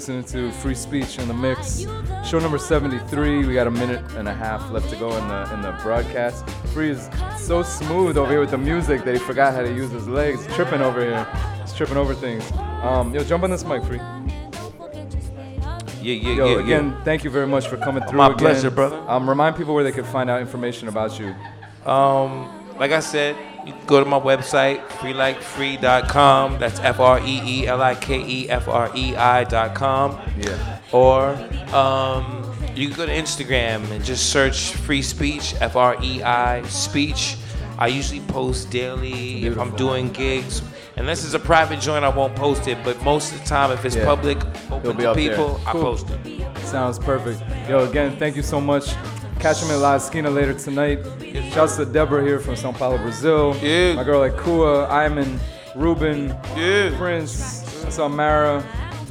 Listening to Frei Speech in the Mix. Show number 73. We got a minute and a half left to go in the in the broadcast. Frei is so smooth over here with the music that he forgot how to use his legs. Tripping over here. He's tripping over things. Um, yo, jump on this mic, Frei. Yeah, yeah, Yo, yeah, again, yeah. thank you very much for coming through. My again. pleasure, brother. Um, remind people where they can find out information about you. Um, like I said, go to my website, freelikefrei.com. That's F R E E L I K E F R E I.com. Yeah. Or um, you can go to Instagram and just search Frei Speech, F R E I speech. I usually post daily if I'm doing gigs. Unless it's a private joint, I won't post it. But most of the time, if it's Yeah. public, open to people, I post it. Sounds perfect. Yo, again, thank you so much. Catch him at La Esquina later tonight. Shouts to Deborah here from Sao Paulo, Brazil. Yeah. My girl Akua, Iman, Ruben, yeah. Prince. I saw Mara.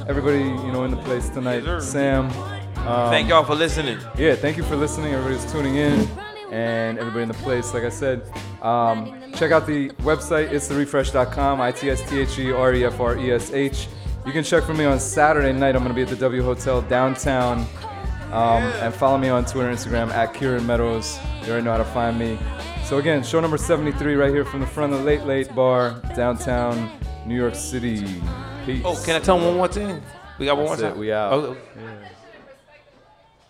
Everybody, you know, in the place tonight. Sam. Um, Thank y'all for listening. Yeah, thank you for listening. Everybody's tuning in, and everybody in the place. Like I said, um, check out the website. It's therefresh.com. I T S T H E R E F R E S H. You can check for me on Saturday night. I'm gonna be at the W Hotel downtown. Um, and follow me on Twitter and Instagram at Kieran Meadows. You already know how to find me. So again, show number 73 right here from the front of the Late Late Bar, downtown New York City. Peace. Oh, can I tell them one more thing? We got one That's more it, time. we out. Oh, Yeah.